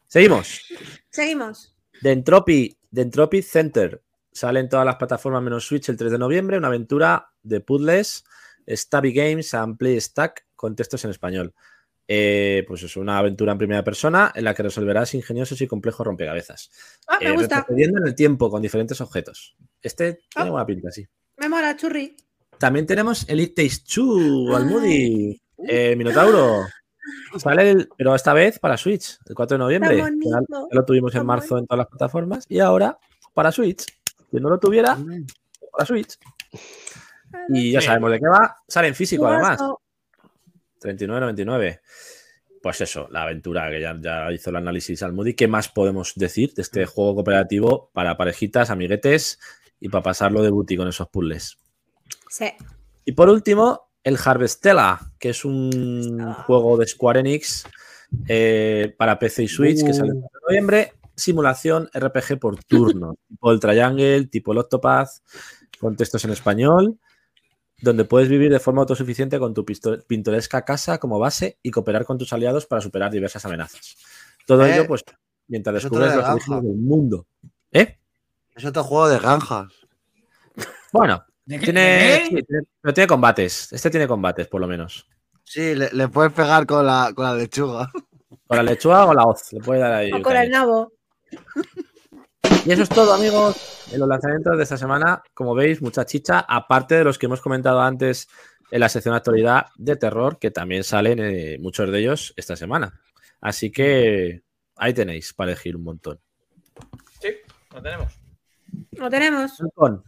Seguimos. Seguimos. The Entropy, The Entropy Center. Sale en todas las plataformas menos Switch el 3 de noviembre. Una aventura de puzzles, Stabby Games and Play Stack con textos en español. Eh, pues es una aventura en primera persona en la que resolverás ingeniosos y complejos rompecabezas. Ah, me Eh, gusta. retrocediendo en el tiempo con diferentes objetos. Este tiene Ah. buena pinta, sí. Me mola, churri. También tenemos Elite Takes Two, Almudi, eh, Minotauro. Sale el- pero esta vez para Switch, el 4 de noviembre. Ya lo tuvimos en marzo en todas las plataformas y ahora para Switch. Quien no lo tuviera, para Switch. Y ya sabemos de qué va. Sale en físico además. Guaso. 39.99. Pues eso, la aventura que ya, ya hizo el análisis al Moody. ¿Qué más podemos decir de este juego cooperativo para parejitas, amiguetes y para pasarlo de booty con esos puzzles? Sí. Y por último, el Harvestella, que es un juego de Square Enix eh, para PC y Switch que sale 4 de noviembre. Simulación RPG por turno, tipo el Triangle, tipo el Octopath, con textos en español, donde puedes vivir de forma autosuficiente con tu pintoresca casa como base y cooperar con tus aliados para superar diversas amenazas. Todo Eh, ello, pues, mientras descubres de los orígenes del mundo. ¿Eh? Es otro juego de granjas. Bueno, ¿De tiene, sí, tiene- pero tiene combates. Este tiene combates, por lo menos. Sí, le, le puedes pegar con la, con la lechuga. Con la lechuga o la hoz. Le puede dar ahí. O con el nabo. Y eso es todo, amigos, en los lanzamientos de esta semana. Como veis, mucha chicha, aparte de los que hemos comentado antes en la sección de actualidad de terror, que también salen eh, muchos de ellos esta semana. Así que ahí tenéis para elegir un montón. Sí, lo tenemos. Lo tenemos.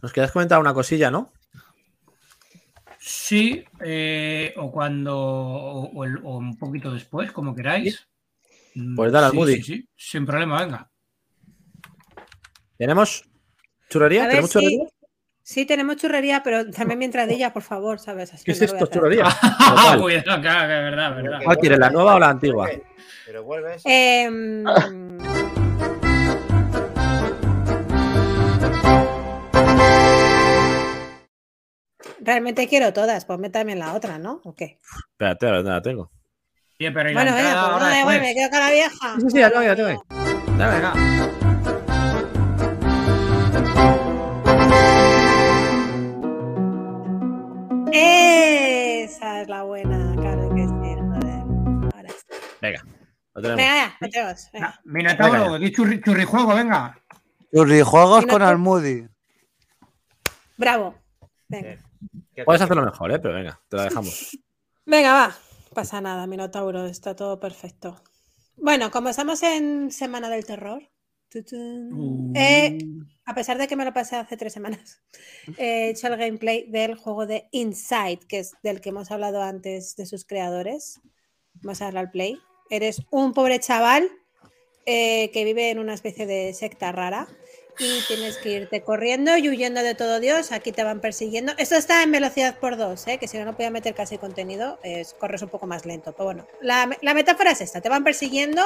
Nos querías comentar una cosilla, ¿no? Sí, eh, o cuando, o, o el- o un poquito después, como queráis. Mm, Pues dale al sí, Moody. sí, sí, sin problema, venga. ¿Tenemos churrería? A ¿Tenemos churrería? Sí, tenemos churrería, pero también mi entradilla, por favor, ¿sabes? Así ¿Qué es esto, churrería? Ah, ¿Cuál? cuidado, claro, que es verdad, verdad. ¿Cuál quieres, la nueva o la antigua? Pero vuelves. Em, Realmente quiero todas, ponme también la otra, ¿no? ¿O qué? Espérate, a ver, la tengo. Oye, pero ¿y Bueno, venga, pues ahora no me quedo con la vieja. Sí, sí, sí, la tengo, ya la tengo. Dale, venga. Esa es la buena, claro que sí. Ahora sí. Venga, lo tenemos. Venga, ya, venga. Minotauro, Venga. di churri, churrijuego, venga. Churrijuegos con Almudi. Bravo. Venga. ¿Qué Puedes hacerlo mejor, ¿eh? Pero venga, te la dejamos. Venga, va. Pasa nada, Minotauro, está todo perfecto. Bueno, como estamos en Semana del Terror, Uh. eh, a pesar de que me lo pasé hace tres semanas, he hecho el gameplay del juego de Inside, que es del que hemos hablado antes de sus creadores. Vamos a darle al play. Eres un pobre chaval eh, que vive en una especie de secta rara y tienes que irte corriendo y huyendo de todo Dios. Aquí te van persiguiendo. Esto está en velocidad por dos, ¿eh? que si no, no podía meter casi contenido. Es, corres un poco más lento. Pero bueno, la, la metáfora es esta: te van persiguiendo,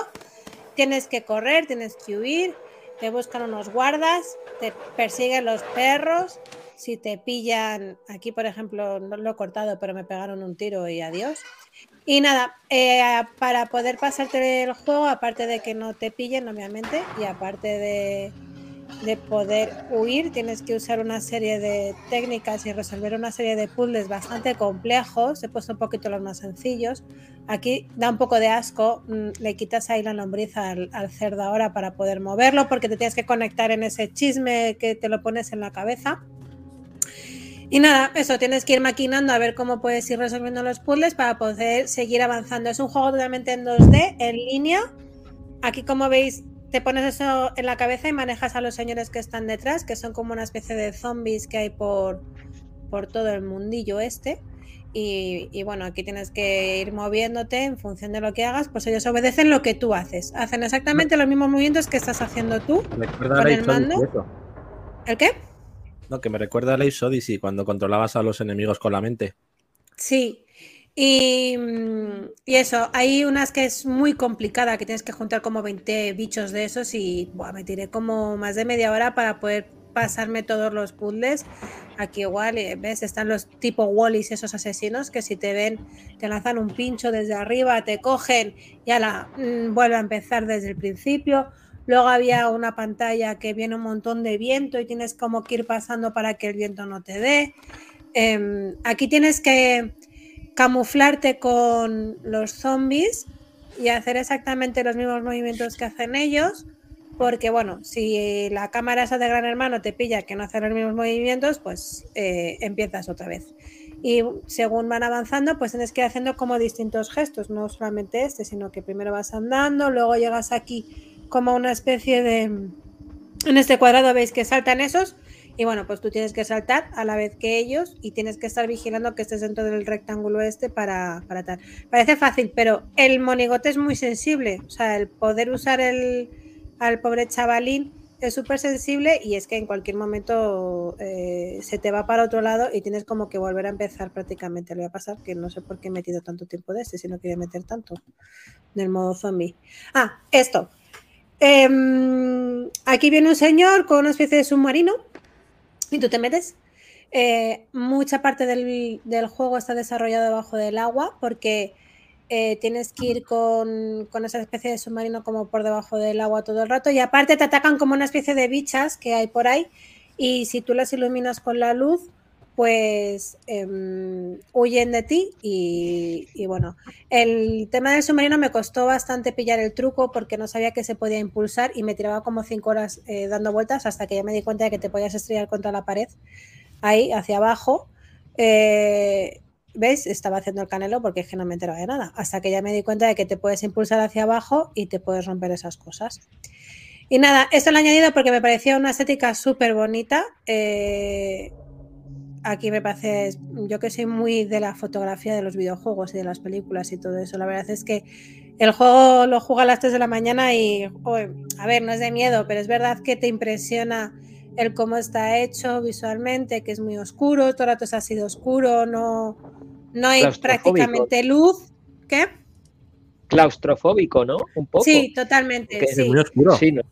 tienes que correr, tienes que huir, te buscan unos guardas, te persiguen los perros. Si te pillan, aquí por ejemplo, no lo he cortado, pero me pegaron un tiro y adiós. Y nada, eh, para poder pasarte el juego, aparte de que no te pillen, obviamente, y aparte de, de poder huir, tienes que usar una serie de técnicas y resolver una serie de puzzles bastante complejos. He puesto un poquito los más sencillos. Aquí da un poco de asco, mm, le quitas ahí la lombriz al, cerdo ahora para poder moverlo, porque te tienes que conectar en ese chisme que te lo pones en la cabeza. Y nada, eso, tienes que ir maquinando a ver cómo puedes ir resolviendo los puzzles para poder seguir avanzando. Es un juego totalmente en 2D, en línea. Aquí, como veis, te pones eso en la cabeza y manejas a los señores que están detrás, que son como una especie de zombies que hay por, por todo el mundillo este. Y, y bueno, aquí tienes que ir moviéndote en función de lo que hagas, pues ellos obedecen lo que tú haces. Hacen exactamente los mismos movimientos que estás haciendo tú. Recuerda ¿Con el Odyssey mando? ¿El qué? No, que me recuerda a Ace Odyssey cuando controlabas a los enemigos con la mente. Sí. Y, mm, y eso, hay unas que es muy complicada, que tienes que juntar como 20 bichos de esos y buah, me tiré como más de media hora para poder pasarme todos los puzzles. Aquí igual, eh, ¿ves? Están los tipo Wallis, esos asesinos que si te ven te lanzan un pincho desde arriba, te cogen y la vuelve a empezar desde el principio. Luego había una pantalla que viene un montón de viento y tienes como que ir pasando para que el viento no te dé. Em, aquí tienes que camuflarte con los zombies y hacer exactamente los mismos movimientos que hacen ellos. Porque, bueno, si la cámara esa de Gran Hermano te pilla que no hace los mismos movimientos, pues eh, empiezas otra vez. Y según van avanzando, pues tienes que ir haciendo como distintos gestos, no solamente este, sino que primero vas andando, luego llegas aquí como una especie de... En este cuadrado veis que saltan esos y bueno, pues tú tienes que saltar a la vez que ellos y tienes que estar vigilando que estés dentro del rectángulo este para, para tal. Parece fácil, pero el monigote es muy sensible. O sea, el poder usar el, al pobre chavalín es súper sensible y es que en cualquier momento eh, se te va para otro lado y tienes como que volver a empezar prácticamente. Le va a pasar que no sé por qué he metido tanto tiempo de este, si no quería meter tanto del modo zombie. Ah, esto. Em, aquí viene un señor con una especie de submarino y tú te metes. Eh, mucha parte del, del juego está desarrollado debajo del agua porque eh, tienes que ir con, con esa especie de submarino como por debajo del agua todo el rato. Y aparte te atacan como una especie de bichas que hay por ahí. Y si tú las iluminas con la luz pues em, huyen de ti y, bueno, el tema del submarino me costó bastante pillar el truco porque no sabía que se podía impulsar y me tiraba como cinco horas eh, dando vueltas hasta que ya me di cuenta de que te podías estrellar contra la pared ahí hacia abajo. Eh, ¿Ves? Estaba haciendo el canelo porque es que no me enteraba de nada. Hasta que ya me di cuenta de que te puedes impulsar hacia abajo y te puedes romper esas cosas. Y nada, esto lo he añadido porque me parecía una estética súper bonita. Eh, aquí me parece, yo que soy muy de la fotografía de los videojuegos y de las películas y todo eso. La verdad es que el juego lo juega a las 3 de la mañana y, joder, a ver, no es de miedo, pero es verdad que te impresiona el cómo está hecho visualmente, que es muy oscuro, todo el rato es así de oscuro, no, no hay prácticamente luz. ¿Qué? Claustrofóbico, ¿no? Un poco. Sí, totalmente. Que sí. oscuro. Sí, ¿no?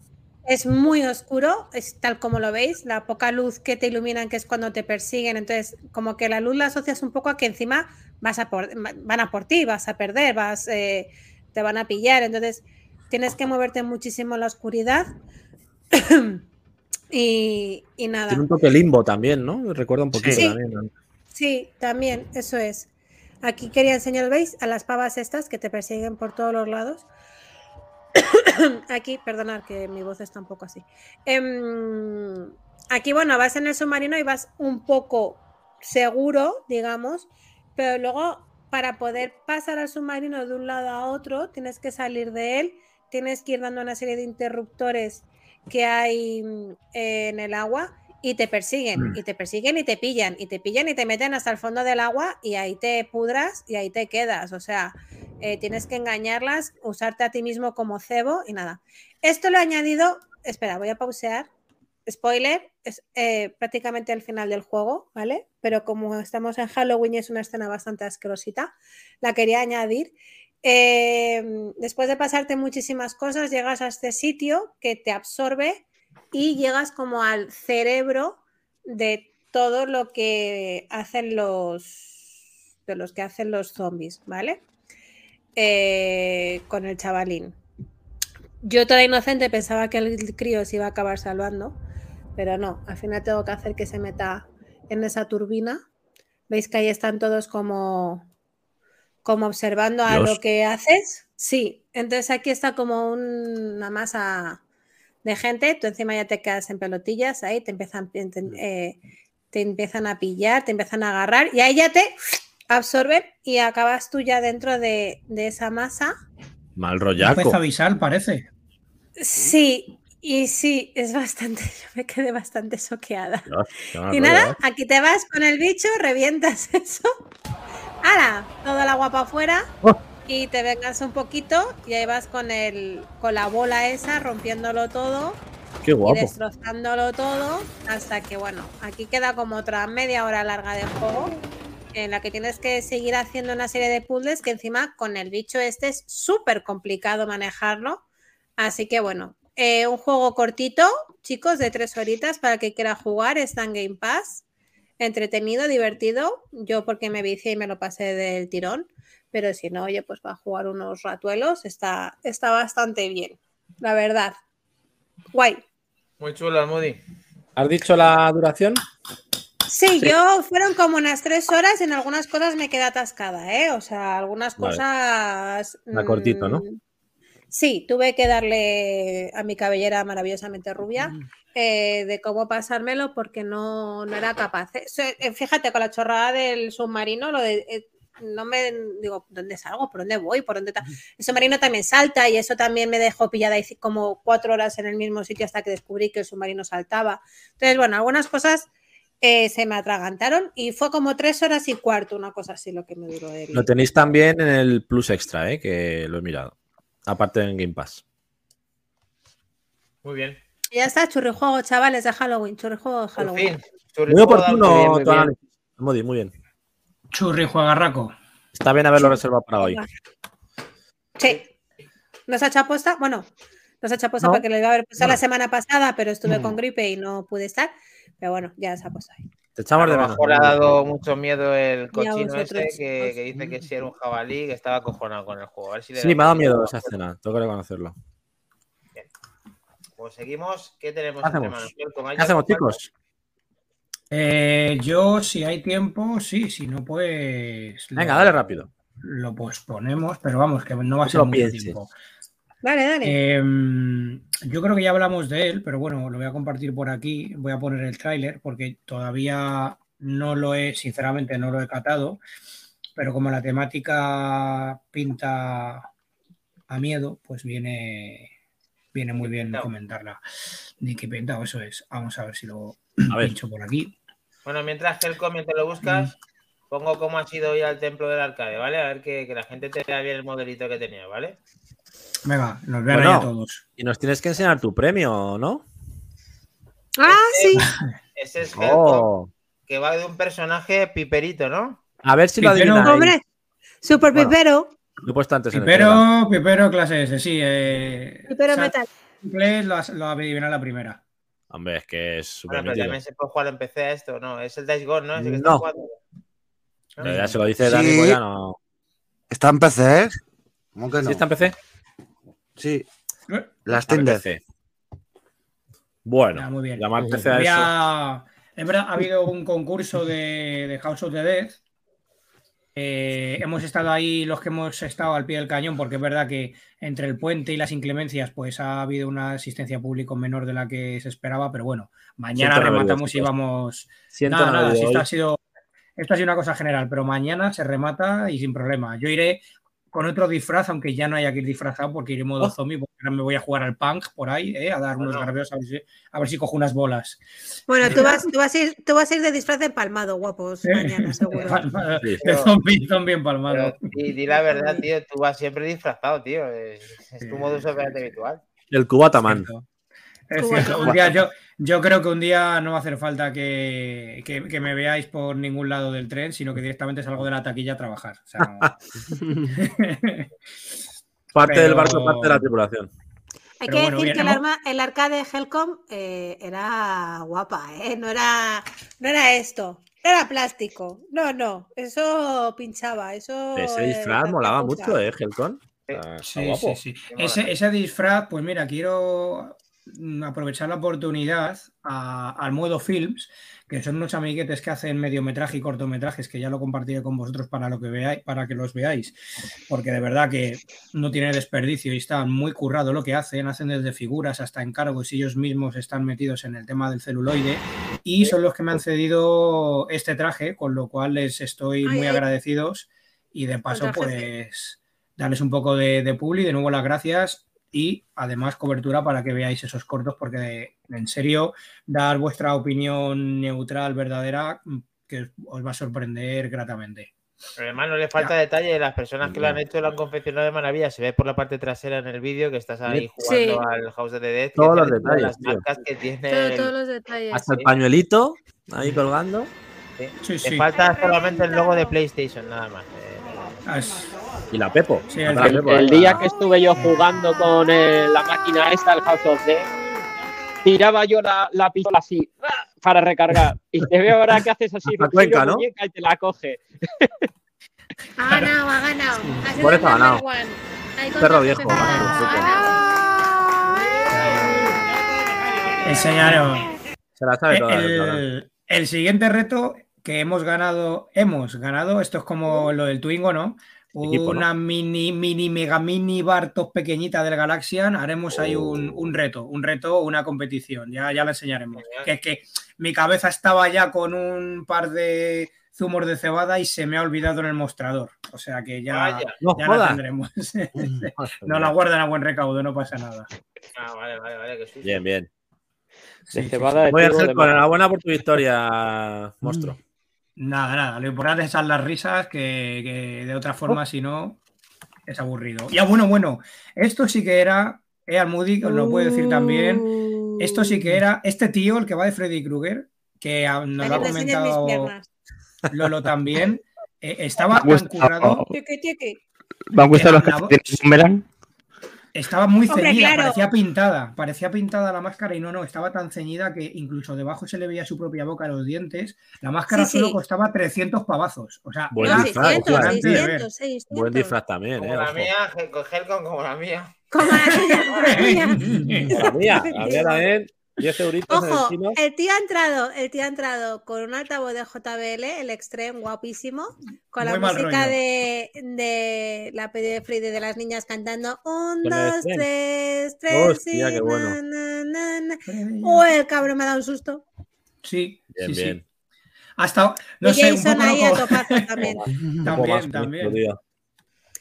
Es muy oscuro, es tal como lo veis, la poca luz que te iluminan, que es cuando te persiguen. Entonces, como que la luz la asocias un poco a que encima vas a por, van a por ti, vas a perder, vas, eh, te van a pillar. Entonces, tienes que moverte muchísimo en la oscuridad. y, y nada. Tiene un toque limbo también, ¿no? Recuerda un poquito Sí. también. Sí, también, eso es. Aquí quería enseñar, ¿veis? A las pavas estas que te persiguen por todos los lados. Aquí, perdonad que mi voz está un poco así. Em, aquí, bueno, vas en el submarino y vas un poco seguro, digamos, pero luego para poder pasar al submarino de un lado a otro, tienes que salir de él, tienes que ir dando una serie de interruptores que hay mm, en el agua y te persiguen, y te persiguen y te pillan, y te pillan y te meten hasta el fondo del agua y ahí te pudras y ahí te quedas. O sea, eh, tienes que engañarlas, usarte a ti mismo como cebo y nada. Esto lo he añadido, espera, voy a pausear. Spoiler, es eh, prácticamente al final del juego, ¿vale? Pero como estamos en Halloween y es una escena bastante asquerosita, la quería añadir. Eh, después de pasarte muchísimas cosas, llegas a este sitio que te absorbe y llegas como al cerebro de todo lo que hacen los de los que hacen los zombies, ¿vale? Eh, con el chavalín. Yo toda inocente pensaba que el crío se iba a acabar salvando, pero no, al final tengo que hacer que se meta en esa turbina. ¿Veis que ahí están todos como, como observando a Dios. lo que haces? Sí, entonces aquí está como un- una masa de gente, tú encima ya te quedas en pelotillas, ahí te empiezan, te, eh, te empiezan a pillar, te empiezan a agarrar y ahí ya te absorben y acabas tú ya dentro de, de esa masa. Mal Un rollaco. pez avisal parece. Sí, y sí, es bastante, yo me quedé bastante soqueada. Dios, Y rollo, nada, ¿eh? aquí te vas con el bicho, revientas eso. ¡Hala! Todo el agua para afuera. Oh. Y te vengas un poquito y ahí vas con el con la bola esa, rompiéndolo todo Qué y guapo. destrozándolo todo. Hasta que, bueno, aquí queda como otra media hora larga de juego. En la que tienes que seguir haciendo una serie de puzzles que encima con el bicho este es súper complicado manejarlo. Así que bueno, eh, un juego cortito, chicos, de tres horitas para el que quiera jugar. Está en Game Pass. Entretenido, divertido. Yo porque me vicié y me lo pasé del tirón. Pero si no, oye, pues va a jugar unos ratuelos. Está, está bastante bien, la verdad. Guay. Muy chulo Moody. ¿Has dicho la duración? Sí, yo fueron como unas tres horas. En algunas cosas me quedé atascada, ¿eh? O sea, algunas Vale. cosas. Va cortito, ¿no? mm, Sí, tuve que darle a mi cabellera maravillosamente rubia eh, de cómo pasármelo porque no, no era capaz. Eh, eh, Fíjate, con la chorrada del submarino, lo de. eh, no me digo, ¿dónde salgo? ¿Por dónde voy? ¿Por dónde ta-?". El submarino también salta y eso también me dejó pillada ahí como cuatro horas en el mismo sitio hasta que descubrí que el submarino saltaba. Entonces, bueno, algunas cosas eh, se me atragantaron y fue como tres horas y cuarto, una cosa así lo que me duró el. Lo tenéis también en el Plus Extra, ¿eh? que lo he mirado. Aparte en Game Pass. Muy bien. Ya está, churrijuego, chavales, de Halloween, churrijuego de Por Halloween. fin. Muy oportuno Muy bien, muy bien. muy bien. Está bien haberlo reservado para hoy. Sí. ¿Nos ha hecho aposta? Bueno, nos ha hecho aposta No. porque lo iba a haber puesto la semana pasada, pero estuve Mm. con gripe y no pude estar. Pero bueno, ya se ha puesto ahí. Te A echamos de lo menos. mejor le ha dado mucho miedo el cochino ese que, dice que si era un jabalí, que estaba acojonado con el juego. A ver si le Sí, me ha dado miedo esa escena. Tengo que reconocerlo. Pues seguimos. ¿Qué tenemos ¿Qué hacemos? ¿Qué hacemos, chicos? Eh, yo, si hay tiempo, sí, si no, pues. Venga, lo- dale rápido. Lo posponemos, pero vamos, que no va a ser mucho pienses. tiempo. Dale, dale. Em, yo creo que ya hablamos de él, pero bueno, lo voy a compartir por aquí. Voy a poner el tráiler porque todavía no lo he, sinceramente, no lo he catado. Pero como la temática pinta a miedo, pues viene, viene muy bien Pintao. comentarla. Nicky Pintao, eso es. Vamos a ver si lo A ver. pincho por aquí. Bueno, mientras Helcom, mientras lo buscas, pongo cómo ha sido ir al templo del arcade, ¿vale? A ver que, que la gente te vea bien el modelito que tenía, ¿vale? Venga, nos vean Bueno. ahí a todos. Y nos tienes que enseñar tu premio, ¿no? Ah, sí. Ese es Oh. que va de un personaje piperito, ¿no? A ver si lo Pipero. adivináis. Hombre, super Bueno. pipero. Lo he puesto antes en el Telegram. Pipero, Pipero clase S, sí. Eh, Pipero metal. Lo, lo adivinado la primera. Hombre, es que es súper Bueno, pero también se puede jugar en PC a esto, ¿no? Es el Dice Gone, ¿no? Ese que No. está jugando. Pero ya se lo dice Sí. Dani, pues ya no. Está en PC, ¿eh? ¿Cómo que no? ¿Sí está en PC? Sí, Eh, la Está Steam en Deck. PC. Bueno, Ah, muy bien. Había- es verdad, ha habido un concurso de, de House of the Dead. Eh, hemos estado ahí los que hemos estado al pie del cañón, porque es verdad que entre el puente y las inclemencias, pues ha habido una asistencia pública menor de la que se esperaba, pero bueno, mañana Siento rematamos y vamos. Siento Nada, nada, si esto ha sido, esto ha sido una cosa general, pero mañana se remata y sin problema. Yo iré con otro disfraz, aunque ya no haya que ir disfrazado, porque iré modo Oh. zombie, porque ahora me voy a jugar al punk por ahí, ¿eh? a dar unos Bueno. garbeos a ver, si, a ver si cojo unas bolas. Bueno, tú vas, tú, vas a ir, tú vas a ir de disfraz de empalmado, guapos, mañana, seguro. De Sí. zombie, zombie empalmado. Pero di, di la verdad, tío, tú vas siempre disfrazado, tío. Es, es tu modus operandi habitual. El Cubataman. Es cierto. Un día, yo, yo creo que un día no va a hacer falta que, que- que me veáis por ningún lado del tren, sino que directamente salgo de la taquilla a trabajar. O sea, Parte Pero- del barco, parte de la tripulación. Hay Pero que bueno, decir bien, que el, hemos- arma, el arcade de Helcom eh, era guapa, ¿eh? No era, no era esto, no era plástico. No, no, eso pinchaba, eso... Ese eh, disfraz molaba mucho, ¿eh, Helcon? Sí. Ah, Sí, sí, sí. Ese, ese disfraz, pues mira, quiero aprovechar la oportunidad a- al modo films, que son unos amiguetes que hacen mediometraje y cortometrajes, que ya lo compartiré con vosotros para, lo que veáis, para que los veáis, porque de verdad que no tiene desperdicio y está muy currado lo que hacen, hacen desde figuras hasta encargos y ellos mismos están metidos en el tema del celuloide. Y son los que me han cedido este traje, con lo cual les estoy muy agradecidos. Y de paso traje pues darles un poco de, de publi, de nuevo las gracias y además cobertura para que veáis esos cortos porque en serio dar vuestra opinión neutral, verdadera, que os va a sorprender gratamente. Pero además no le falta detalle, las personas que lo han hecho lo han confeccionado de maravilla. Se ve por la parte trasera en el vídeo que estás ahí Sí. jugando al House of the Dead. Todos los detalles, Las tío. marcas que tiene. Todo- el- todos los detalles. Hasta el pañuelito ahí colgando. sí. Sí, Le sí. falta solamente el logo de PlayStation, nada más. Eh, es- Y la Pepo. Sí, el- la El, Pepo, el ¿eh? día que estuve yo jugando con eh, la máquina esta, el House of Dead, tiraba yo la, la pistola así para recargar. Y te veo ahora que haces así, La cuenca, ¿no? y te la coge. Ha ganado, ha ganado. Por eso ha ganado. Perro viejo, jefe ha ganado, enseñaros. Se la sabe toda. el. El, el siguiente reto que hemos ganado, hemos ganado, esto es como lo del Twingo, ¿no? Equipo, ¿no? una mini, mini, mega mini Bartos pequeñita del Galaxian, haremos ahí un, un reto, un reto, una competición. Ya, ya la enseñaremos. Que es que mi cabeza estaba ya con un par de zumos de cebada y se me ha olvidado en el mostrador. O sea que ya, Vaya. No ya la tendremos. no la guardan a buen recaudo, no pasa nada. Ah, vale, vale, vale. Que susto. Bien, bien. Sí, De sí, cebada sí. de Voy a hacer de con enhorabuena por tu victoria, monstruo. Nada, nada. Lo importante es echar las risas, que, que de otra forma, si no, es aburrido. Ya, bueno, bueno, esto sí que era, eh, Almudi, os lo puedo decir también. Esto sí que era este tío, el que va de Freddy Krueger, que nos lo ha comentado. Lolo también. eh, estaba tan currado. Me han gustado los boomerang. Estaba muy Hombre, ceñida, claro. parecía pintada, parecía pintada la máscara y no, no, estaba tan ceñida que incluso debajo se le veía su propia boca, los dientes. La máscara Sí, solo sí. costaba 300 pavazos. O sea, Buen No, disfraz, 600, ojo, impresionante de ver. 600, 600. Buen disfraz también, Como eh. la ojo. mía, Hel- con Helcon como la mía. Como la tuya, como la tuya. La mía, la mía también. 10 euritos en el Ojo, chino. el tío ha entrado, el tío ha entrado con un altavoz de JBL, el Extreme, guapísimo, con la Muy música de, de la peli de Freddy de las niñas cantando un, dos, tres, tres, Hostia, sí, qué bueno. na, na, na, na. Oh, el cabrón me ha dado un susto. Sí, Bien, sí, sí. bien. Hasta, no y sé, un Jason poco ahí a topazo también. También, también.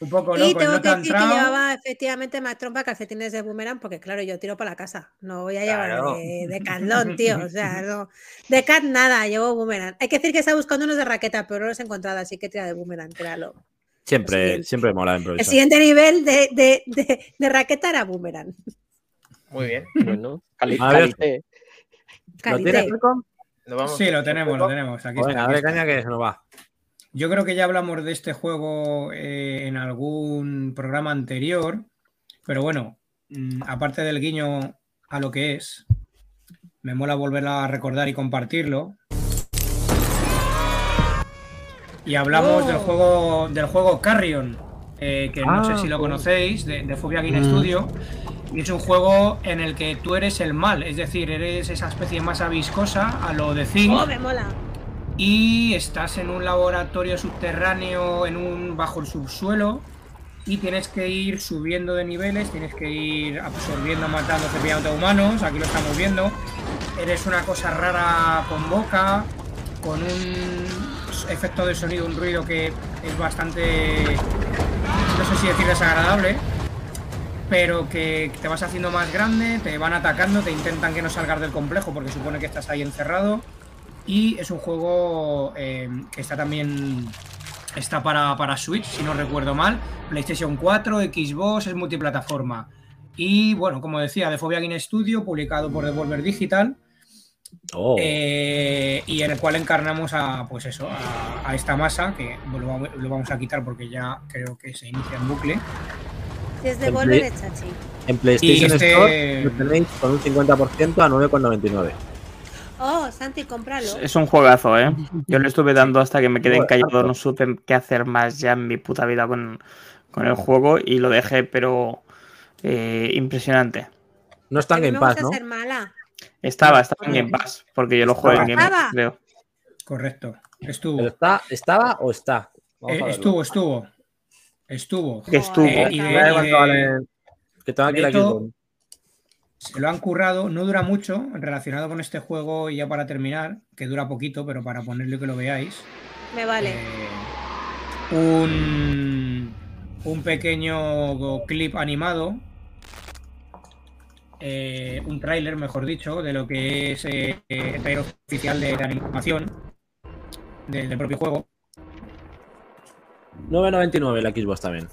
Un poco Y loco, el tengo no que decir que llevaba efectivamente más trompa calcetines de boomerang, porque claro, yo tiro para la casa. No voy a llevar Claro. de, de Catlón, tío. O sea, no. De cat nada, llevo boomerang. Hay que decir que estaba buscando unos de raqueta, pero no los he encontrado, así que tira de boomerang, tíralo. Siempre, siempre mola El improvisar. siguiente nivel de, de, de, de raqueta era boomerang. Muy bien. Bueno, cali- calité. ¿Lo tienes, Sí, lo tenemos, lo tenemos. Aquí está, aquí dale está. caña que se nos va. Yo creo que ya hablamos de este juego eh, en algún programa anterior, pero bueno, mm, aparte del guiño a lo que es, me mola volverlo a recordar y compartirlo. Y hablamos Oh. del juego del juego Carrion, eh, que no Ah, sé si lo joder. conocéis, de, de Fobia Game Mm. Studio. Y es un juego en el que tú eres el mal, es decir, eres esa especie de masa viscosa a lo de Zinc Oh, me mola. Y estás en un laboratorio subterráneo en un bajo el subsuelo y tienes que ir subiendo de niveles, tienes que ir absorbiendo, matando, cepillando a humanos, aquí lo estamos viendo. Eres una cosa rara con boca, con un efecto de sonido, un ruido que es bastante, no sé si decir desagradable, pero que te vas haciendo más grande, te van atacando, te intentan que no salgas del complejo porque supone que estás ahí encerrado. Y es un juego eh, que está también. Está para, para Switch, si no recuerdo mal. PlayStation 4, Xbox, es multiplataforma. Y bueno, como decía, de Fobia Game Studio, publicado por Devolver Digital. Oh, eh, y en el cual encarnamos a, pues eso, a, a esta masa, que lo, vamos- lo vamos a quitar porque ya creo que se inicia en bucle. Desde En Play- en PlayStation este- Store lo tenéis con un 50% a 9,99. Oh, Santi, cómpralo. Es un juegazo, ¿eh? Yo le estuve dando hasta que me quedé encallado, no supe qué hacer más ya en mi puta vida con, con el juego y lo dejé, pero eh, impresionante. No está en Game me Pass, ¿no? ser mala. Estaba, estaba en Game Pass, porque yo lo jugué en Game Pass, Estaba. creo. Correcto. Estuvo. ¿Pero está, ¿Estaba o está? Eh, estuvo, estuvo. Estuvo. Que estuvo. Eh, y de- y de- vale- Que tengo aquí la Xbox. Se lo han currado, no dura mucho, relacionado con este juego, y ya para terminar, que dura poquito, pero para ponerle que lo veáis. Me vale. eh, un, un pequeño clip animado, eh, un tráiler, mejor dicho, de lo que es eh, el tráiler oficial de, de animación de- del propio juego. 9,99 la Xbox también.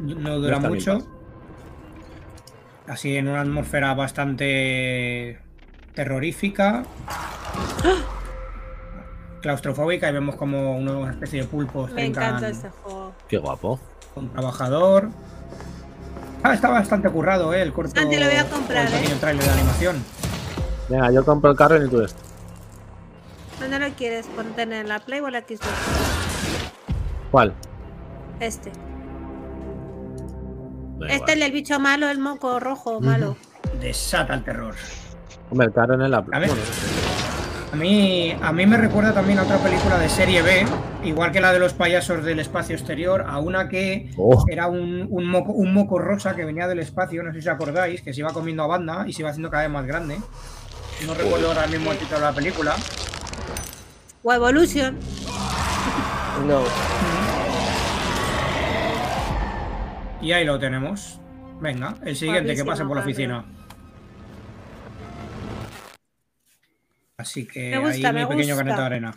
No dura mucho. Así en una atmósfera bastante terrorífica. Claustrofóbica y vemos como una especie de pulpos Me encanta este juego. Qué guapo. un trabajador. Ah, está bastante currado, ¿eh? El corto. Santi, lo voy a comprar, el pequeño ¿eh? de animación. Venga, yo compro el carro y tú esto. ¿Dónde lo quieres? ¿Poner en la Play o en la Xbox? ¿Cuál? Este. Da Este igual. el bicho malo, el moco rojo malo. Desata el terror. Hombre, el en la A. Bueno, A mí, a mí me recuerda también a otra película de serie B, igual que la de los payasos del espacio exterior, a una que Oh. era un, un moco, un moco rosa que venía del espacio, no sé si os acordáis, que se iba comiendo a banda y se iba haciendo cada vez más grande. No recuerdo ahora mismo el título de la película. O Evolution. No. Y ahí lo tenemos. Venga, el siguiente que pase por la oficina. Así que Me gusta, ahí mi pequeño granito de arena.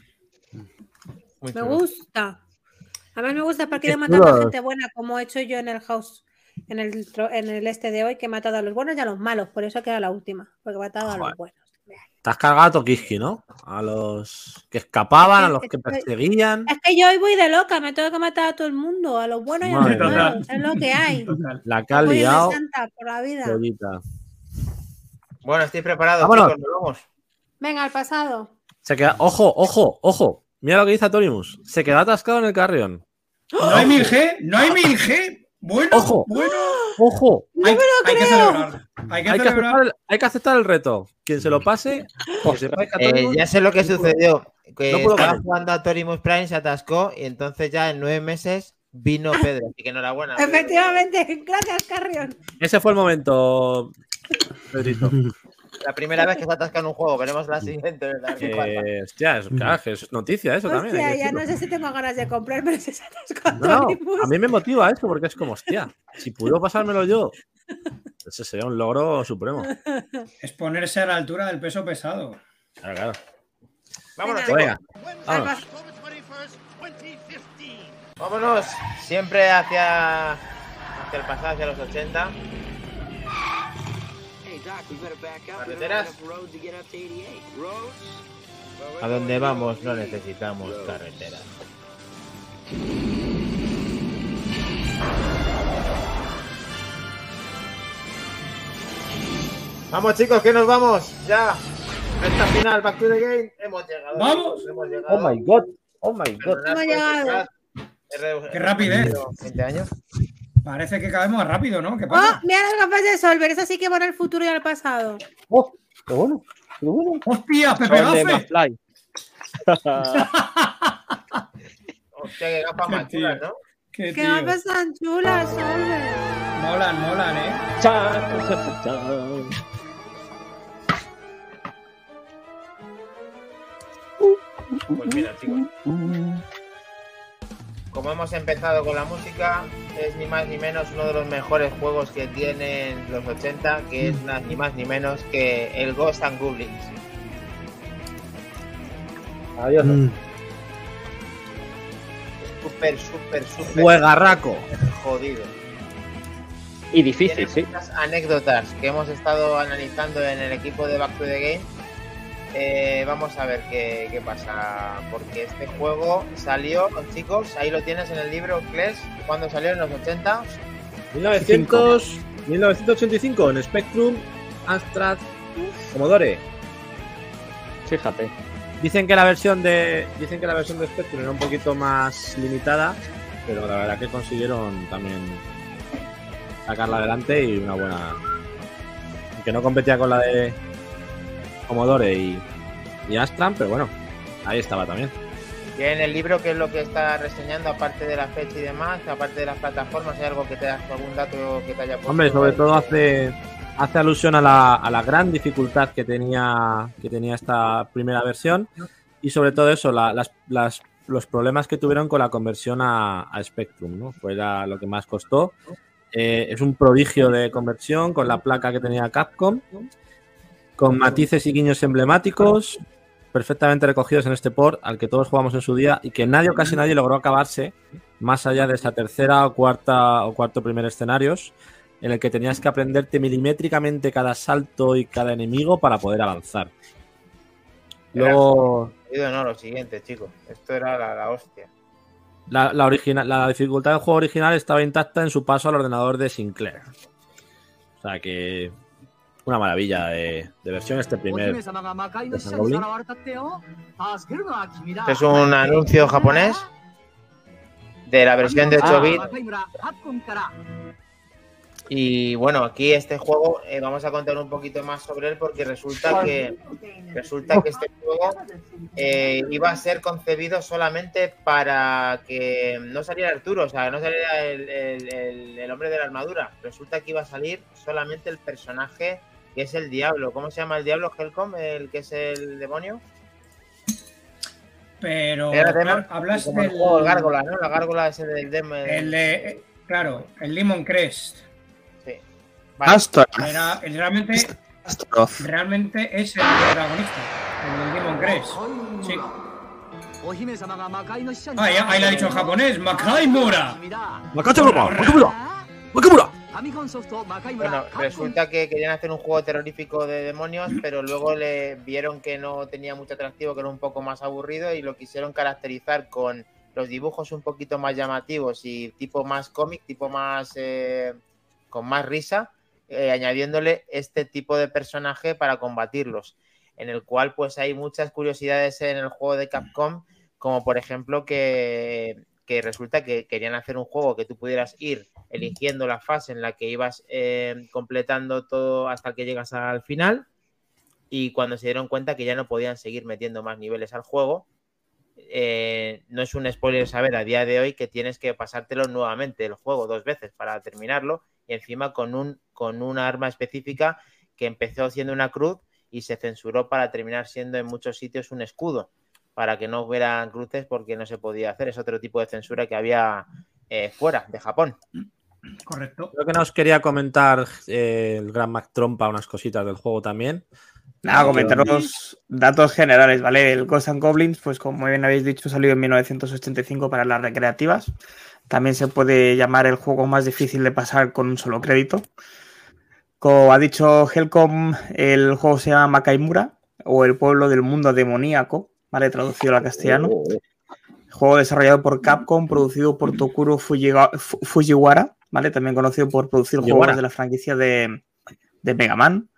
Muy Me chulo. gusta. A mí me gusta porque he matando a gente buena, como he hecho yo en el house, en el, tro- en el este de hoy, que he matado a los buenos y a los malos. Por eso queda la última, porque he matado a los Joder. buenos. Te has cargado a Tokiski, ¿no? A los que escapaban, a los que perseguían. Es que yo hoy voy de loca, me tengo que matar a todo el mundo, a los buenos y a los malos. Es lo que hay. La que ha liado. santa por la vida. Pollita. Bueno, estoy preparado, Vámonos. chicos, nos vamos. Venga, al pasado. Se queda. Ojo, ojo, ojo. Mira lo que dice Atorimus. Se queda atascado en el carrión. No hay 1000G, no hay 1000G. Bueno, Ojo. bueno. Ojo. Hay, hay que celebrar. Hay que Hay que, aceptar el, hay que aceptar el reto. Quien se lo pase, Eh, ya sé lo que sucedió. Que No estaba ganar. jugando a Torimus Prime, se atascó y entonces ya en nueve meses vino Pedro. Así que enhorabuena. Pedro. Efectivamente, gracias, Carrión. Ese fue el momento, Pedrito. La primera vez que se atasca en un juego, veremos la siguiente. ¿verdad? ¿Qué pasa? Eh, hostia, es, es noticia eso también. Hostia, que ya decirlo. no sé si tengo ganas de comprarme ese con No, a mí me motiva eso porque es como, hostia, si pudo pasármelo yo, ese sería un logro supremo. Es ponerse a la altura del peso pesado. Claro, claro. Vámonos, Venga. chicos. Venga, Al vámonos. pas- Vámonos. Siempre hacia, hacia el pasado, hacia los 80. Carreteras. A donde vamos no necesitamos carreteras. Vamos chicos, que nos vamos. Ya. Recta final, back to the game. Hemos llegado. ¡Vamos! Hemos llegado. Oh my god, oh my god. Hemos llegado. Qué rapidez. he tenido 20 años. Parece que caemos más rápido, ¿no? ¿Qué Oh, pasa? mira las gafas de Solver, eso sí que van al futuro y al pasado. Oh, qué bueno, qué bueno. ¡Hostia, Pepe Gafe! Hostia, qué gafas más chulas, ¿no? ¡Qué gafas tan chulas, Solver. Molan, molan, ¿eh? Chan, chan, chan. Pues mira, chicos. Como hemos empezado con la música, es ni más ni menos uno de los mejores juegos que tienen los 80, que es nada, ni más ni menos que el Ghost and Goblins. Adiós. Mm. Súper, súper, súper Juegarraco. jodido. Y difícil, Tiene sí. muchas anécdotas que hemos estado analizando en el equipo de Back to the Game. Eh, vamos a ver qué, qué pasa, porque este juego salió, chicos, ahí lo tienes en el libro, Kles, cuando salió en los 80. 1900, 1985 en Spectrum, Amstrad, Commodore. Fíjate. Dicen que la versión de dicen que la versión de Spectrum era un poquito más limitada, pero la verdad que consiguieron también sacarla adelante y una buena aunque no competía con la de Commodore y, y Amstrad, pero bueno, ahí estaba también. Y en el libro, ¿qué es lo que está reseñando, aparte de la fecha y demás, aparte de las plataformas, hay algo que te algún dato que te haya puesto? Hombre, sobre todo hace, hace alusión a la, a la gran dificultad que tenía, que tenía esta primera versión y sobre todo eso, la- las, las- los problemas que tuvieron con la conversión a, a Spectrum, ¿no? Fue la- lo que más costó. Eh, es un prodigio de conversión con la placa que tenía Capcom, con matices y guiños emblemáticos, perfectamente recogidos en este port al que todos jugamos en su día y que nadie o casi nadie logró acabarse más allá de esa tercera o cuarta o cuarto primer escenarios en el que tenías que aprenderte milimétricamente cada salto y cada enemigo para poder avanzar. Luego, no, lo siguiente, chicos. Esto era la, la hostia. la, la, original, la dificultad del juego original estaba intacta en su paso al ordenador de Sinclair. O sea que una maravilla de, de versión este primer. Este es un anuncio japonés de la versión de 8 bits. Y bueno, aquí este juego eh, vamos a contar un poquito más sobre él porque resulta que resulta que este juego eh, iba a ser concebido solamente para que no saliera Arturo, o sea, no saliera el, el- el- el hombre de la armadura. Resulta que iba a salir solamente el personaje que es el diablo. ¿Cómo se llama el diablo, Helcom? El que es el demonio. Pero claro, hablas como el del juego, el gárgola, ¿no? La gárgola ese del Demon. el de- eh, claro, el Lemon Crest. Sí. Vale. Era, el realmente, Astaroth. realmente es el protagonista, el del Demon Crest. Sí. Ah, ahí lo ha dicho en japonés, Makai Mura. ¡Makachuruma! ¡Makimura! ¡Makimura! Bueno, resulta que querían hacer un juego terrorífico de demonios, pero luego le vieron que no tenía mucho atractivo, que era un poco más aburrido y lo quisieron caracterizar con los dibujos un poquito más llamativos y tipo más cómic, tipo más eh, con más risa, eh, añadiéndole este tipo de personaje para combatirlos, en el cual pues hay muchas curiosidades en el juego de Capcom, como por ejemplo que, que resulta que querían hacer un juego que tú pudieras ir eligiendo la fase en la que ibas eh, completando todo hasta que llegas al final. Y cuando se dieron cuenta que ya no podían seguir metiendo más niveles al juego, eh, no es un spoiler saber a día de hoy que tienes que pasártelo nuevamente el juego dos veces para terminarlo y encima con un con una arma específica que empezó siendo una cruz y se censuró para terminar siendo en muchos sitios un escudo para que no hubieran cruces porque no se podía hacer es otro tipo de censura que había eh, fuera de Japón Correcto. Creo que nos quería comentar eh, el gran Mac Trompa unas cositas del juego también. Nada, comentaros datos generales, ¿vale? El Ghosts and Goblins, pues como bien habéis dicho, salió en 1985 para las recreativas. También se puede llamar el juego más difícil de pasar con un solo crédito. Como ha dicho Helcom, el juego se llama Makaimura, o el pueblo del mundo demoníaco, ¿vale? Traducido al castellano. Juego desarrollado por Capcom, producido por Tokuro Fujiga- Fujiwara, ¿vale? También conocido por producir Fujiwara. juegos de la franquicia de, de Mega Man.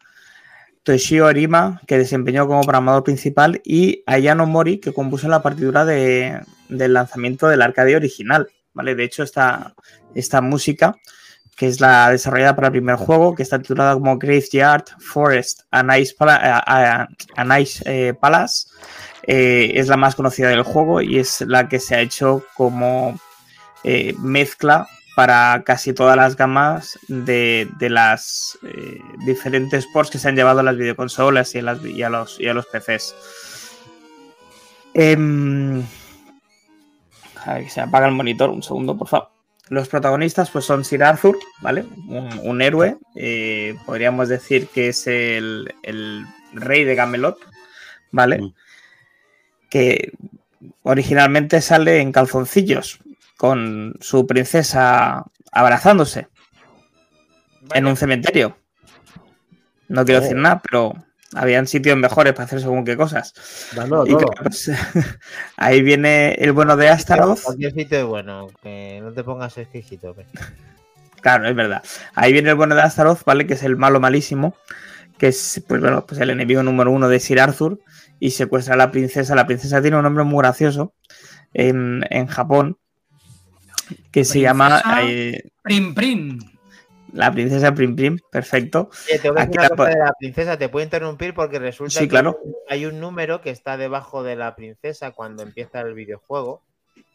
Toshio Arima, que desempeñó como programador principal, y Ayano Mori, que compuso la partitura de- del lanzamiento del arcade original. ¿vale? De hecho, esta, esta música, que es la desarrollada para el primer juego, que está titulada como Graveyard Forest and Ice, Pala- and Ice, eh, Palace, eh, es la más conocida del juego y es la que se ha hecho como eh, mezcla para casi todas las gamas de, de las eh, diferentes ports que se han llevado a las videoconsolas y a, las, y a los, y a los PCs. Em, a ver, se apaga el monitor, un segundo, por favor. Los protagonistas pues son Sir Arthur, ¿vale? Un, héroe, podríamos decir que es el, el rey de Camelot, ¿vale? Mm. Que originalmente sale en calzoncillos, con su princesa abrazándose en un cementerio. No quiero Oh. decir nada, pero habían sitios mejores para hacer según qué cosas. Dándolo Y todo. claro, pues, ahí viene el bueno de Astaroth. Cualquier sitio es bueno, que no te pongas exquisito. Claro, es verdad. Ahí viene el bueno de Astaroth, ¿vale? Que es el malo malísimo. Que es, pues bueno, pues el enemigo número uno de Sir Arthur. Y secuestra a la princesa. La princesa tiene un nombre muy gracioso en, en Japón. Que se llama eh, Prim Prim. la princesa Prim Prim. Perfecto. Oye, tengo que Aquí decir una la de la princesa, te puedo interrumpir porque resulta Sí, que claro. hay un número que está debajo de la princesa cuando empieza el videojuego.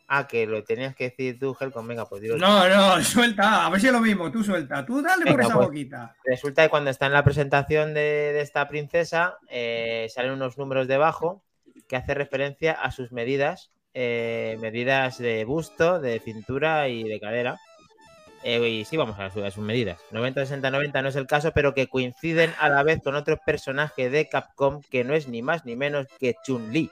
Ah, que lo tenías que decir tú, Helcom, venga, pues dilo. No, no, suelta. A ver si es lo mismo. Tú suelta. Tú dale por esa pues. boquita. Resulta que cuando está en la presentación de, de esta princesa, eh, salen unos números debajo que hace referencia a sus medidas, eh, medidas de busto, de cintura y de cadera. Eh, y sí, vamos a, su- a sus medidas. 90, 60, 90 no es el caso, pero que coinciden a la vez con otro personaje de Capcom que no es ni más ni menos que Chun-Li.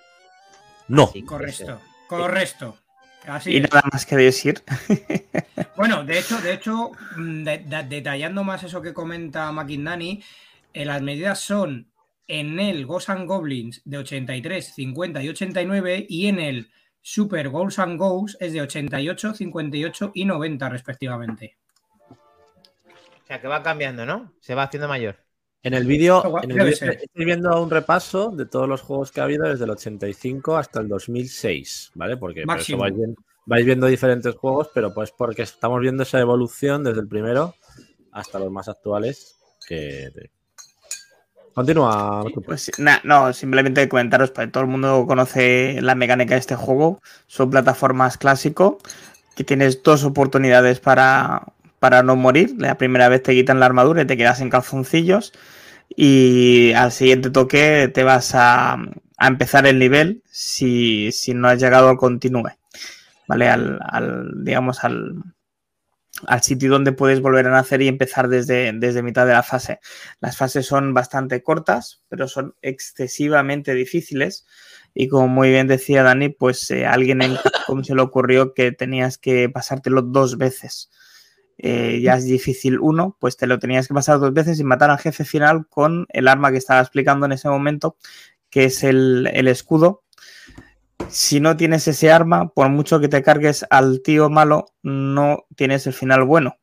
No. Correcto. Correcto. Así Y es. nada más que decir. Bueno, de hecho, de hecho, mm, de- de- detallando más eso que comenta McIndani, eh, las medidas son en el Ghosts and Goblins de 83, 50 y 89 y en el Super Ghosts and Ghosts es de 88, 58 y 90 respectivamente. O sea, que va cambiando, ¿no? Se va haciendo mayor. En el vídeo, estoy viendo un repaso de todos los juegos que ha habido desde el 85 hasta el 2006, ¿vale? Porque por eso Máximo. vais, viendo diferentes juegos, pero pues porque estamos viendo esa evolución desde el primero hasta los más actuales que... Continúa. Marco. Pues sí, na- no, simplemente comentaros, pues todo el mundo conoce la mecánica de este juego. Son plataformas clásico, que tienes dos oportunidades para, para no morir. La primera vez te quitan la armadura y te quedas en calzoncillos. Y al siguiente toque te vas a, a empezar el nivel si, si no has llegado al continúe. ¿Vale? Al, al, digamos, al, al sitio donde puedes volver a nacer y empezar desde, desde mitad de la fase. Las fases son bastante cortas, pero son excesivamente difíciles. Y como muy bien decía Dani, pues eh, alguien en Capcom se le ocurrió que tenías que pasártelo dos veces. Eh, ya es difícil uno, pues te lo tenías que pasar dos veces y matar al jefe final con el arma que estaba explicando en ese momento, que es el, el escudo. Si no tienes ese arma, por mucho que te cargues al tío malo, no tienes el final bueno.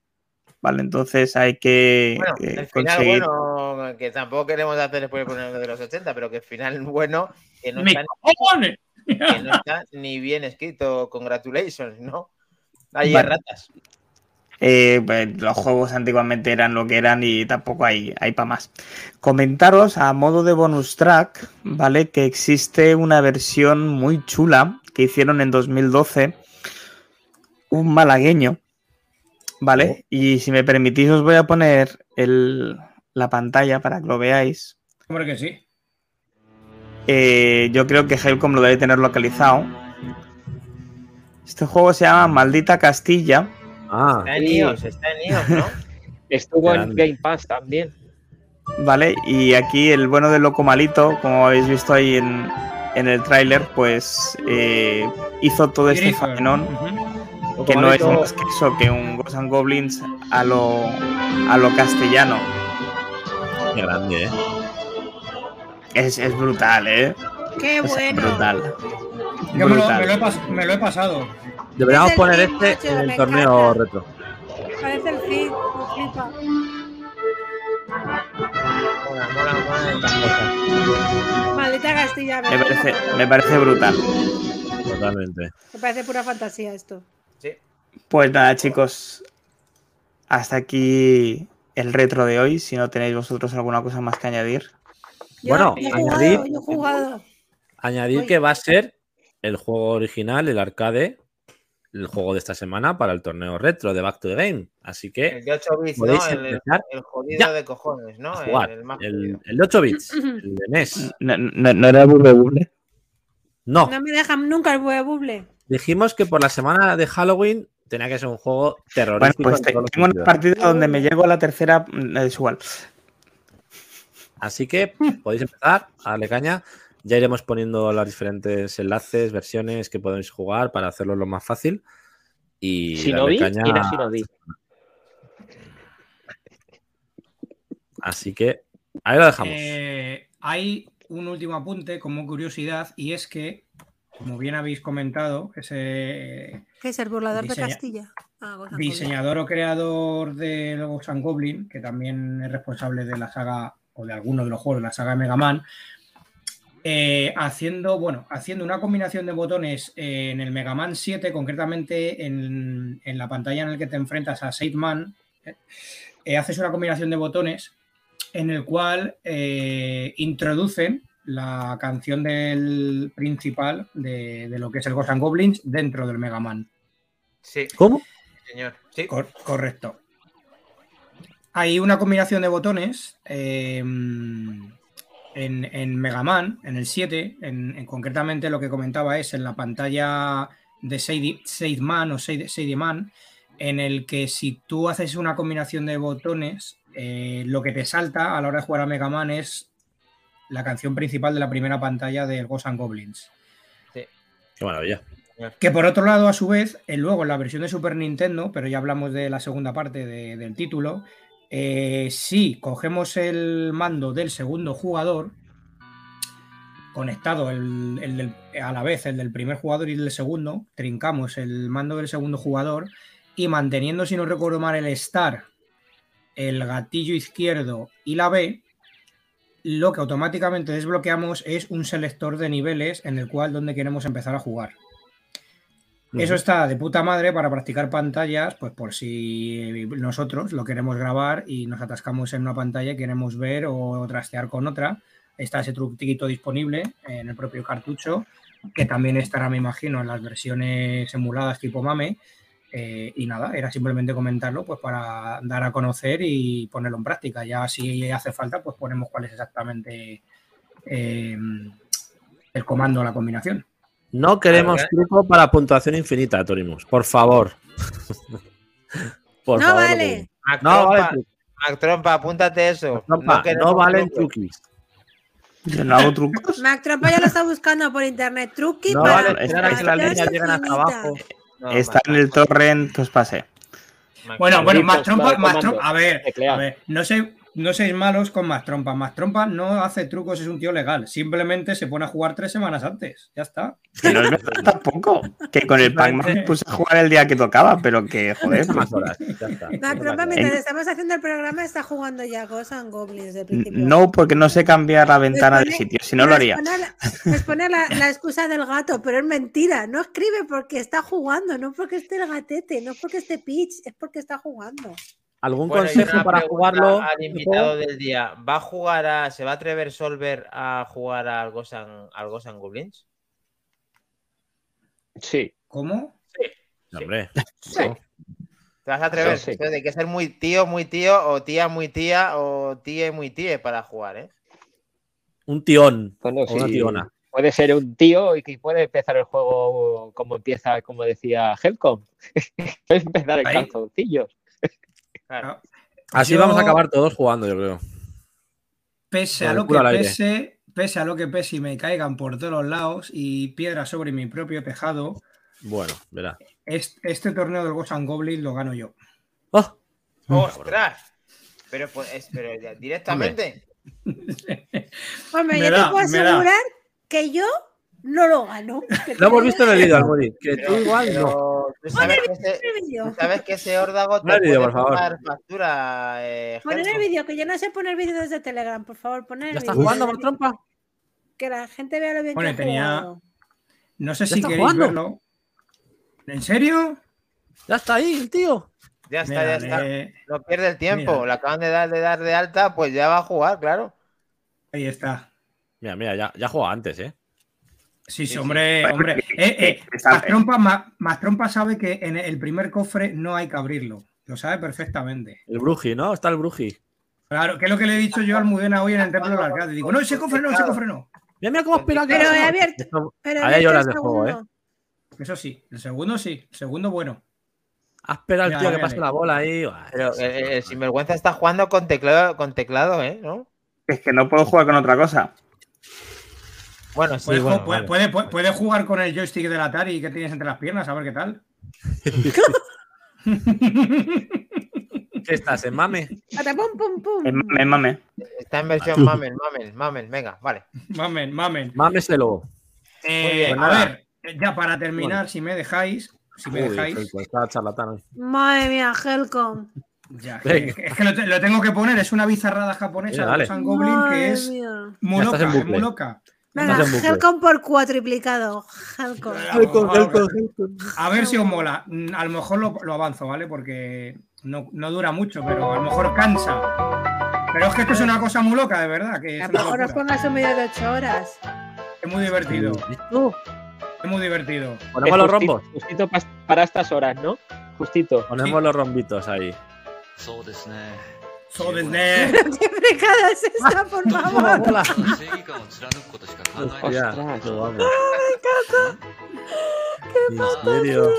Vale, entonces hay que Bueno, eh, el final conseguir. bueno, que tampoco queremos hacer después poner de los 80, pero que el final bueno, que no, ¡Me está, cojones! que no está ni bien escrito. Congratulations, ¿no? Hay Vale. ratas. Eh, pues, los juegos antiguamente eran lo que eran y tampoco hay, hay para más. Comentaros a modo de bonus track, ¿vale? Que existe una versión muy chula que hicieron en 2012, un malagueño, ¿vale? Y si me permitís os voy a poner el- la pantalla para que lo veáis. Hombre que sí. Eh, yo creo que Helcom lo debe tener localizado. Este juego se llama Maldita Castilla. Ah, Está en Sí. iOS, está en iOS, ¿no? Estuvo en. Game Pass también. ¿Vale? Y aquí el bueno del loco malito, como habéis visto ahí en, en el tráiler, pues eh, hizo todo este Ujú. que no es más que eso, que un Ghosts and Goblins a lo, a lo castellano. qué grande, ¿eh? Es, es brutal, ¿eh? ¡Qué Es bueno! brutal. Yo me lo, Brutal. me lo he pas- me lo he pasado. Deberíamos Es poner este en el torneo encanta. retro. Parece el me flipa. Mola, mola, mola. Maldita Castilla, me, Me parece, me parece brutal. Totalmente. Me parece pura fantasía esto. Sí. Pues nada, chicos. Hasta aquí el retro de hoy. Si no tenéis vosotros alguna cosa más que añadir. Yo- Bueno, yo he añadir- jugado, yo he jugado. Añadir que va a ser el juego original, el arcade, el juego de esta semana para el torneo retro de Back to the Game. Así que El de 8 bits, ¿no? podéis El, el, empezar el jodido ya de cojones, ¿no? El, jugar. el El, de 8 bits, el de NES. No, no- no era buble. No, No me dejan nunca el buble. dijimos que por la semana de Halloween tenía que ser un juego Bueno, terrorífico. pues en te- tengo una partida donde me llego a la tercera. mm, Es igual. Así que podéis empezar a darle caña. Ya iremos poniendo los diferentes enlaces, versiones que podéis jugar para hacerlo lo más fácil. Y Shinobi, caña. ¿quién es Shinobi? Así que ahí lo dejamos. Eh, hay un último apunte como curiosidad y es que, como bien habéis comentado, ese ¿Qué es el burlador Diseña- de Castilla? Ah, diseñador o creador de Logos and Goblin, que también es responsable de la saga o de alguno de los juegos de la saga Mega Man, eh, haciendo, bueno, haciendo una combinación de botones eh, en el Mega Man 7, concretamente en, en la pantalla en la que te enfrentas a Said Man, eh, eh, haces una combinación de botones en el cual eh, introducen la canción del principal de, de lo que es el Ghosts and Goblins dentro del Mega Man. Sí, ¿Cómo? señor. Sí. Cor- correcto. Hay una combinación de botones eh, en, en Mega Man, en el 7, en, en concretamente lo que comentaba es en la pantalla de Sadie, Sadie Man o Sadie, Sadie Man, en el que si tú haces una combinación de botones, eh, lo que te salta a la hora de jugar a Mega Man es la canción principal de la primera pantalla del Ghosts and Goblins. Qué maravilla. Que por otro lado, a su vez, eh, luego en la versión de Super Nintendo, pero ya hablamos de la segunda parte de- del título, eh, si cogemos el mando del segundo jugador, conectado el, el a la vez el del primer jugador y el del segundo, trincamos el mando del segundo jugador y manteniendo, si no recuerdo mal, el Start, el gatillo izquierdo y la B, lo que automáticamente desbloqueamos es un selector de niveles en el cual donde queremos empezar a jugar. Eso está de puta madre para practicar pantallas, pues por si nosotros lo queremos grabar y nos atascamos en una pantalla y queremos ver o trastear con otra. Está ese truquito disponible en el propio cartucho, que también estará, me imagino, en las versiones emuladas tipo MAME. Eh, y nada, era simplemente comentarlo pues para dar a conocer y ponerlo en práctica. Ya si hace falta, pues ponemos cuál es exactamente eh, el comando o la combinación. No queremos truco para puntuación infinita, Torimus. Por favor. Por No favor, vale. Mac No Trompa, vale. Mac Trompa, apúntate eso. Trompa, no, valen truquis. Yo no hago trucos. Mac Trompa ya lo está buscando por internet. Truqui No para vale esperar a que las líneas lleguen hasta abajo. No, Está en el torrent que os pasé. Mac Bueno, bueno, más trompa, comando. trompa. A ver, a ver, no sé, no seáis malos con más trompa. Más trompa no hace trucos, es un tío legal. Simplemente se pone a jugar tres semanas antes. Ya está. Que no es verdad tampoco. Que con el Pac-Man me puse a jugar el día que tocaba, pero que, joder. Más horas. Ya está. Mac Trompa, mientras estamos haciendo el programa, está jugando ya Ghosts and Goblins desde el principio. No, porque no sé cambiar la ventana de pone- sitio. Si no lo haría. Es poner, la- es poner la, la excusa del gato, pero es mentira. No escribe porque está jugando, no porque esté el gatete, no porque esté Peach, es porque está jugando. ¿Algún Bueno, consejo para jugarlo? Al invitado del día, ¿va a jugar a. ¿Se va a atrever Solver a jugar al and, al and Goblins? Sí, ¿Cómo? Hombre, Sí. ¿Te vas a atrever? Sí, sí. Entonces, hay que ser muy tío, muy tío, o tía, muy tía, o tía, muy tía para jugar, ¿eh? un tión bueno, o una sí. tiona. Puede ser un tío y que puede empezar el juego como empieza, como decía Helcom. puede empezar en Ahí. calzoncillos. Claro. Así Yo- vamos a acabar todos jugando, yo creo. Pese a lo que pese, pese a lo que pese y me caigan por todos los lados y piedras sobre mi propio tejado, Bueno, verá. es- este torneo del Ghosts and Goblins lo gano yo. ¡Oh! ¡Ostras! Pero, pues, pero ya, directamente. Hombre, yo da, te puedo asegurar que yo no lo gano. Lo hemos visto en el vídeo. Que tú Pero- igual no. Tú sabes que ese, el sabes que ese órdago te el vídeo, puede por favor. factura. Eh, Poner el vídeo, que yo no sé poner vídeo desde Telegram, por favor, poner el ¿Ya estás jugando más trompa? Que la gente vea lo bien Bueno, que tenía- jugado. No sé ¿Ya si queréis jugando? verlo. ¿En serio? Ya está ahí el tío. Ya está, Mira, ya está. No pierde el tiempo. Mira. Le acaban de dar, de dar de alta, pues ya va a jugar, claro. Ahí está. Mira, mira, ya, ya jugó antes, ¿eh? Sí, sí, Sí, sí. hombre, hombre. Eh, eh, que está- más, trompa, más, más trompa sabe que en el primer cofre no hay que abrirlo. Lo sabe perfectamente. El Bruji, ¿no? Está el Bruji. Claro, que es lo que le he dicho yo a Almudena hoy en el templo del arcade. Digo, no, ese cofre no, ese cofre no. Mira, mira cómo espera que Pero he abierto. Pero Ahí hay horas de juego, ¿eh? Eso sí, el segundo sí, el segundo bueno. Ha esperado el tío que pase la bola ahí. Pero el sí. sinvergüenza está jugando con teclado, con teclado, ¿eh? ¿No? Es que no puedo jugar con otra cosa. Bueno, sí, Puede, ju- bueno, puede, vale. puede- puede- puede jugar con el joystick del Atari que tienes entre las piernas, a ver qué tal. ¿Qué estás, en mame? Pum, pum, pum. Es mame, mame. Está en versión Mamel, Mamel, Mamel. Venga, vale. mamen, mamen. Mámeselo. Eh, a ver, eh, ya para terminar, si me dejáis, si me Uy, dejáis, está charlatán. Madre mía, Helcom. ya, Venga. que- es que lo, te- lo tengo que poner, es una bizarrada japonesa de San Goblin Madre que es mía. loca, en muy loca. Venga. Helcom por cuatriplicado. Helcom. A ver si os mola. Mm, A lo mejor lo, lo avanzo, ¿vale? Porque no, no dura mucho, pero a lo mejor cansa. Pero es que esto es una cosa muy loca, de verdad. Que A lo mejor os locura. pongas un vídeo de 8 horas. Es muy divertido. ¿Listo? Es muy divertido. Ponemos los rombos. Justito para estas horas, ¿no? Justito. Ponemos los rombitos ahí. So desde- ¿Qué fregada es esta, por favor? Hola. Ostras. Hostia, qué guapo. ¿En serio?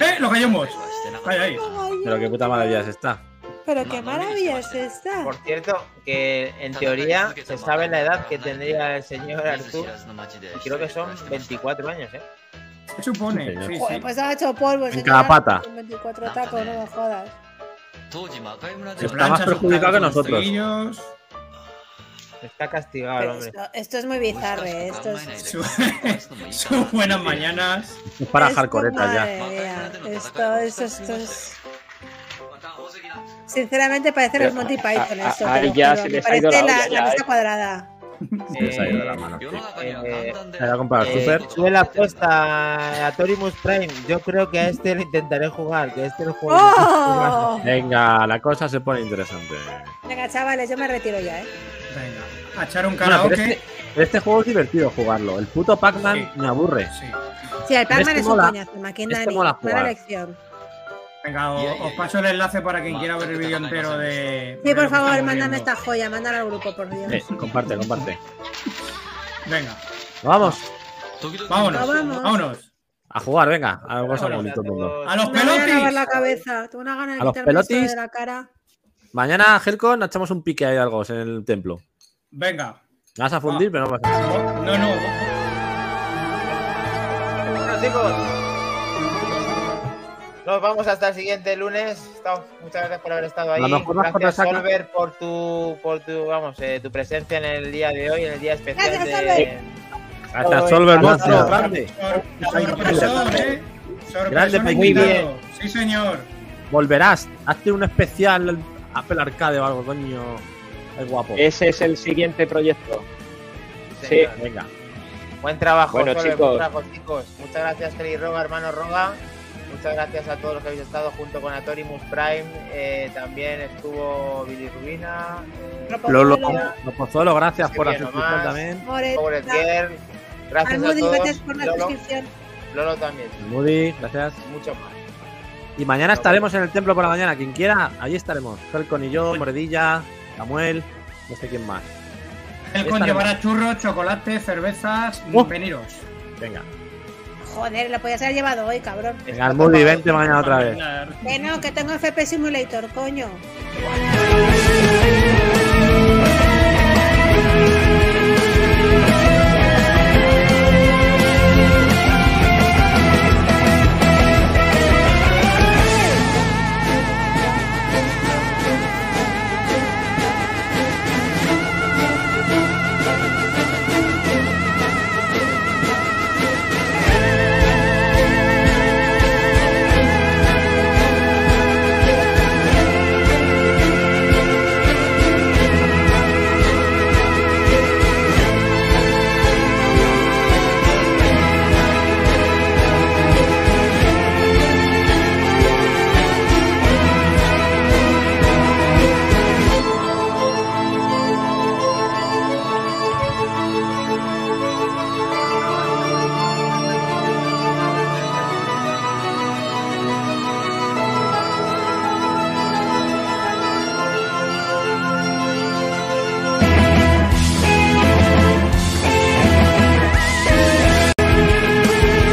¡Eh! ¡Lo callamos! Ahí, ahí. Pero qué puta maravilla es esta. Pero qué maravilla es esta. Por cierto, que en teoría se sabe la edad que tendría el señor Artur. Y creo que son 24 años, ¿eh? Supone. Sí, Joder, pues ha hecho polvo. En cada pata. Con 24 tacos, no me jodas. Se Está más perjudicado que nosotros. Está castigado Pero hombre. esto, esto es muy bizarre. Esto es. Sus buenas mañanas. Es para esto, hardcoretas ya. Esto, esto, esto es. Sinceramente parece los Monty a- Python a- esto. ahí te lo ya se me les ha ido parece la olla mesa ¿eh? cuadrada. Se ha ido de la mano. Eh, eh, Super. sube la apuesta a Torimus Prime. Yo creo que a este le intentaré jugar, que este lo juego. ¡Oh! Venga, la cosa se pone interesante. Venga, chavales, yo me retiro ya, ¿eh? Venga, a echar un karaoke. este, este juego es divertido jugarlo. El puto Pac-Man Sí. me aburre. Sí. Sí, el Pac-Man Este es un mola. coñazo, Maquindani. Este mola jugar. elección. Venga, os paso el enlace para quien quiera ver el vídeo entero de. Sí, por favor, mándame esta joya, mándala al grupo, por Dios. Eh, comparte, comparte. Venga, Vamos vámonos. Vamos. Vámonos. a jugar, venga. A Vámonos. bonito. A los pelotis. la cabeza. Tengo una gana de A los pelotis. de la cara. Mañana, Helcon, echamos un pique ahí de algo en el templo. Venga. Me vas a fundir, pero no pasa nada. No, no. Bueno, chicos. Nos vamos hasta el siguiente lunes. Estamos- Muchas gracias por haber estado ahí. Gracias, Solver, por tu, por tu, vamos, eh, tu presencia en el día de hoy, en el día especial Gracias, de. Solver. Gracias, Solver, monstruo, grande. Sorpresón, ¿eh? Sorpresón Grande, muy bien. Sí, señor. Volverás. Hazte un especial Apple Arcade o algo, coño. Es guapo. Ese es el siguiente proyecto. Sí. Venga. Buen trabajo, Bueno, Solver, chicos. buen trabajo, chicos. Muchas gracias, Kelly Roga, hermano Roga. Muchas gracias a todos los que habéis estado junto con Atorimus Prime. Eh, también estuvo Billy Rubina. Eh, Lolo, Lolo. Gracias por la suscripción también. Gracias a Almudi, todos. gracias por la Lolo, suscripción. Lolo también. Moody, gracias. Mucho más. Y mañana estaremos en el templo por la mañana. Quien quiera, allí estaremos. Helcon y yo, Moredilla, Samuel, no sé quién más. El con Estaremos. llevará churros, chocolate, cervezas. Oh. Veniros. Venga. Joder, lo podías haber llevado hoy, cabrón. Venga, Moody, vente mañana otra vez. Que no, que tengo FP Simulator, coño.